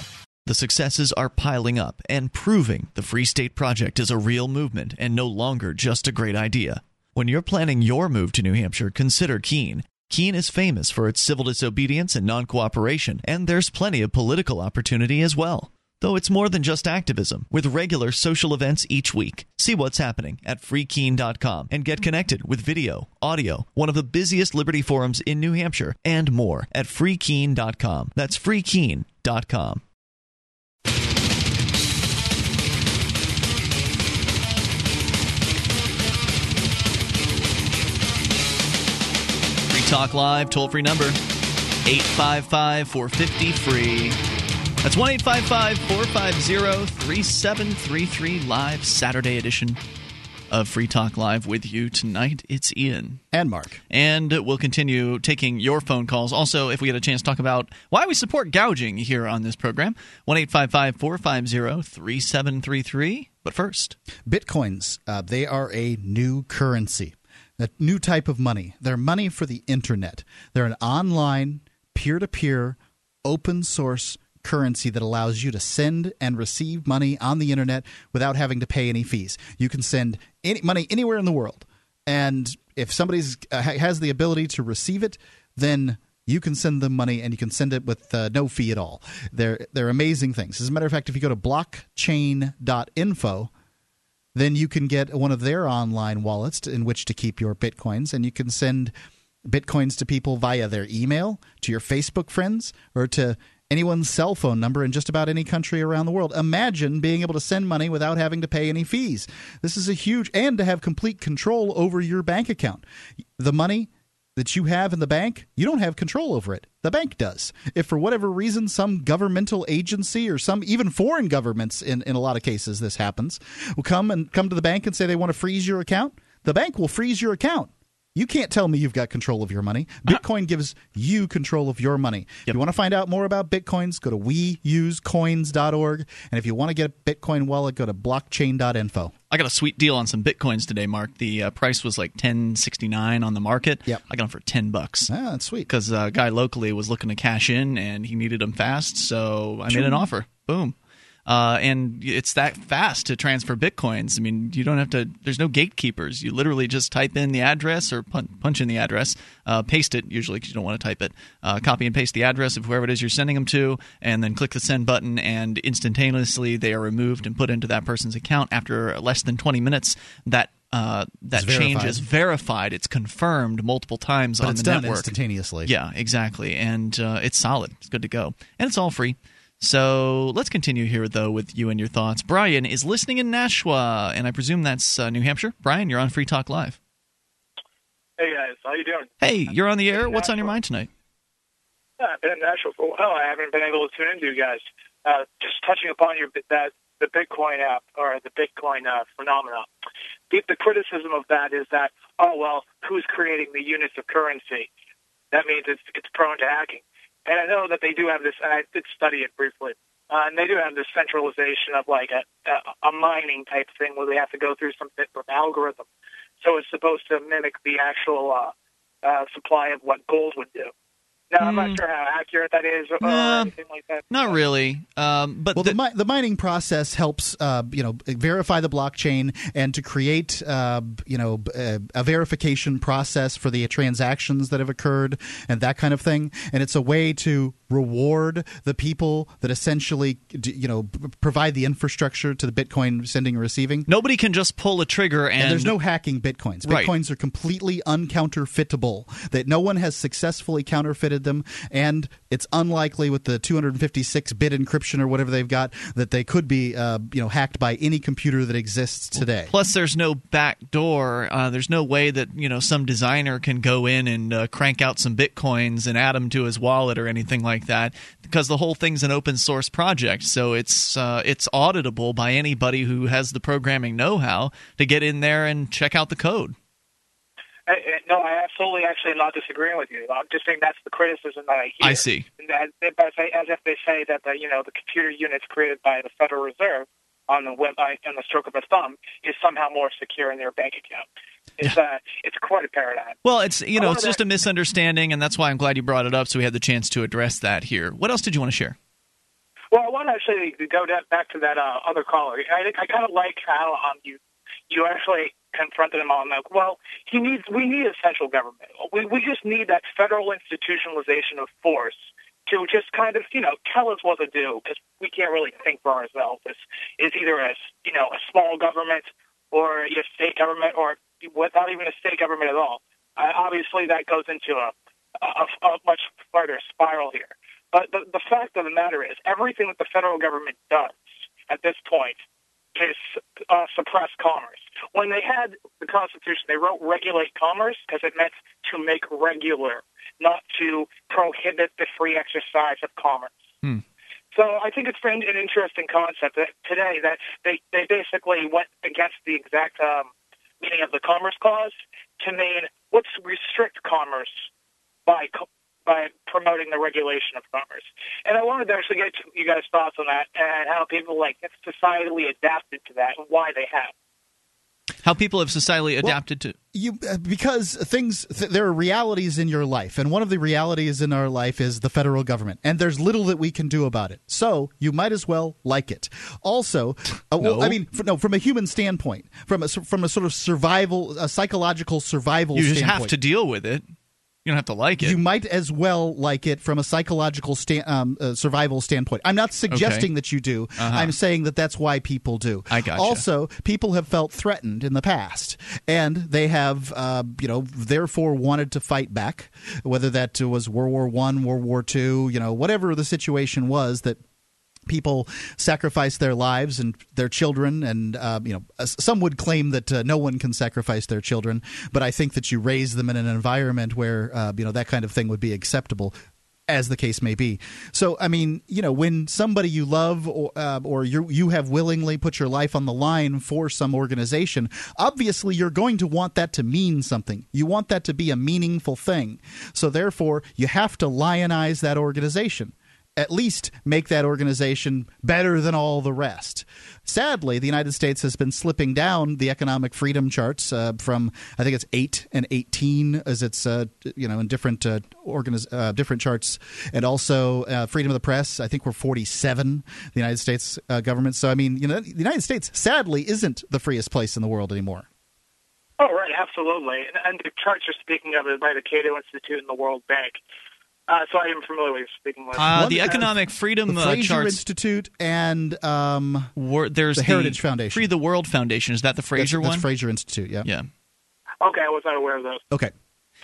The successes are piling up and proving the Free State Project is a real movement and no longer just a great idea. When you're planning your move to New Hampshire, consider Keene. Keene is famous for its civil disobedience and non cooperation, and there's plenty of political opportunity as well. Though it's more than just activism, with regular social events each week. See what's happening at freekeene.com and get connected with video, audio, one of the busiest Liberty forums in New Hampshire, and more at freekeene.com. That's freekeene.com. Talk Live toll free number 855 450 free. That's 1 855 450 3733 live Saturday edition of Free Talk Live with you tonight. It's Ian. And Mark. And we'll continue taking your phone calls. Also, if we get a chance to talk about why we support gouging here on this program, 1 855 450 3733. But first, Bitcoins, uh, they are a new currency, a new type of money. They're money for the internet. They're an online, peer to peer, open source currency that allows you to send and receive money on the internet without having to pay any fees. You can send any money anywhere in the world, and if somebody uh, has the ability to receive it, then you can send them money and you can send it with uh, no fee at all. They're they're amazing things. As a matter of fact, if you go to blockchain.info, then you can get one of their online wallets in which to keep your bitcoins and you can send bitcoins to people via their email, to your Facebook friends, or to anyone's cell phone number in just about any country around the world. Imagine being able to send money without having to pay any fees. This is a huge, and to have complete control over your bank account. The money that you have in the bank, you don't have control over it. The bank does. If for whatever reason some governmental agency or some even foreign governments in, in a lot of cases this happens, will come and come to the bank and say they want to freeze your account, the bank will freeze your account. You can't tell me you've got control of your money. Bitcoin gives you control of your money. If you want to find out more about Bitcoins, go to weusecoins.org. And if you want to get a Bitcoin wallet, go to blockchain.info. I got a sweet deal on some bitcoins today, Mark. The uh, price was like ten sixty nine on the market. Yep. I got them for ten bucks. Ah, that's sweet. Because a guy locally was looking to cash in and he needed them fast, so I made an offer. Boom. Uh, and it's that fast to transfer bitcoins. I mean, you don't have to. There's no gatekeepers. You literally just type in the address or pun- punch in the address, uh, paste it usually because you don't want to type it. Uh, copy and paste the address of whoever it is you're sending them to, and then click the send button, and instantaneously they are removed and put into that person's account after less than 20 minutes. That uh, that It's change verified. is verified. It's confirmed multiple times But on the network instantaneously. Yeah, exactly, and uh, it's solid. It's good to go, and it's all free. So let's continue here, though, with you and your thoughts. Brian is listening in Nashua, and I presume that's uh, New Hampshire. Brian, you're on Free Talk Live. Hey guys, how you doing? Hey, you're on the air. What's on your mind tonight? Yeah, I've been in Nashville for a while. I haven't been able to tune into you guys. Uh, just touching upon your that the Bitcoin app or the Bitcoin uh, phenomena. The, the criticism of that is that oh well, who's creating the units of currency? That means it's it's prone to hacking. And I know that they do have this. And I did study it briefly. Uh, and they do have this centralization of like a, a, a mining type thing where they have to go through some bit of algorithm. So it's supposed to mimic the actual uh, uh, supply of what gold would do. Now, I'm not sure how accurate that is or, or anything like that. Not really, um, but well, the, mi- the mining process helps, uh, you know, verify the blockchain and to create, uh, you know, b- uh, a verification process for the transactions that have occurred and that kind of thing. And it's a way to reward the people that essentially, you know, provide the infrastructure to the Bitcoin sending and receiving. Nobody can just pull a trigger and, And there's no hacking bitcoins. Right. Bitcoins are completely uncounterfeitable. That no one has successfully counterfeited them, and it's unlikely with the 256 bit encryption or whatever they've got that they could be, uh, you know, hacked by any computer that exists today. Plus, there's no back door. Uh, there's no way that you know some designer can go in and uh, crank out some bitcoins and add them to his wallet or anything like that, because the whole thing's an open source project. So it's uh, it's auditable by anybody who has the programming know-how to get in there and check out the code. No, I absolutely actually not disagreeing with you. I'm just saying that's the criticism that I hear. I see. As, as if they say that the you know the computer units created by the Federal Reserve on the web on the stroke of a thumb is somehow more secure in their bank account. It's uh, it's quite a paradigm. Well, it's you know it's just a misunderstanding, and that's why I'm glad you brought it up, so we had the chance to address that here. What else did you want to share? Well, I want to actually go back to that uh, other caller. I, I kind of like how um, you you actually confronted him on like, well, he needs we need a central government. We we just need that federal institutionalization of force to just kind of you know tell us what to do because we can't really think for ourselves. It's, it's either a you know a small government or a state government or without even a state government at all. Uh, obviously, that goes into a, a, a much further spiral here. But the, the fact of the matter is, everything that the federal government does at this point is uh, suppress commerce. when they had the Constitution, they wrote regulate commerce because it meant to make regular, not to prohibit the free exercise of commerce. Hmm. So I think it's been an interesting concept that today that they, they basically went against the exact um, meaning of the Commerce Clause to mean let's restrict commerce by co- by promoting the regulation of commerce. And I wanted to actually get you guys' thoughts on that and how people like have societally adapted to that and why they have. How people have societally adapted to. you uh, because things th- there are realities in your life and one of the realities in our life is the federal government and there's little that we can do about it so you might as well like it also uh, well, i mean f no from a human standpoint from a from a sort of survival a psychological survival You just standpoint have to deal with it. You don't have to like it. you might as well like it from a psychological sta- um, uh, survival standpoint. I'm not suggesting Okay. that you do. Uh-huh. I'm saying that that's why people do. I gotcha. Also, people have felt threatened in the past, and they have, uh, you know, therefore wanted to fight back. Whether that was World War One, World War Two, you know, whatever the situation was that people sacrifice their lives and their children and uh, you know some would claim that uh, no one can sacrifice their children but i think that you raise them in an environment where uh, you know that kind of thing would be acceptable as the case may be. So, I mean, you know, when somebody you love or, uh, or you you have willingly put your life on the line for some organization, obviously you're going to want that to mean something. You want that to be a meaningful thing. So, therefore, you have to lionize that organization at least make that organization better than all the rest. Sadly, the United States has been slipping down the economic freedom charts uh, from I think it's eight and eighteen as it's uh, you know in different uh, organiz- uh, different charts, and also uh, freedom of the press. I think we're forty seven. The United States uh, government. So I mean, you know, the United States sadly isn't the freest place in the world anymore. Oh, right, absolutely. And, and the charts you're speaking of is by the Cato Institute and the World Bank. Uh, so I am familiar with speaking with Uh, the Economic Freedom the uh, charts. Institute and um, Wor- there's the Heritage Foundation. Free the World Foundation. Is that the Fraser that's, one? That's Fraser Institute. Yeah. Yeah. Okay, I was not aware of those. Okay.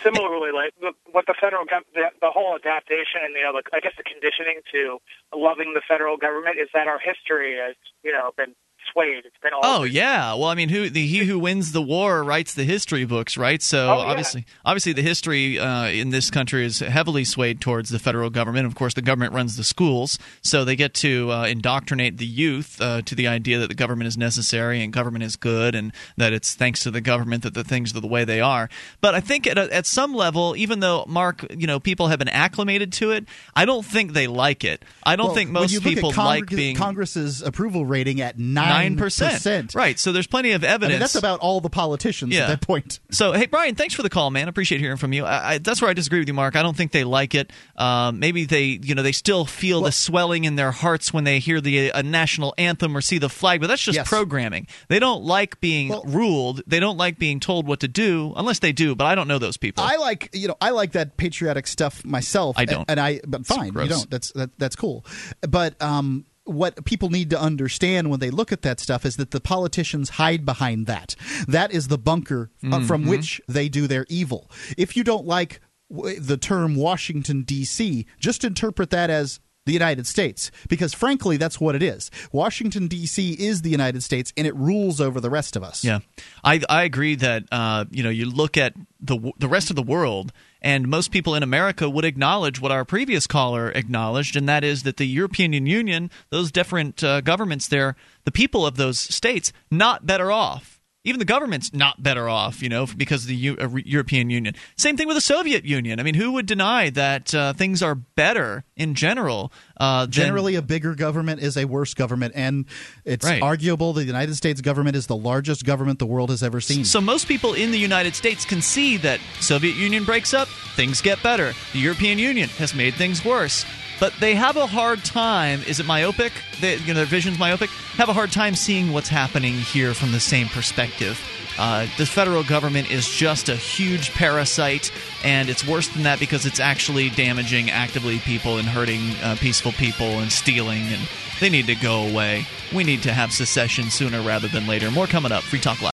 Similarly, like the, what the federal gov- the, the whole adaptation and you know, the, I guess the conditioning to loving the federal government is that our history has you know been swayed. It's been all Oh yeah. Well, I mean, who the he who wins the war writes the history books, right? So Oh, yeah. obviously, obviously, the history uh, in this country is heavily swayed towards the federal government. Of course, the government runs the schools, so they get to uh, indoctrinate the youth uh, to the idea that the government is necessary and government is good, and that it's thanks to the government that the things are the way they are. But I think at, a, at some level, even though Mark, you know, people have been acclimated to it, I don't think they like it. I don't Well, think most you look at people Congress, like being Congress's approval rating at nine nine percent. Right. So there's plenty of I evidence. mean, that's about all the politicians Yeah. at that point. So, hey, Brian, thanks for the call, man. Appreciate hearing from you. I, I, that's where I disagree with you, Mark. I don't think they like it. Um, maybe they, you know, they still feel the swelling in their hearts when they hear the uh, national anthem or see the flag, but that's just Yes. programming. They don't like being ruled. They don't like being told what to do, unless they do. But I don't know those people. I like you know I like that patriotic stuff myself. I don't. and, I but fine you don't. That's that, that's cool. But um, what people need to understand when they look at that stuff is that the politicians hide behind that. That is the bunker uh, from Mhm. which they do their evil. If you don't like the term Washington D.C., just interpret that as the United States, because frankly, that's what it is. Washington D.C. is the United States, and it rules over the rest of us. Yeah, I I agree that uh, you know you look at the the rest of the world, and most people in America would acknowledge what our previous caller acknowledged, and that is that the European Union, those different uh, governments there, the people of those states, not better off. Even the government's not better off, you know, because of the U- uh, European Union. Same thing with the Soviet Union. I mean, who would deny that uh, things are better in general? Uh, than- Generally, a bigger government is a worse government, and it's Right. arguable the United States government is the largest government the world has ever seen. So most people in the United States can see that Soviet Union breaks up, things get better. The European Union has made things worse. But they have a hard time. Is it myopic? They, you know, their vision's myopic. Have a hard time seeing what's happening here from the same perspective. Uh, the federal government is just a huge parasite, and it's worse than that because it's actually damaging actively people and hurting uh, peaceful people and stealing, and they need to go away. We need to have secession sooner rather than later. More coming up. Free Talk Live.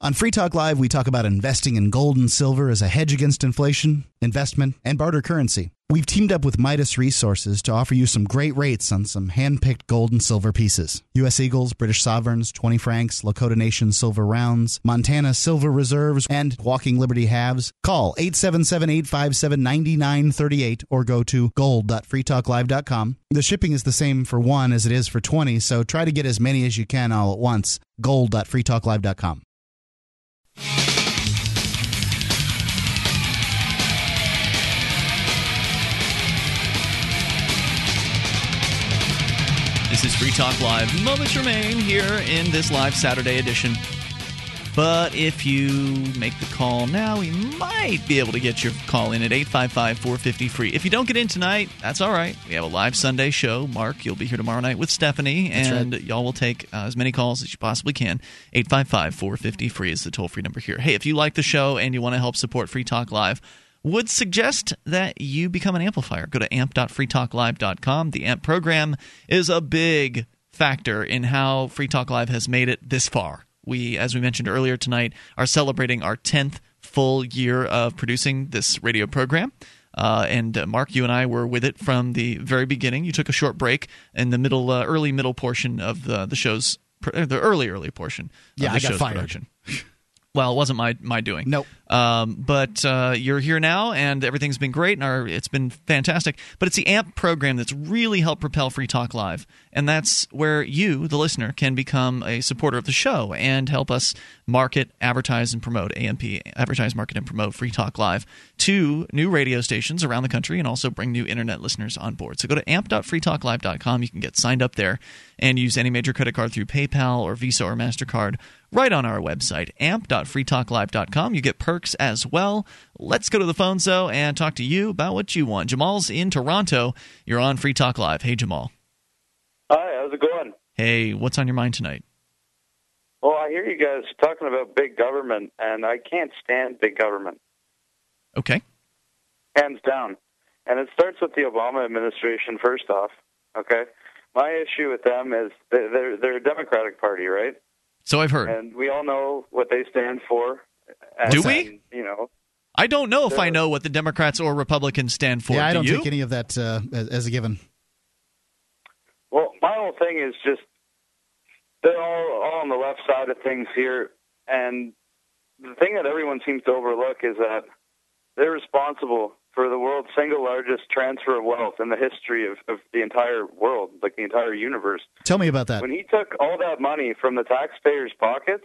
On Free Talk Live, we talk about investing in gold and silver as a hedge against inflation, investment, and barter currency. We've teamed up with Midas Resources to offer you some great rates on some hand-picked gold and silver pieces. U.S. Eagles, British Sovereigns, 20 francs, Lakota Nation silver rounds, Montana silver reserves, and Walking Liberty halves. Call 877-857-9938 or go to gold.freetalklive.com. The shipping is the same for one as it is for 20, so try to get as many as you can all at once. gold.freetalklive.com. This is Free Talk Live. Moments remain here in this live Saturday edition. But if you make the call now, we might be able to get your call in at 855 450 free. If you don't get in tonight, that's all right. We have a live Sunday show. Mark, you'll be here tomorrow night with Stephanie, That's and right. y'all will take uh, as many calls as you possibly can. 855 450 free is the toll free number here. Hey, if you like the show and you want to help support Free Talk Live, would suggest that you become an amplifier. Go to amp.freetalklive.com. The AMP program is a big factor in how Free Talk Live has made it this far. We, as we mentioned earlier tonight, are celebrating our 10th full year of producing this radio program. Uh, and uh, Mark, you and I were with it from the very beginning. You took a short break in the middle, uh, early middle portion of the the show's, pr- the early early portion. Of Yeah, the I got fired. Production. Well, it wasn't my my doing. Nope. Um, but uh, you're here now, and everything's been great, and our, it's been fantastic. But it's the AMP program that's really helped propel Free Talk Live, and that's where you, the listener, can become a supporter of the show and help us market, advertise, and promote AMP, advertise, market, and promote Free Talk Live to new radio stations around the country, and also bring new internet listeners on board. So go to amp.freetalklive.com. You can get signed up there and use any major credit card through PayPal or Visa or Mastercard right on our website, amp.freetalklive.com. You get perks as well. Let's go to the phones, though, and talk to you about what you want. Jamal's in Toronto. You're on Free Talk Live. Hey, Jamal. Hi, how's it going? Hey, what's on your mind tonight? Well, I hear you guys talking about big government, and I can't stand big government, Okay. hands down. And it starts with the Obama administration, first off. Okay, my issue with them is they're they're, they're a Democratic Party, right? So I've heard. And we all know what they stand for. And, Do we? You know, I don't know if I know what the Democrats or Republicans stand for. yeah, I Do don't you? take any of that uh, as, as a given. Well, my whole thing is just they're all, all on the left side of things here, and the thing that everyone seems to overlook is that they're responsible for the world's single largest transfer of wealth in the history of, of the entire world, like the entire universe. Tell me about that. When he took all that money from the taxpayers' pockets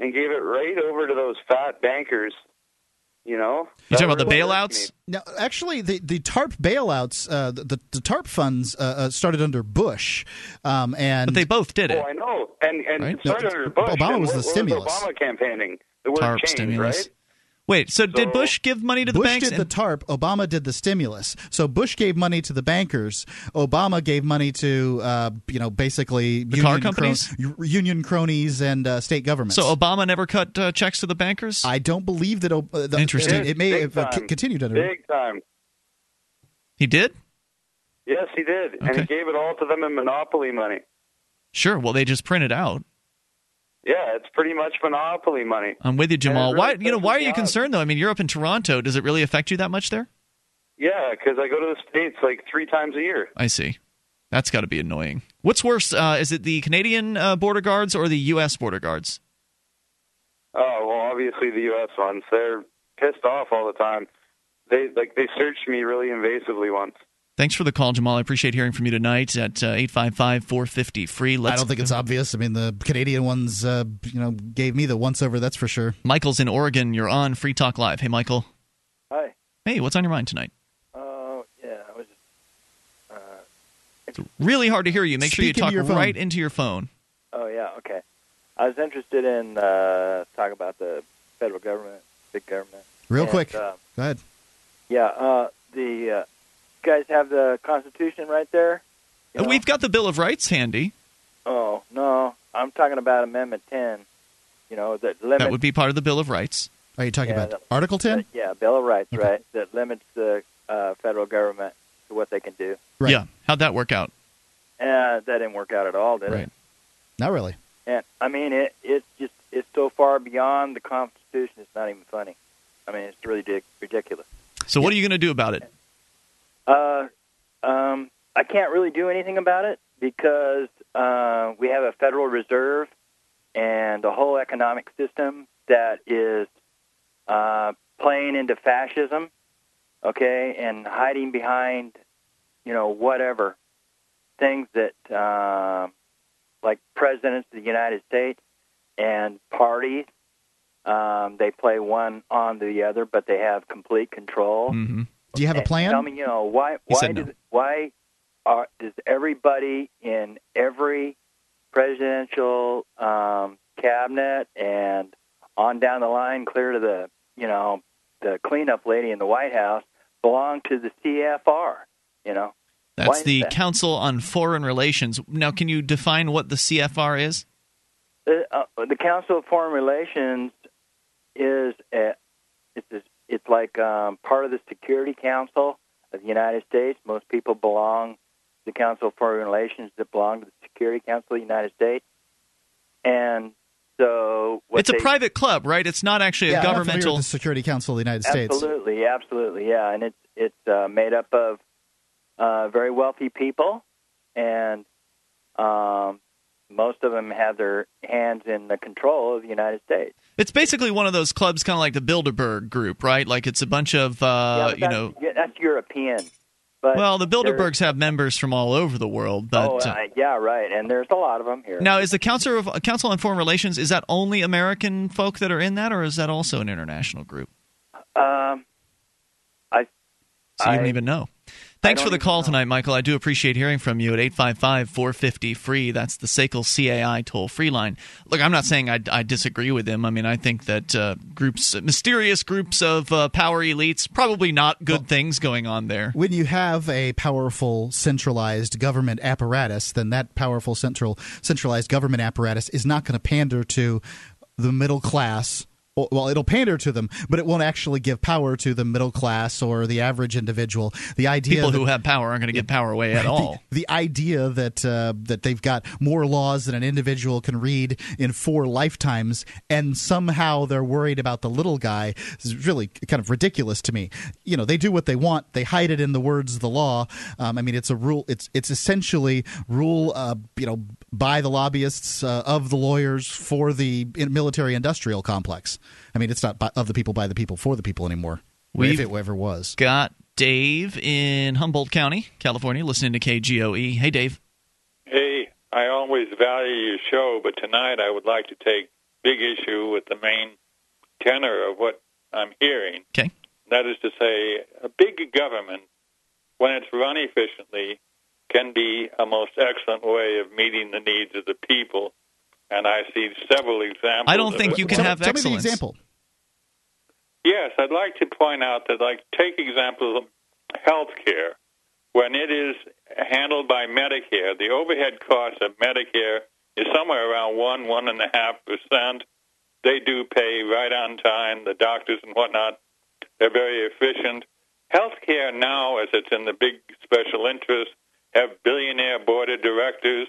and gave it right over to those fat bankers, you know, You talking about the bailouts? me. Now, actually, the, the TARP bailouts, uh, the, the TARP funds uh, uh, started under Bush, um, and But they both did Oh, it. I know, and and Right? started No, under Bush. Obama was what- the what stimulus. Obama campaigning the word TARP change, stimulus. right? Wait, so, did Bush give money to the Bush banks? Bush did the TARP. Obama did the stimulus. So Bush gave money to the bankers. Obama gave money to, uh, you know, basically The car union companies? cro- union cronies and uh, state governments. so Obama never cut uh, checks to the bankers? I don't believe that. Ob- uh, the, Interesting. I mean, it may have uh, c- continued under. Big time. he did? Yes, he did, and he gave it all to them in monopoly money. Sure. Well, they just printed out. Yeah, it's pretty much monopoly money. I'm with you, Jamal. really why? You know, why are you concerned though? I mean, you're up in Toronto. Does it really affect you that much there? Yeah, because I go to the states like three times a year. I see. That's got to be annoying. What's worse? Uh, is it the Canadian uh, border guards or the U.S. border guards? Oh well, obviously the U.S. ones. They're pissed off all the time. They like they searched me really invasively once. Thanks for the call, Jamal. I appreciate hearing from you tonight at uh, eight five five four fifty free. I don't think it's obvious. I mean, the Canadian ones, uh, you know, gave me the once over. That's for sure. Michael's in Oregon. You're on Free Talk Live. Hey, Michael. Hi. Hey, what's on your mind tonight? Oh, yeah. I was just. Uh, It's really hard to hear you. Make sure you Speak into talk your right into your phone. oh, yeah. Okay. I was interested in uh, talk about the federal government, big government. Real And, quick. uh, Go ahead. yeah. Uh, the uh, you guys have the Constitution right there. You know? We've got the Bill of Rights handy. Oh no, I'm talking about Amendment 10. You know that limits. That would be part of the Bill of Rights. Are you talking Yeah, about the- Article 10? Yeah, Bill of Rights, right? That limits the uh, federal government to what they can do. Right. Yeah. How'd that work out? Uh, that didn't work out at all, did Right. it? Not really. And I mean, it it's just it's so far beyond the Constitution. It's not even funny. I mean, it's really ridiculous. So what are you going to do about it? Uh, um, I can't really do anything about it because uh, we have a Federal Reserve and a whole economic system that is uh, playing into fascism, okay, and hiding behind, you know, whatever things that, uh, like presidents of the United States and parties, um, they play one on the other, but they have complete control. Mm-hmm. Do you have a plan? Tell me, you know, why? He Why said no. does why are, does everybody in every presidential um, cabinet and on down the line, clear to the you know the cleanup lady in the White House, belong to the CFR? You know, That's the that? Council on Foreign Relations. Now, can you define what the CFR is? The, uh, the Council of Foreign Relations is a, it's a, it's like um, part of the Security Council of the United States. Most people belong to the Council of Foreign Relations that belong to the Security Council of the United States, and so what it's a private club, right? It's not actually yeah, a I'm not familiar governmental. with the Security Council of the United States. Absolutely, absolutely, yeah, and it's it's uh, made up of uh, very wealthy people, and um, most of them have their hands in the control of the United States. It's basically one of those clubs, kind of like the Bilderberg Group, right? Like it's a bunch of, Yeah, uh, but you know. yeah, that's European. But Well, the Bilderbergs have members from all over the world, but oh, uh, yeah, right, and there's a lot of them here. now is the Council of Council on Foreign Relations is that only American folk that are in that, or is that also an international group? Um, I So you don't even know. Thanks for the call tonight, Michael. I do appreciate hearing from you at 855 450 free. That's the SACL CAI toll free line. Look, I'm not saying I, I disagree with him. I mean, I think that uh, groups, mysterious groups of uh, power elites, probably not good things going on there. When you have a powerful centralized government apparatus, then that powerful central centralized government apparatus is not going to pander to the middle class. Well- it'll pander to them, but it won't actually give power to the middle class or the average individual. The idea People that, who have power aren't going to give power away at Right. all. The, the idea that uh, that they've got more laws than an individual can read in four lifetimes, and somehow they're worried about the little guy is really kind of ridiculous to me. You know, they do what they want. They hide it in the words of the law. Um, I mean, it's a rule. It's it's essentially rule. Uh, you know, by the lobbyists uh, of the lawyers for the military industrial complex. I mean, it's not by, of the people by the people for the people anymore. We've if it ever was. Got Dave in Humboldt County, California, listening to KGOE. Hey, Dave. Hey, I always value your show, but tonight I would like to take big issue with the main tenor of what I'm hearing. Okay. That is to say, a big government, when it's run efficiently, can be a most excellent way of meeting the needs of the people. And I see several examples. I don't think it. you can Tell- have tell me the excellence. example. Yes, I'd like to point out that, like, take example of health care. When it is handled by Medicare, the overhead cost of Medicare is somewhere around one, one and a half percent. They do pay right on time. The doctors and whatnot, they're very efficient. Healthcare now, as it's in the big special interest, have billionaire board of directors,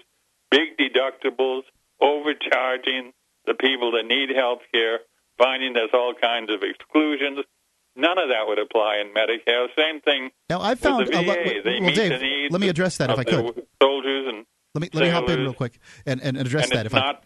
big deductibles, overcharging the people that need health care, finding there's all kinds of exclusions. None of that would apply in Medicare. Same thing Now I found the a VA. lot- well, meet Dave, let me address that if I could. soldiers and Let me let me hop in real quick and, and address and that if not I,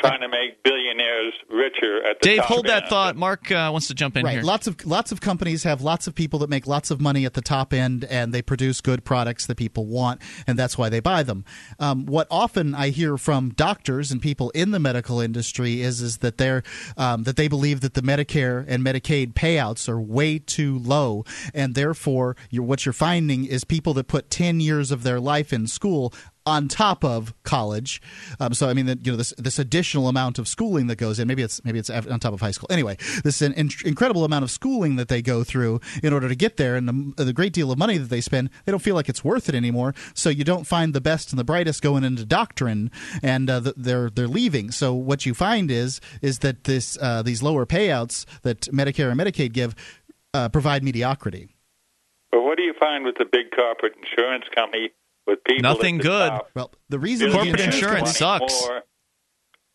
trying to make billionaires richer at the top. Dave, top hold that end. thought. Mark uh, wants to jump in right. here. Lots of lots of companies have lots of people that make lots of money at the top end, and they produce good products that people want, and that's why they buy them. Um, what often I hear from doctors and people in the medical industry is is that they're um, that they believe that the Medicare and Medicaid payouts are way too low, and therefore you're, what you're finding is people that put ten years of their life in school on top of college. Um, so I mean, that you know, this this additional amount of schooling that goes in. Maybe it's maybe it's on top of high school. Anyway, this is an in- incredible amount of schooling that they go through in order to get there, and the, the great deal of money that they spend. They don't feel like it's worth it anymore. So you don't find the best and the brightest going into doctrine, and uh, th- they're they're leaving. So what you find is is that this uh, these lower payouts that Medicare and Medicaid give uh, provide mediocrity. But what do you find with the big corporate insurance company with people? Nothing good. top Well, the reason Corporate insurance sucks. More,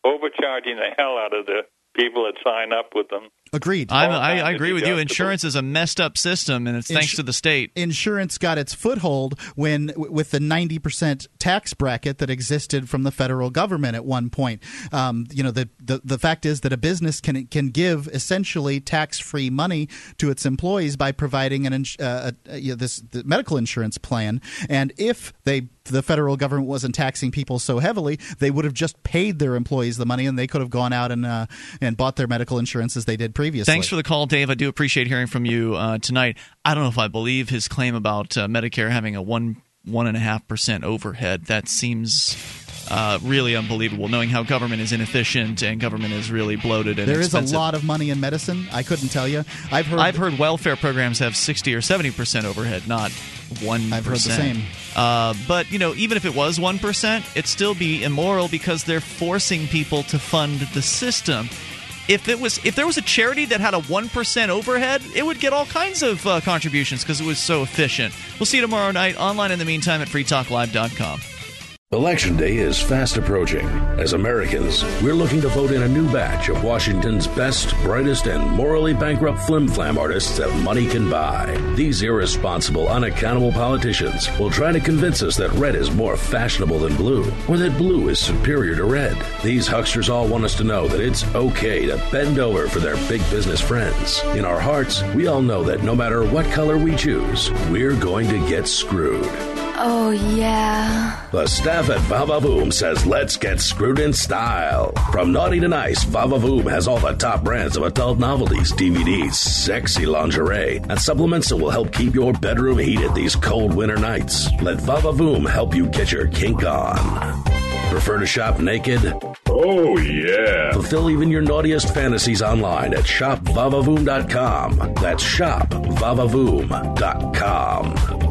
overcharging the hell out of the people that sign up with them. Agreed. I'm, I, I agree with you. Insurance is a messed up system, and it's thanks to the state. Insurance got its foothold when with the 90% tax bracket that existed from the federal government at one point. Um, you know, the, the the fact is that a business can can give essentially tax-free money to its employees by providing an uh, uh, you know, this the medical insurance plan, and if they the federal government wasn't taxing people so heavily, they would have just paid their employees the money, and they could have gone out and uh, and bought their medical insurance as they did previously. Thanks for the call, Dave. I do appreciate hearing from you uh, tonight. I don't know if I believe his claim about uh, Medicare having a one one and a half percent overhead. That seems uh, really unbelievable. Knowing how government is inefficient and government is really bloated and There is a lot of money in medicine. I couldn't tell you. I've heard. I've heard welfare programs have sixty or seventy percent overhead, not one. I've heard the same. Uh, but you know, even if it was one percent, it'd still be immoral because they're forcing people to fund the system. If it was, if there was a charity that had a one percent overhead, it would get all kinds of uh, contributions because it was so efficient. We'll see you tomorrow night online. In the meantime, at freetalklive.com. Election day is fast approaching. As Americans, we're looking to vote in a new batch of Washington's best, brightest, and morally bankrupt flim-flam artists that money can buy. These irresponsible, unaccountable politicians will try to convince us that red is more fashionable than blue, or that blue is superior to red. These hucksters all want us to know that it's okay to bend over for their big business friends. In our hearts, we all know that no matter what color we choose, we're going to get screwed. Oh, yeah. The staff at Vava Voom says let's get screwed in style. From naughty to nice, Vava Voom has all the top brands of adult novelties, DVDs, sexy lingerie, and supplements that will help keep your bedroom heated these cold winter nights. Let Vava Voom help you get your kink on. Prefer to shop naked? Oh, yeah. Fulfill even your naughtiest fantasies online at shopvavavoom.com. That's shopvavavoom.com.